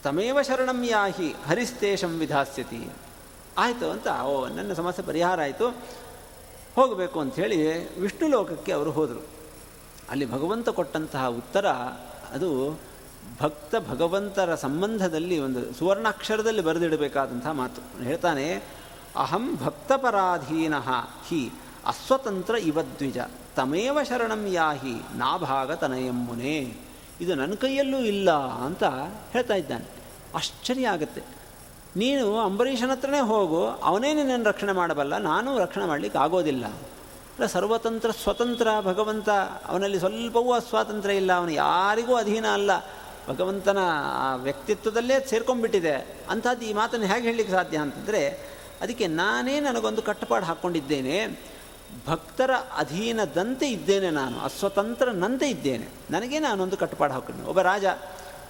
ತಮೇವ ಶರಣಂ ಯಾಹಿ ಹರಿಸ್ತೇಶಂ ವಿಧಾಸ್ಯತಿ ಆಯಿತು ಅಂತ, ಓ, ನನ್ನ ಸಮಸ್ಯೆ ಪರಿಹಾರ ಆಯಿತು. ಹೋಗಬೇಕು ಅಂಥೇಳಿ ವಿಷ್ಣು ಲೋಕಕ್ಕೆ ಅವರು ಹೋದರು. ಅಲ್ಲಿ ಭಗವಂತ ಕೊಟ್ಟಂತಹ ಉತ್ತರ, ಅದು ಭಕ್ತ ಭಗವಂತರ ಸಂಬಂಧದಲ್ಲಿ ಒಂದು ಸುವರ್ಣಾಕ್ಷರದಲ್ಲಿ ಬರೆದಿಡಬೇಕಾದಂತಹ ಮಾತು. ಹೇಳ್ತಾನೆ, ಅಹಂ ಭಕ್ತಪರಾಧೀನ ಹಿ ಅಸ್ವತಂತ್ರ ಇವದ್ವಿಜ ತಮೇವ ಶರಣಂ ಯಾಹಿ ನಾಭಾಗ ತನಯಮ್ಮುನೆ ಇದು ನನ್ನ ಕೈಯಲ್ಲೂ ಇಲ್ಲ ಅಂತ ಹೇಳ್ತಾ ಇದ್ದಾನೆ. ಆಶ್ಚರ್ಯ ಆಗುತ್ತೆ. ನೀನು ಅಂಬರೀಷನ ಹತ್ರನೇ ಹೋಗು, ಅವನೇ ನಿನ್ನನ್ನು ರಕ್ಷಣೆ ಮಾಡಬಲ್ಲ, ನಾನು ರಕ್ಷಣೆ ಮಾಡಲಿಕ್ಕೆ ಆಗೋದಿಲ್ಲ. ಅಲ್ಲ, ಸರ್ವತಂತ್ರ ಸ್ವತಂತ್ರ, ಭಗವಂತ, ಅವನಲ್ಲಿ ಸ್ವಲ್ಪವೂ ಅಸ್ವಾತಂತ್ರ್ಯ ಇಲ್ಲ, ಅವನು ಯಾರಿಗೂ ಅಧೀನ ಅಲ್ಲ. ಭಗವಂತನ ಆ ವ್ಯಕ್ತಿತ್ವದಲ್ಲೇ ಸೇರ್ಕೊಂಡ್ಬಿಟ್ಟಿದೆ. ಅಂಥದ್ದು ಈ ಮಾತನ್ನು ಹೇಗೆ ಹೇಳಲಿಕ್ಕೆ ಸಾಧ್ಯ ಅಂತಂದರೆ, ಅದಕ್ಕೆ ನಾನೇ ನನಗೊಂದು ಕಟ್ಟುಪಾಡು ಹಾಕ್ಕೊಂಡಿದ್ದೇನೆ. ಭಕ್ತರ ಅಧೀನದಂತೆ ಇದ್ದೇನೆ ನಾನು, ಅಸ್ವತಂತ್ರನಂತೆ ಇದ್ದೇನೆ. ನನಗೆ ನಾನೊಂದು ಕಟ್ಟುಪಾಡು ಹಾಕೊಂಡು, ಒಬ್ಬ ರಾಜ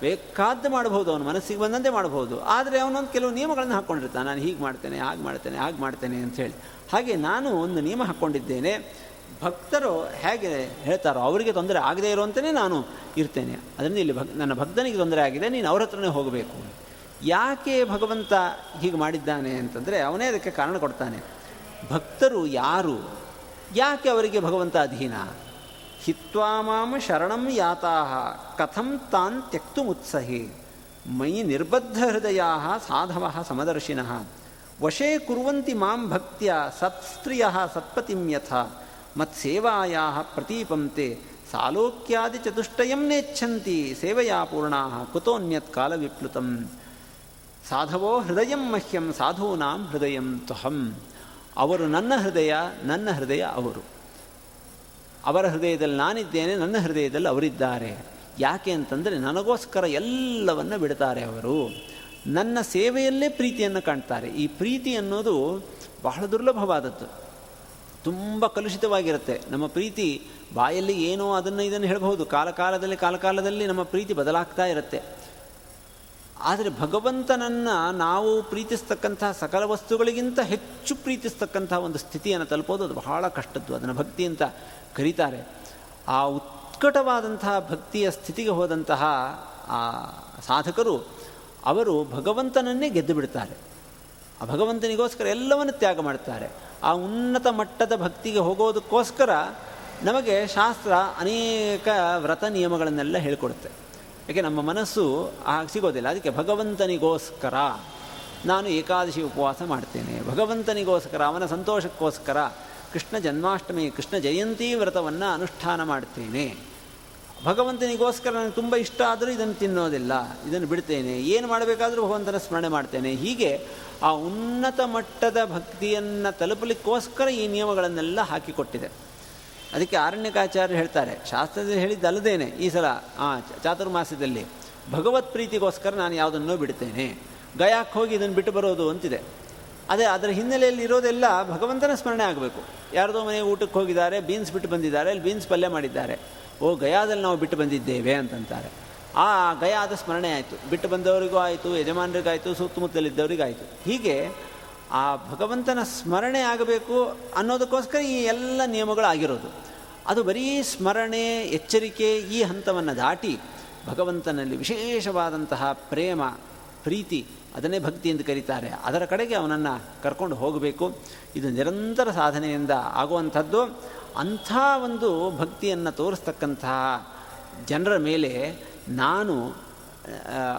ಬೇಕಾದ್ದು ಮಾಡಬಹುದು, ಅವನು ಮನಸ್ಸಿಗೆ ಬಂದಂತೆ ಮಾಡಬಹುದು, ಆದರೆ ಅವನೊಂದು ಕೆಲವು ನಿಯಮಗಳನ್ನು ಹಾಕ್ಕೊಂಡಿರ್ತಾನೆ ನಾನು ಹೀಗೆ ಮಾಡ್ತೇನೆ, ಹಾಗೆ ಮಾಡ್ತೇನೆ ಹಾಗೆ ಮಾಡ್ತೇನೆ ಅಂತ ಹೇಳಿ. ಹಾಗೆ ನಾನು ಒಂದು ನಿಯಮ ಹಾಕ್ಕೊಂಡಿದ್ದೇನೆ ಭಕ್ತರು ಹೇಗೆ ಹೇಳ್ತಾರೋ ಅವರಿಗೆ ತೊಂದರೆ ಆಗದೇ ಇರುವಂತಲೇ ನಾನು ಇರ್ತೇನೆ. ಅದರಿಂದ ಇಲ್ಲಿ ಭಕ್, ನನ್ನ ಭಕ್ತನಿಗೆ ತೊಂದರೆ ಆಗಿದೆ, ನೀನು ಅವ್ರ ಹತ್ರನೇ ಹೋಗಬೇಕು. ಯಾಕೆ ಭಗವಂತ ಹೀಗೆ ಮಾಡಿದ್ದಾನೆ ಅಂತಂದರೆ ಅವನೇ ಅದಕ್ಕೆ ಕಾರಣ ಕೊಡ್ತಾನೆ. ಭಕ್ತರು ಯಾರು? ಯಾಕೆ ಅವರಿಗೆ ಭಗವಂತ ಅಧೀನ ಹಿತ್ವಾಮಾಮ ಶರಣಂ ಯಾತಾಹ ಕಥಂ ತಾನ್ ತ್ಯಕ್ತು ಮುತ್ಸಹಿ ಮೈ ನಿರ್ಬದ್ಧ ಹೃದಯ ಸಾಧವ ಸಮದರ್ಶಿನ ವಶೇ ಕುರುವಂತಿ ಮಾಂ ಭಕ್ತಿಯ ಸತ್ಸ್ತ್ರೀಯ ಸತ್ಪತಿಂ ಯಥ ಮತ್ಸೇವಾಯಾ ಪ್ರತೀಪಂತೆ ಸಾಲೋಕ್ಯಾದಿ ಚತುಷ್ಟಯಂ ನೆಚ್ಛಂತಿ ಸೇವೆಯಾ ಪೂರ್ಣಾ ಕುತೋನ್ಯತ್ ಕಾಲವಿಪ್ಲುತಂ ಸಾಧವೋ ಹೃದಯಂ ಮಹ್ಯಂ ಸಾಧೂನಾಂ ಹೃದಯಂ ತ್ವಹಂ ಅವರು ನನ್ನ ಹೃದಯ ನನ್ನ ಹೃದಯ ಅವರು. ಅವರ ಹೃದಯದಲ್ಲಿ ನಾನಿದ್ದೇನೆ, ನನ್ನ ಹೃದಯದಲ್ಲಿ ಅವರಿದ್ದಾರೆ. ಯಾಕೆ ಅಂತಂದರೆ ನನಗೋಸ್ಕರ ಎಲ್ಲವನ್ನ ಬಿಡ್ತಾರೆ ಅವರು. ನನ್ನ ಸೇವೆಯಲ್ಲೇ ಪ್ರೀತಿಯನ್ನು ಕಾಣ್ತಾರೆ. ಈ ಪ್ರೀತಿ ಅನ್ನೋದು ಬಹಳ ದುರ್ಲಭವಾದದ್ದು. ತುಂಬ ಕಲುಷಿತವಾಗಿರುತ್ತೆ. ನಮ್ಮ ಪ್ರೀತಿ ಬಾಯಲ್ಲಿ ಏನೋ ಅದನ್ನು ಇದನ್ನು ಹೇಳಬಹುದು. ಕಾಲ ಕಾಲದಲ್ಲಿ ಕಾಲಕಾಲದಲ್ಲಿ ನಮ್ಮ ಪ್ರೀತಿ ಬದಲಾಗ್ತಾ ಇರುತ್ತೆ. ಆದರೆ ಭಗವಂತನನ್ನು ನಾವು ಪ್ರೀತಿಸ್ತಕ್ಕಂಥ ಸಕಲ ವಸ್ತುಗಳಿಗಿಂತ ಹೆಚ್ಚು ಪ್ರೀತಿಸ್ತಕ್ಕಂಥ ಒಂದು ಸ್ಥಿತಿಯನ್ನು ತಲುಪೋದು, ಅದು ಬಹಳ ಕಷ್ಟದ್ದು. ಅದನ್ನು ಭಕ್ತಿ ಅಂತ ಕರೀತಾರೆ. ಆ ಉತ್ಕಟವಾದಂತಹ ಭಕ್ತಿಯ ಸ್ಥಿತಿಗೆ ಹೋದಂತಹ ಆ ಸಾಧಕರು, ಅವರು ಭಗವಂತನನ್ನೇ ಗೆದ್ದು ಬಿಡ್ತಾರೆ. ಆ ಭಗವಂತನಿಗೋಸ್ಕರ ಎಲ್ಲವನ್ನು ತ್ಯಾಗ ಮಾಡ್ತಾರೆ. ಆ ಉನ್ನತ ಮಟ್ಟದ ಭಕ್ತಿಗೆ ಹೋಗೋದಕ್ಕೋಸ್ಕರ ನಮಗೆ ಶಾಸ್ತ್ರ ಅನೇಕ ವ್ರತ ನಿಯಮಗಳನ್ನೆಲ್ಲ ಹೇಳಿಕೊಡುತ್ತೆ. ಯಾಕೆ ನಮ್ಮ ಮನಸ್ಸು ಹಾಗೆ ಸಿಗೋದಿಲ್ಲ. ಅದಕ್ಕೆ ಭಗವಂತನಿಗೋಸ್ಕರ ನಾನು ಏಕಾದಶಿ ಉಪವಾಸ ಮಾಡ್ತೇನೆ. ಭಗವಂತನಿಗೋಸ್ಕರ, ಅವನ ಸಂತೋಷಕ್ಕೋಸ್ಕರ ಕೃಷ್ಣ ಜನ್ಮಾಷ್ಟಮಿ, ಕೃಷ್ಣ ಜಯಂತಿ ವ್ರತವನ್ನು ಅನುಷ್ಠಾನ ಮಾಡ್ತೇನೆ. ಭಗವಂತನಿಗೋಸ್ಕರ ನನಗೆ ತುಂಬ ಇಷ್ಟ ಆದರೂ ಇದನ್ನು ತಿನ್ನೋದಿಲ್ಲ. ಇದನ್ನು ಬಿಡ್ತೇನೆ. ಏನು ಮಾಡಬೇಕಾದರೂ ಭಗವಂತನ ಸ್ಮರಣೆ ಮಾಡ್ತೇನೆ. ಹೀಗೆ ಆ ಉನ್ನತ ಮಟ್ಟದ ಭಕ್ತಿಯನ್ನು ತಲುಪಲಿಕ್ಕೋಸ್ಕರ ಈ ನಿಯಮಗಳನ್ನೆಲ್ಲ ಹಾಕಿಕೊಟ್ಟಿದೆ. ಅದಕ್ಕೆ ಆರಣ್ಯಕಾಚಾರ್ಯರು ಹೇಳ್ತಾರೆ. ಶಾಸ್ತ್ರದಲ್ಲಿ ಹೇಳಿದ್ದಲ್ಲದೇನೆ ಈ ಸಲ ಆ ಚಾತುರ್ಮಾಸದಲ್ಲಿ ಭಗವತ್ ಪ್ರೀತಿಗೋಸ್ಕರ ನಾನು ಯಾವುದನ್ನೋ ಬಿಡ್ತೇನೆ. ಗಯಾಕ್ಕೆ ಹೋಗಿ ಇದನ್ನು ಬಿಟ್ಟು ಬರೋದು ಅಂತಿದೆ. ಅದೇ ಅದರ ಹಿನ್ನೆಲೆಯಲ್ಲಿ ಇರೋದೆಲ್ಲ ಭಗವಂತನ ಸ್ಮರಣೆ ಆಗಬೇಕು. ಯಾರದೋ ಮನೆ ಊಟಕ್ಕೆ ಹೋಗಿದ್ದಾರೆ, ಬೀನ್ಸ್ ಬಿಟ್ಟು ಬಂದಿದ್ದಾರೆ, ಅಲ್ಲಿ ಬೀನ್ಸ್ ಪಲ್ಯ ಮಾಡಿದ್ದಾರೆ. ಓ, ಗಯಾದಲ್ಲಿ ನಾವು ಬಿಟ್ಟು ಬಂದಿದ್ದೇವೆ ಅಂತಂತಾರೆ. ಆ ಗಯಾದ ಸ್ಮರಣೆ ಆಯಿತು. ಬಿಟ್ಟು ಬಂದವರಿಗೂ ಆಯಿತು, ಯಜಮಾನರಿಗಾಯಿತು, ಸುತ್ತಮುತ್ತಲಿದ್ದವರಿಗಾಯಿತು. ಹೀಗೆ ಆ ಭಗವಂತನ ಸ್ಮರಣೆ ಆಗಬೇಕು ಅನ್ನೋದಕ್ಕೋಸ್ಕರ ಈ ಎಲ್ಲ ನಿಯಮಗಳು ಆಗಿರೋದು ಅದು ಬರೀ ಸ್ಮರಣೆ, ಎಚ್ಚರಿಕೆ ಈ ಹಂತವನ್ನು ದಾಟಿ ಭಗವಂತನಲ್ಲಿ ವಿಶೇಷವಾದಂತಹ ಪ್ರೇಮ, ಪ್ರೀತಿ ಅದನ್ನೇ ಭಕ್ತಿ ಎಂದು ಕರೀತಾರೆ. ಅದರ ಕಡೆಗೆ ಅವನನ್ನು ಕರ್ಕೊಂಡು ಹೋಗಬೇಕು. ಇದು ನಿರಂತರ ಸಾಧನೆಯಿಂದ ಆಗುವಂಥದ್ದು. ಅಂಥ ಒಂದು ಭಕ್ತಿಯನ್ನು ತೋರಿಸ್ತಕ್ಕಂತಹ ಜನರ ಮೇಲೆ ನಾನು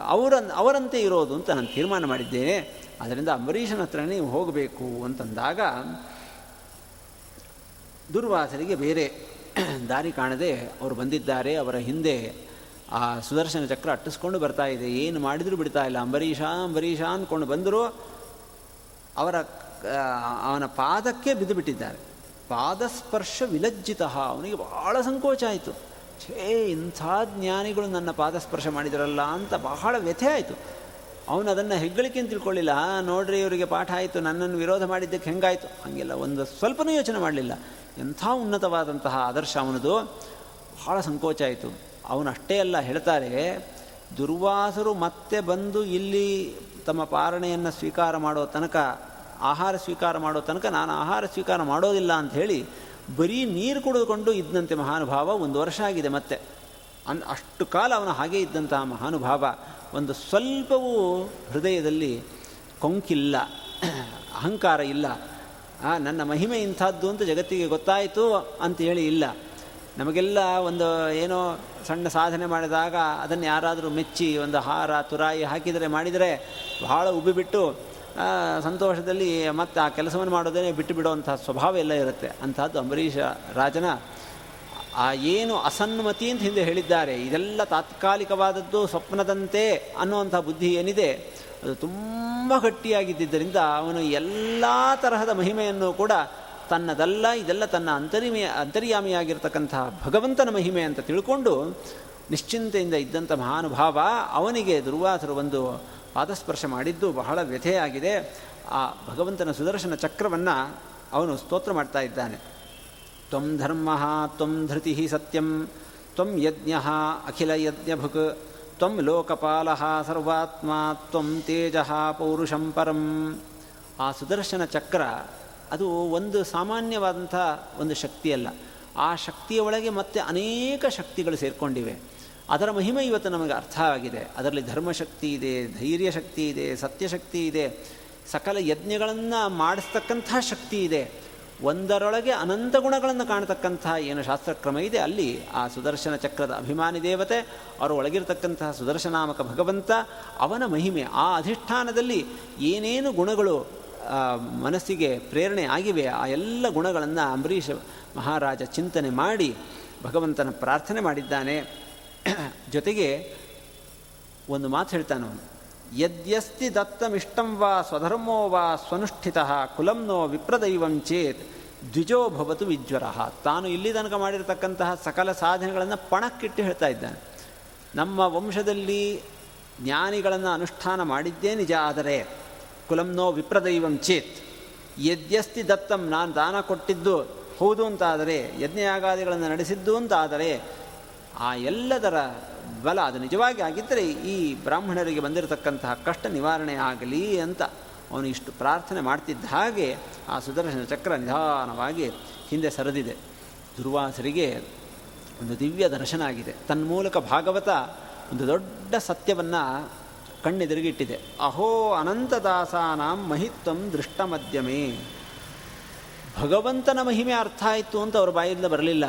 ಅವರ, ಅವರಂತೆ ಇರೋದು ಅಂತ ನಾನು ತೀರ್ಮಾನ ಮಾಡಿದ್ದೇನೆ. ಅದರಿಂದ ಅಂಬರೀಷನ ಹತ್ರ ನೀವು ಹೋಗಬೇಕು ಅಂತಂದಾಗ ದುರ್ವಾಸರಿಗೆ ಬೇರೆ ದಾರಿ ಕಾಣದೆ ಅವರು ಬಂದಿದ್ದಾರೆ, ಅವರ ಹಿಂದೆ ಆ ಸುದರ್ಶನ ಚಕ್ರ ಅಟ್ಟಿಸ್ಕೊಂಡು ಬರ್ತಾ ಇದೆ. ಏನು ಮಾಡಿದರೂ ಬಿಡ್ತಾ ಇಲ್ಲ. ಅಂಬರೀಷ ಅಂಬರೀಷ ಅಂದ್ಕೊಂಡು ಬಂದರೂ ಅವರ ಅವನ ಪಾದಕ್ಕೆ ಬಿದ್ದು ಬಿಟ್ಟಿದ್ದಾರೆ ಪಾದಸ್ಪರ್ಶ ವಿಲಜ್ಜಿತ. ಅವನಿಗೆ ಬಹಳ ಸಂಕೋಚ ಆಯಿತು. ಛೇ, ಇಂಥ ಜ್ಞಾನಿಗಳು ನನ್ನ ಪಾದಸ್ಪರ್ಶ ಮಾಡಿದರಲ್ಲ ಅಂತ ಬಹಳ ವ್ಯಥೆ ಆಯಿತು. ಅವನು ಅದನ್ನು ಹೆಗ್ಗಳಿಕೆ ಅಂತ ತಿಳ್ಕೊಳ್ಳಿಲ್ಲ. ನೋಡ್ರಿ ಇವರಿಗೆ ಪಾಠ ಆಯಿತು, ನನ್ನನ್ನು ವಿರೋಧ ಮಾಡಿದ್ದಕ್ಕೆ ಹೆಂಗಾಯಿತು? ಹಾಗೆಲ್ಲ ಒಂದು ಸ್ವಲ್ಪನೂ ಯೋಚನೆ ಮಾಡಲಿಲ್ಲ. ಎಂಥ ಉನ್ನತವಾದಂತಹ ಆದರ್ಶ ಅವನದು. ಬಹಳ ಸಂಕೋಚ ಆಯಿತು. ಅವನು ಅಷ್ಟೇ ಅಲ್ಲ, ಹೇಳ್ತಾರೆ, ದುರ್ವಾಸರು ಮತ್ತೆ ಬಂದು ಇಲ್ಲಿ ತಮ್ಮ ಪಾರಣೆಯನ್ನು ಸ್ವೀಕಾರ ಮಾಡೋ ತನಕ, ಆಹಾರ ಸ್ವೀಕಾರ ಮಾಡೋ ತನಕ ನಾನು ಆಹಾರ ಸ್ವೀಕಾರ ಮಾಡೋದಿಲ್ಲ ಅಂತ ಹೇಳಿ ಬರೀ ನೀರು ಕುಡಿದುಕೊಂಡು ಇದ್ದಂತೆ ಮಹಾನುಭಾವ. ಒಂದು ವರ್ಷ ಆಗಿದೆ ಮತ್ತೆ. ಅನ್, ಅಷ್ಟು ಕಾಲ ಅವನು ಹಾಗೇ ಇದ್ದಂತಹ ಮಹಾನುಭಾವ. ಒಂದು ಸ್ವಲ್ಪವೂ ಹೃದಯದಲ್ಲಿ ಕೊಂಕಿಲ್ಲ, ಅಹಂಕಾರ ಇಲ್ಲ. ನನ್ನ ಮಹಿಮೆ ಇಂಥದ್ದು ಅಂತ ಜಗತ್ತಿಗೆ ಗೊತ್ತಾಯಿತು ಅಂತ ಹೇಳಿ ಇಲ್ಲ. ನಮಗೆಲ್ಲ ಒಂದು ಏನೋ ಸಣ್ಣ ಸಾಧನೆ ಮಾಡಿದಾಗ ಅದನ್ನು ಯಾರಾದರೂ ಮೆಚ್ಚಿ ಒಂದು ಹಾರ, ತುರಾಯಿ ಹಾಕಿದರೆ ಮಾಡಿದರೆ ಬಹಳ ಉಬ್ಬಿಬಿಟ್ಟು ಸಂತೋಷದಲ್ಲಿ ಮತ್ತು ಆ ಕೆಲಸವನ್ನು ಮಾಡೋದೇ ಬಿಟ್ಟು ಬಿಡುವಂಥ ಸ್ವಭಾವ ಎಲ್ಲ ಇರುತ್ತೆ. ಅಂಥದ್ದು ಅಂಬರೀಷ ರಾಜನ ಆ ಏನು ಅಸನ್ಮತಿ ಅಂತ ಹಿಂದೆ ಹೇಳಿದ್ದಾರೆ. ಇದೆಲ್ಲ ತಾತ್ಕಾಲಿಕವಾದದ್ದು, ಸ್ವಪ್ನದಂತೆ ಅನ್ನುವಂಥ ಬುದ್ಧಿ ಏನಿದೆ, ಅದು ತುಂಬ ಗಟ್ಟಿಯಾಗಿದ್ದರಿಂದ ಅವನು ಎಲ್ಲ ತರಹದ ಮಹಿಮೆಯನ್ನು ಕೂಡ ತನ್ನದಲ್ಲ, ಇದೆಲ್ಲ ತನ್ನ ಅಂತರಿಮೆ, ಅಂತರ್ಯಾಮಿಯಾಗಿರ್ತಕ್ಕಂತಹ ಭಗವಂತನ ಮಹಿಮೆ ಅಂತ ತಿಳ್ಕೊಂಡು ನಿಶ್ಚಿಂತೆಯಿಂದ ಇದ್ದಂಥ ಮಹಾನುಭಾವ ಅವನಿಗೆ ದುರ್ವಾಸರು ಒಂದು ಪಾದಸ್ಪರ್ಶ ಮಾಡಿದ್ದು ಬಹಳ ವ್ಯಥೆಯಾಗಿದೆ. ಆ ಭಗವಂತನ ಸುದರ್ಶನ ಚಕ್ರವನ್ನು ಅವನು ಸ್ತೋತ್ರ ಮಾಡ್ತಾ ಇದ್ದಾನೆ. ತ್ವಂ ಧರ್ಮ ತ್ವಂ ಧೃತಿ ಸತ್ಯಂ, ತ್ವಂ ಯಜ್ಞ ಅಖಿಲ ತ್ವ ತ್ವಂ ಲೋಕಪಾಲ ಸರ್ವಾತ್ಮ, ತ್ವಂ ತೇಜ ಪೌರುಷಂ ಪರಂ. ಆ ಸುದರ್ಶನ ಚಕ್ರ ಅದು ಒಂದು ಸಾಮಾನ್ಯವಾದಂಥ ಒಂದು ಶಕ್ತಿಯಲ್ಲ ಆ ಶಕ್ತಿಯ ಒಳಗೆ ಮತ್ತೆ ಅನೇಕ ಶಕ್ತಿಗಳು ಸೇರಿಕೊಂಡಿವೆ. ಅದರ ಮಹಿಮೆ ಇವತ್ತು ನಮಗೆ ಅರ್ಥ ಆಗಿದೆ. ಅದರಲ್ಲಿ ಧರ್ಮಶಕ್ತಿ ಇದೆ ಧೈರ್ಯ ಶಕ್ತಿ ಇದೆ, ಸತ್ಯಶಕ್ತಿ ಇದೆ, ಸಕಲ ಯಜ್ಞಗಳನ್ನು ಮಾಡಿಸ್ತಕ್ಕಂಥ ಶಕ್ತಿ ಇದೆ. ಒಂದರೊಳಗೆ ಅನಂತ ಗುಣಗಳನ್ನು ಕಾಣತಕ್ಕಂತಹ ಏನು ಶಾಸ್ತ್ರಕ್ರಮ ಇದೆ, ಅಲ್ಲಿ ಆ ಸುದರ್ಶನ ಚಕ್ರದ ಅಭಿಮಾನಿ ದೇವತೆ, ಅವರು ಒಳಗಿರತಕ್ಕಂತಹ ಸುದರ್ಶನಾಮಕ ಭಗವಂತ, ಅವನ ಮಹಿಮೆ, ಆ ಅಧಿಷ್ಠಾನದಲ್ಲಿ ಏನೇನು ಗುಣಗಳು ಮನಸ್ಸಿಗೆ ಪ್ರೇರಣೆ ಆಗಿವೆ, ಆ ಎಲ್ಲ ಗುಣಗಳನ್ನು ಅಂಬರೀಷ್ ಮಹಾರಾಜ ಚಿಂತನೆ ಮಾಡಿ, ಭಗವಂತನ ಪ್ರಾರ್ಥನೆ ಮಾಡಿದ್ದಾನೆ. ಜೊತೆಗೆ ಒಂದು ಮಾತು ಹೇಳ್ತಾನವನು ಯದ್ಯಸ್ತಿ ದತ್ತಮಿಷ್ಟಂ ವಾ ಸ್ವಧರ್ಮೋ ವಾ ಸ್ವನುಷ್ಠಿತ ಕುಲಂನೋ ವಿಪ್ರದೈವಂ ಚೇತ್ ದ್ವಿಜೋ ಭವತು ವಿಜ್ವರ. ತಾನು ಇಲ್ಲಿ ತನಕ ಮಾಡಿರತಕ್ಕಂತಹ ಸಕಲ ಸಾಧನೆಗಳನ್ನು ಪಣಕ್ಕಿಟ್ಟು ಹೇಳ್ತಾ ಇದ್ದಾನೆ. ನಮ್ಮ ವಂಶದಲ್ಲಿ ಜ್ಞಾನಿಗಳನ್ನು ಅನುಷ್ಠಾನ ಮಾಡಿದ್ದೇ ನಿಜ, ಆದರೆ ಕುಲಂನೋ ವಿಪ್ರದೈವಂ ಚೇತ್. ಯದ್ಯಸ್ತಿ ದತ್ತಂ ನಾನು ದಾನ ಕೊಟ್ಟಿದ್ದು ಹೌದು ಅಂತಾದರೆ, ಯಜ್ಞಯಾಗಾದಿಗಳನ್ನು ನಡೆಸಿದ್ದು ಅಂತಾದರೆ, ಆ ಎಲ್ಲದರ ಬಲ, ಅದು ನಿಜವಾಗಿ ಆಗಿದ್ದರೆ ಈ ಬ್ರಾಹ್ಮಣರಿಗೆ ಬಂದಿರತಕ್ಕಂತಹ ಕಷ್ಟ ನಿವಾರಣೆ ಆಗಲಿ ಅಂತ ಅವನು ಇಷ್ಟು ಪ್ರಾರ್ಥನೆ ಮಾಡ್ತಿದ್ದ ಹಾಗೆ ಆ ಸುದರ್ಶನ ಚಕ್ರ ನಿಧಾನವಾಗಿ ಹಿಂದೆ ಸರಿದಿದೆ. ದುರ್ವಾಸರಿಗೆ ಒಂದು ದಿವ್ಯ ದರ್ಶನ ಆಗಿದೆ. ತನ್ಮೂಲಕ ಭಾಗವತ ಒಂದು ದೊಡ್ಡ ಸತ್ಯವನ್ನು ಕಣ್ಣೆದುರುಗಿಟ್ಟಿದೆ. ಅಹೋ ಅನಂತದಾಸಾನಾಂ ಮಹಿತ್ವಂ ದೃಷ್ಟ ಮಧ್ಯಮೇ ಭಗವಂತನ ಮಹಿಮೆ ಅರ್ಥ ಆಯಿತು ಅಂತ ಅವ್ರ ಬಾಯಿಂದ ಬರಲಿಲ್ಲ.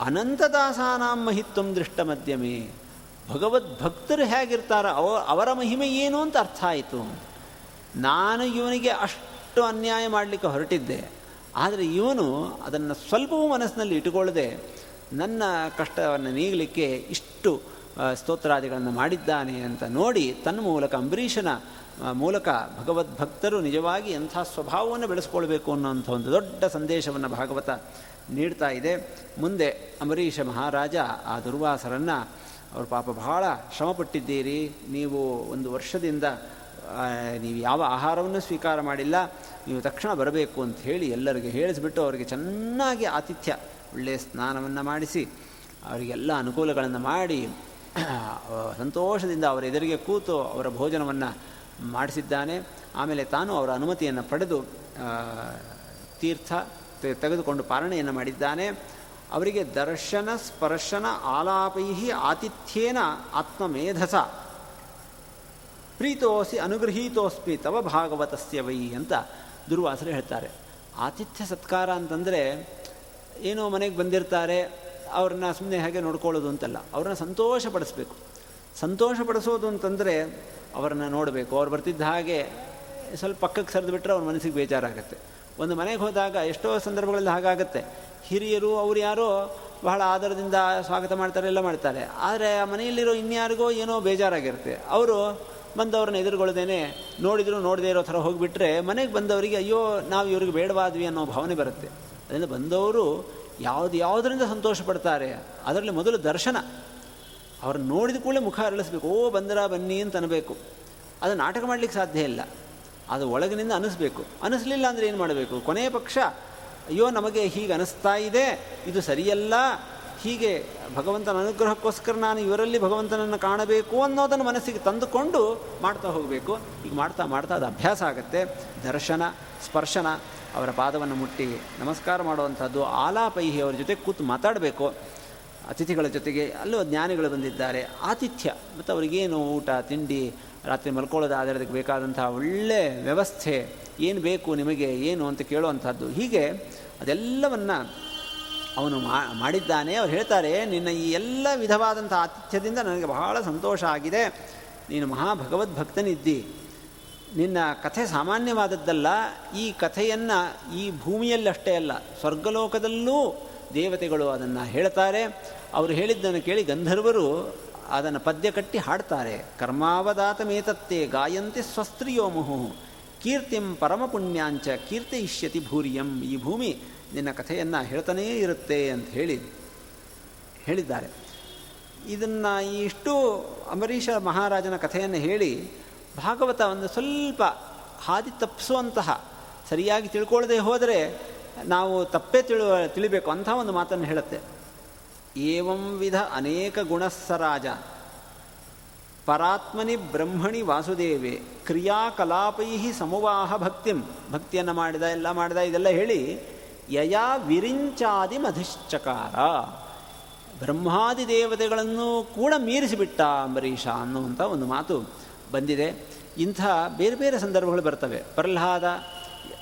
ಅನಂತದಾಸಾನಾಂ ಮಹಿತ್ವಂ ದೃಷ್ಟ ಮಧ್ಯಮೇ ಭಗವದ್ ಭಕ್ತರು ಹೇಗಿರ್ತಾರೆ ಅವ, ಅವರ ಮಹಿಮೆ ಏನು ಅಂತ ಅರ್ಥ ಆಯಿತು. ನಾನು ಇವನಿಗೆ ಅಷ್ಟು ಅನ್ಯಾಯ ಮಾಡಲಿಕ್ಕೆ ಹೊರಟಿದ್ದೆ. ಆದರೆ ಇವನು ಅದನ್ನು ಸ್ವಲ್ಪವೂ ಮನಸ್ಸಿನಲ್ಲಿ ಇಟ್ಟುಕೊಳ್ಳದೆ ನನ್ನ ಕಷ್ಟವನ್ನು ನೀಗಲಿಕ್ಕೆ ಇಷ್ಟು ಸ್ತೋತ್ರಾದಿಗಳನ್ನು ಮಾಡಿದ್ದಾನೆ ಅಂತ ನೋಡಿ ತನ್ನ ಮೂಲಕ, ಅಂಬರೀಷನ ಮೂಲಕ ಭಗವದ್ಭಕ್ತರು ನಿಜವಾಗಿ ಎಂಥ ಸ್ವಭಾವವನ್ನು ಬೆಳೆಸ್ಕೊಳ್ಬೇಕು ಅನ್ನೋಂಥ ಒಂದು ದೊಡ್ಡ ಸಂದೇಶವನ್ನು ಭಾಗವತ ನೀಡ್ತಾ ಇದೆ. ಮುಂದೆ ಅಂಬರೀಷ ಮಹಾರಾಜ ಆ ದುರ್ವಾಸರನ್ನು ಅವರು ಪಾಪ ಬಹಳ ಶ್ರಮಪಟ್ಟಿದ್ದೀರಿ. ನೀವು ಒಂದು ವರ್ಷದಿಂದ ನೀವು ಯಾವ ಆಹಾರವನ್ನು ಸ್ವೀಕಾರ ಮಾಡಿಲ್ಲ. ನೀವು ತಕ್ಷಣ ಬರಬೇಕು ಅಂತ ಹೇಳಿ ಎಲ್ಲರಿಗೆ ಹೇಳಿಸ್ಬಿಟ್ಟು ಅವರಿಗೆ ಚೆನ್ನಾಗಿ ಆತಿಥ್ಯ ಒಳ್ಳೆಯ ಸ್ನಾನವನ್ನು ಮಾಡಿಸಿ, ಅವರಿಗೆಲ್ಲ ಅನುಕೂಲಗಳನ್ನು ಮಾಡಿ ಸಂತೋಷದಿಂದ ಅವರ ಎದುರಿಗೆ ಕೂತು ಅವರ ಭೋಜನವನ್ನು ಮಾಡಿಸಿದ್ದಾನೆ. ಆಮೇಲೆ ತಾನು ಅವರ ಅನುಮತಿಯನ್ನು ಪಡೆದು ತೀರ್ಥ ತೆಗೆದುಕೊಂಡು ಪಾರಣೆಯನ್ನು ಮಾಡಿದ್ದಾನೆ. ಅವರಿಗೆ ದರ್ಶನ, ಸ್ಪರ್ಶನ ಆಲಾಪೈ ಆತಿಥ್ಯೇನ ಆತ್ಮಮೇಧಸ. ಪ್ರೀತೋಸಿ ಅನುಗೃಹೀತೋಸ್ಮಿ ತವ ಭಾಗವತಸ್ಯ ವೈ ಅಂತ ದುರ್ವಾಸರು ಹೇಳ್ತಾರೆ. ಆತಿಥ್ಯ ಸತ್ಕಾರ ಅಂತಂದರೆ ಏನೋ ಮನೆಗೆ ಬಂದಿರ್ತಾರೆ, ಅವ್ರನ್ನ ಸುಮ್ಮನೆ ಹಾಗೆ ನೋಡ್ಕೊಳ್ಳೋದು ಅಂತಲ್ಲ, ಅವ್ರನ್ನ ಸಂತೋಷಪಡಿಸ್ಬೇಕು. ಸಂತೋಷಪಡಿಸೋದು ಅಂತಂದರೆ ಅವರನ್ನು ನೋಡಬೇಕು, ಅವ್ರು ಬರ್ತಿದ್ದ ಹಾಗೆ ಸ್ವಲ್ಪ ಪಕ್ಕಕ್ಕೆ ಸರಿದು ಬಿಟ್ಟರೆ ಅವ್ರ ಮನಸ್ಸಿಗೆ ಬೇಜಾರಾಗುತ್ತೆ. ಒಂದು ಮನೆಗೆ ಹೋದಾಗ ಎಷ್ಟೋ ಸಂದರ್ಭಗಳಲ್ಲಿ ಹಾಗಾಗತ್ತೆ. ಹಿರಿಯರು, ಅವ್ರು ಯಾರೋ ಬಹಳ ಆಧಾರದಿಂದ ಸ್ವಾಗತ ಮಾಡ್ತಾರೆ, ಎಲ್ಲ ಮಾಡ್ತಾರೆ. ಆದರೆ ಆ ಮನೆಯಲ್ಲಿರೋ ಇನ್ಯಾರಿಗೋ ಏನೋ ಬೇಜಾರಾಗಿರುತ್ತೆ. ಅವರು ಬಂದವ್ರನ್ನ ಎದುರುಗೊಳ್ದೇನೆ ನೋಡಿದ್ರು, ನೋಡದೇ ಇರೋ ಥರ ಹೋಗಿಬಿಟ್ರೆ ಮನೆಗೆ ಬಂದವರಿಗೆ, ಅಯ್ಯೋ, ನಾವು ಇವ್ರಿಗೆ ಬೇಡವಾದ್ವಿ ಅನ್ನೋ ಭಾವನೆ ಬರುತ್ತೆ. ಅದರಿಂದ ಬಂದವರು ಯಾವ್ದು, ಯಾವುದರಿಂದ ಸಂತೋಷ ಪಡ್ತಾರೆ ಅದರಲ್ಲಿ ಮೊದಲು ದರ್ಶನ. ಅವ್ರನ್ನ ನೋಡಿದ ಕೂಡಲೇ ಮುಖ ಅರಳಿಸ್ಬೇಕು. ಓ, ಬಂದರ, ಬನ್ನಿ ಅಂತ ಅನ್ನಬೇಕು ಅದು ನಾಟಕ ಮಾಡಲಿಕ್ಕೆ ಸಾಧ್ಯ ಇಲ್ಲ. ಅದು ಒಳಗಿನಿಂದ ಅನಿಸ್ಬೇಕು. ಅನಿಸ್ಲಿಲ್ಲ ಅಂದರೆ ಏನು ಮಾಡಬೇಕು? ಕೊನೆಯ ಪಕ್ಷ, ಅಯ್ಯೋ, ನಮಗೆ ಹೀಗೆ ಅನಿಸ್ತಾ ಇದೆ, ಇದು ಸರಿಯಲ್ಲ, ಹೀಗೆ ಭಗವಂತನ ಅನುಗ್ರಹಕ್ಕೋಸ್ಕರ ನಾನು ಇವರಲ್ಲಿ ಭಗವಂತನನ್ನು ಕಾಣಬೇಕು ಅನ್ನೋದನ್ನು ಮನಸ್ಸಿಗೆ ತಂದುಕೊಂಡು ಮಾಡ್ತಾ ಹೋಗಬೇಕು. ಈಗ ಮಾಡ್ತಾ ಮಾಡ್ತಾ ಅದು ಅಭ್ಯಾಸ ಆಗುತ್ತೆ. ದರ್ಶನ, ಸ್ಪರ್ಶನ, ಅವರ ಪಾದವನ್ನು ಮುಟ್ಟಿ ನಮಸ್ಕಾರ ಮಾಡುವಂಥದ್ದು, ಆಲಾಪೈಹಿ ಅವರ ಜೊತೆ ಕೂತು ಮಾತಾಡಬೇಕು. ಅತಿಥಿಗಳ ಜೊತೆಗೆ ಅಲ್ಲೂ ಜ್ಞಾನಿಗಳು ಬಂದಿದ್ದಾರೆ. ಆತಿಥ್ಯ, ಮತ್ತು ಅವರಿಗೇನು ಊಟ, ತಿಂಡಿ ರಾತ್ರಿ ಮಲ್ಕೊಳ್ಳೋದಾದರೆ ಅದಕ್ಕೆ ಬೇಕಾದಂಥ ಒಳ್ಳೆ ವ್ಯವಸ್ಥೆ, ಏನು ಬೇಕು ನಿಮಗೆ, ಏನು ಅಂತ ಕೇಳುವಂಥದ್ದು ಹೀಗೆ ಅದೆಲ್ಲವನ್ನು ಅವನು ಮಾಡಿದ್ದಾನೆ. ಅವ್ರು ಹೇಳ್ತಾರೆ, ನಿನ್ನ ಈ ಎಲ್ಲ ವಿಧವಾದಂಥ ಆತಿಥ್ಯದಿಂದ ನನಗೆ ಬಹಳ ಸಂತೋಷ ಆಗಿದೆ. ನೀನು ಮಹಾಭಗವದ್ಭಕ್ತನಿದ್ದಿ ನಿನ್ನ ಕಥೆ ಸಾಮಾನ್ಯವಾದದ್ದಲ್ಲ, ಈ ಕಥೆಯನ್ನು ಈ ಭೂಮಿಯಲ್ಲಷ್ಟೇ ಅಲ್ಲ, ಸ್ವರ್ಗಲೋಕದಲ್ಲೂ ದೇವತೆಗಳು ಅದನ್ನು ಹೇಳ್ತಾರೆ. ಅವರು ಹೇಳಿದ್ದನ್ನು ಕೇಳಿ ಗಂಧರ್ವರು ಅದನ್ನು ಪದ್ಯ ಕಟ್ಟಿ ಹಾಡ್ತಾರೆ. ಕರ್ಮಾವದಾತಮೇತತ್ತೇ ಗಾಯಂತೆ ಸ್ವಸ್ತ್ರಿಯೋ ಮುಹು ಕೀರ್ತಿಂ ಪರಮಪುಣ್ಯಾಂಚ ಕೀರ್ತಿ ಇಷ್ಯತಿ ಭೂರಿಯಂ. ಈ ಭೂಮಿ ನಿನ್ನ ಕಥೆಯನ್ನು ಹೇಳ್ತಾನೇ ಇರುತ್ತೆ ಅಂತ ಹೇಳಿ ಹೇಳಿದ್ದಾರೆ. ಇದನ್ನು ಇಷ್ಟು ಅಂಬರೀಷ ಮಹಾರಾಜನ ಕಥೆಯನ್ನು ಹೇಳಿ ಭಾಗವತ ಒಂದು ಸ್ವಲ್ಪ ಹಾದಿ ತಪ್ಪಿಸುವಂತಹ ಸರಿಯಾಗಿ ತಿಳ್ಕೊಳ್ಳದೆ ಹೋದರೆ ನಾವು ತಪ್ಪೇ ತಿಳುವ ತಿಳಿಬೇಕು ಅಂತ ಒಂದು ಮಾತನ್ನು ಹೇಳುತ್ತೆ. ಏವಂ ವಿಧ ಅನೇಕ ಗುಣಸ್ಸರಾಜ. ಪರಾತ್ಮನಿ ಬ್ರಹ್ಮಣಿ ವಾಸುದೇವೆ ಕ್ರಿಯಾಕಲಾಪೈ ಸಮವಾಹ ಭಕ್ತಿಂ. ಭಕ್ತಿಯನ್ನು ಮಾಡಿದ, ಎಲ್ಲ ಮಾಡಿದ, ಇದೆಲ್ಲ ಹೇಳಿ, ಯಯಾ ವಿರಿಂಚಾದಿ ಮಧಿಶ್ಚಕಾರ. ಬ್ರಹ್ಮಾದಿ ದೇವತೆಗಳನ್ನು ಕೂಡ ಮೀರಿಸಿಬಿಟ್ಟ ಅಂಬರೀಷ ಅನ್ನುವಂಥ ಒಂದು ಮಾತು ಬಂದಿದೆ. ಇಂಥ ಬೇರೆ ಬೇರೆ ಸಂದರ್ಭಗಳು ಬರ್ತವೆ. ಪ್ರಹ್ಲಾದ,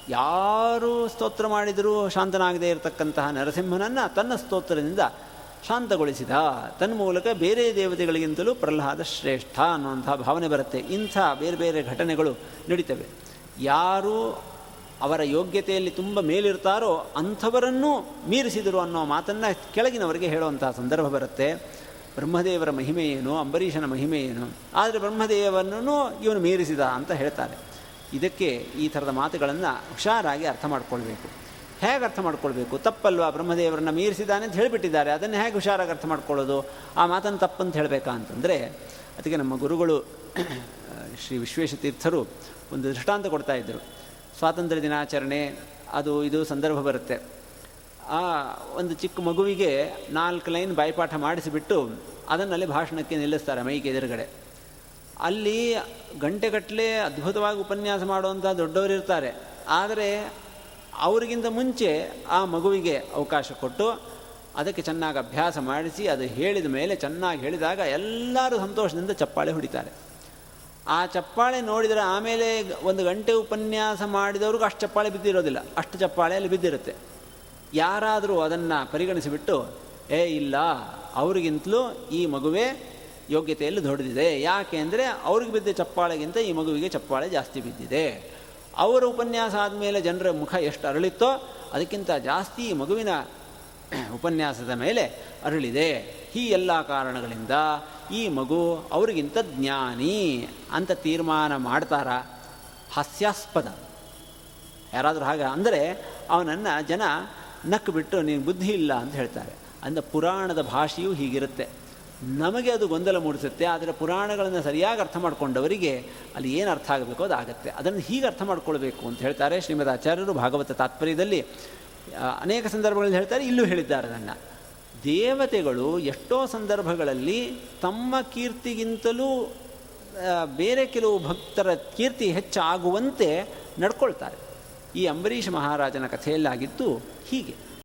ಯಾರು ಸ್ತೋತ್ರ ಮಾಡಿದರೂ ಶಾಂತನಾಗದೇ ಇರತಕ್ಕಂತಹ ನರಸಿಂಹನನ್ನು ತನ್ನ ಸ್ತೋತ್ರದಿಂದ ಶಾಂತಗೊಳಿಸಿದ. ತನ್ಮೂಲಕ ಬೇರೆ ದೇವತೆಗಳಿಗಿಂತಲೂ ಪ್ರಹ್ಲಾದ ಶ್ರೇಷ್ಠ ಅನ್ನುವಂಥ ಭಾವನೆ ಬರುತ್ತೆ. ಇಂಥ ಬೇರೆ ಬೇರೆ ಘಟನೆಗಳು ನಡೀತವೆ. ಯಾರು ಅವರ ಯೋಗ್ಯತೆಯಲ್ಲಿ ತುಂಬ ಮೇಲಿರ್ತಾರೋ ಅಂಥವರನ್ನೂ ಮೀರಿಸಿದರು ಅನ್ನೋ ಮಾತನ್ನು ಕೆಳಗಿನವರಿಗೆ ಹೇಳುವಂತಹ ಸಂದರ್ಭ ಬರುತ್ತೆ. ಬ್ರಹ್ಮದೇವರ ಮಹಿಮೆ ಏನು? ಅಂಬರೀಷನ ಮಹಿಮೆ ಏನು? ಆದರೆ ಬ್ರಹ್ಮದೇವನನ್ನು ಇವನು ಮೀರಿಸಿದ ಅಂತ ಹೇಳ್ತಾರೆ. ಇದಕ್ಕೆ ಈ ಥರದ ಮಾತುಗಳನ್ನು ಹುಷಾರಾಗಿ ಅರ್ಥ ಮಾಡ್ಕೊಳ್ಬೇಕು. ಹೇಗೆ ಅರ್ಥ ಮಾಡ್ಕೊಳ್ಬೇಕು? ತಪ್ಪಲ್ವಾ? ಬ್ರಹ್ಮದೇವರನ್ನ ಮೀರಿಸಿದ್ದಾನೆ ಅಂತ ಹೇಳಿಬಿಟ್ಟಿದ್ದಾರೆ. ಅದನ್ನು ಹೇಗೆ ಹುಷಾರಾಗಿ ಅರ್ಥ ಮಾಡ್ಕೊಳ್ಳೋದು? ಆ ಮಾತನ್ನು ತಪ್ಪಂತ ಹೇಳಬೇಕಾ ಅಂತಂದರೆ, ಅದಕ್ಕೆ ನಮ್ಮ ಗುರುಗಳು, ಶ್ರೀ ವಿಶ್ವೇಶತೀರ್ಥರು ಒಂದು ದೃಷ್ಟಾಂತ ಕೊಡ್ತಾ ಇದ್ದರು ಸ್ವಾತಂತ್ರ್ಯ ದಿನಾಚರಣೆ, ಅದು ಇದು ಸಂದರ್ಭ ಬರುತ್ತೆ. ಆ ಒಂದು ಚಿಕ್ಕ ಮಗುವಿಗೆ ನಾಲ್ಕು ಲೈನ್ ಬಾಯಿಪಾಠ ಮಾಡಿಸಿಬಿಟ್ಟು ಅದನ್ನಲ್ಲಿ ಭಾಷಣಕ್ಕೆ ನಿಲ್ಲಿಸ್ತಾರೆ ಮೈಗೆ ಎದುರುಗಡೆ. ಅಲ್ಲಿ ಗಂಟೆಗಟ್ಟಲೆ ಅದ್ಭುತವಾಗಿ ಉಪನ್ಯಾಸ ಮಾಡುವಂಥ ದೊಡ್ಡವರಿರ್ತಾರೆ ಆದರೆ ಅವರಿಗಿಂತ ಮುಂಚೆ ಆ ಮಗುವಿಗೆ ಅವಕಾಶ ಕೊಟ್ಟು ಅದಕ್ಕೆ ಚೆನ್ನಾಗಿ ಅಭ್ಯಾಸ ಮಾಡಿಸಿ ಅದು ಹೇಳಿದ ಮೇಲೆ ಚೆನ್ನಾಗಿ ಹೇಳಿದಾಗ ಎಲ್ಲರೂ ಸಂತೋಷದಿಂದ ಚಪ್ಪಾಳೆ ಹೊಡಿತಾರೆ. ಆ ಚಪ್ಪಾಳೆ ನೋಡಿದರೆ ಆಮೇಲೆ ಒಂದು ಗಂಟೆ ಉಪನ್ಯಾಸ ಮಾಡಿದವ್ರಿಗೂ ಅಷ್ಟು ಚಪ್ಪಾಳೆ ಬಿದ್ದಿರೋದಿಲ್ಲ. ಅಷ್ಟು ಚಪ್ಪಾಳೆ ಅಲ್ಲಿ ಬಿದ್ದಿರುತ್ತೆ. ಯಾರಾದರೂ ಅದನ್ನು ಪರಿಗಣಿಸಿಬಿಟ್ಟು, ಏ, ಇಲ್ಲ, ಅವರಿಗಿಂತಲೂ ಈ ಮಗುವೆ ಯೋಗ್ಯತೆಯಲ್ಲಿ ದೊಡ್ಡದಿದೆ. ಯಾಕೆ ಅಂದರೆ ಅವ್ರಿಗೆ ಬಿದ್ದ ಚಪ್ಪಾಳೆಗಿಂತ ಈ ಮಗುವಿಗೆ ಚಪ್ಪಾಳೆ ಜಾಸ್ತಿ ಬಿದ್ದಿದೆ. ಅವರ ಉಪನ್ಯಾಸ ಆದಮೇಲೆ ಜನರ ಮುಖ ಎಷ್ಟು ಅರಳಿತ್ತೋ ಅದಕ್ಕಿಂತ ಜಾಸ್ತಿ ಮಗುವಿನ ಉಪನ್ಯಾಸದ ಮೇಲೆ ಅರಳಿದೆ. ಈ ಎಲ್ಲ ಕಾರಣಗಳಿಂದ ಈ ಮಗು ಅವರಿಗಿಂತ ಜ್ಞಾನಿ ಅಂತ ತೀರ್ಮಾನ ಮಾಡ್ತಾರ ಹಾಸ್ಯಾಸ್ಪದ. ಯಾರಾದರೂ ಹಾಗೆ ಅಂದರೆ ಅವನನ್ನು ಜನ ನಕ್ಕು ಬಿಟ್ಟು ನೀನು ಬುದ್ಧಿ ಇಲ್ಲ ಅಂತ ಹೇಳ್ತಾರೆ. ಅಂದರೆ ಪುರಾಣದ ಭಾಷೆಯೂ ಹೀಗಿರುತ್ತೆ. ನಮಗೆ ಅದು ಗೊಂದಲ ಮೂಡಿಸುತ್ತೆ, ಆದರೆ ಪುರಾಣಗಳನ್ನು ಸರಿಯಾಗಿ ಅರ್ಥ ಮಾಡಿಕೊಂಡವರಿಗೆ ಅಲ್ಲಿ ಏನು ಅರ್ಥ ಆಗಬೇಕು ಅದು ಆಗುತ್ತೆ. ಅದನ್ನು ಹೀಗೆ ಅರ್ಥ ಮಾಡ್ಕೊಳ್ಬೇಕು ಅಂತ ಹೇಳ್ತಾರೆ ಶ್ರೀಮದ್ ಆಚಾರ್ಯರು ಭಾಗವತ ತಾತ್ಪರ್ಯದಲ್ಲಿ. ಅನೇಕ ಸಂದರ್ಭಗಳಲ್ಲಿ ಹೇಳ್ತಾರೆ, ಇಲ್ಲೂ ಹೇಳಿದ್ದಾರೆ ಅದನ್ನು ದೇವತೆಗಳು ಎಷ್ಟೋ ಸಂದರ್ಭಗಳಲ್ಲಿ ತಮ್ಮ ಕೀರ್ತಿಗಿಂತಲೂ ಬೇರೆ ಕೆಲವು ಭಕ್ತರ ಕೀರ್ತಿ ಹೆಚ್ಚಾಗುವಂತೆ ನಡ್ಕೊಳ್ತಾರೆ. ಈ ಅಂಬರೀಷ್ ಮಹಾರಾಜನ ಕಥೆಯಲ್ಲಾಗಿದ್ದು ಹೀಗೆ.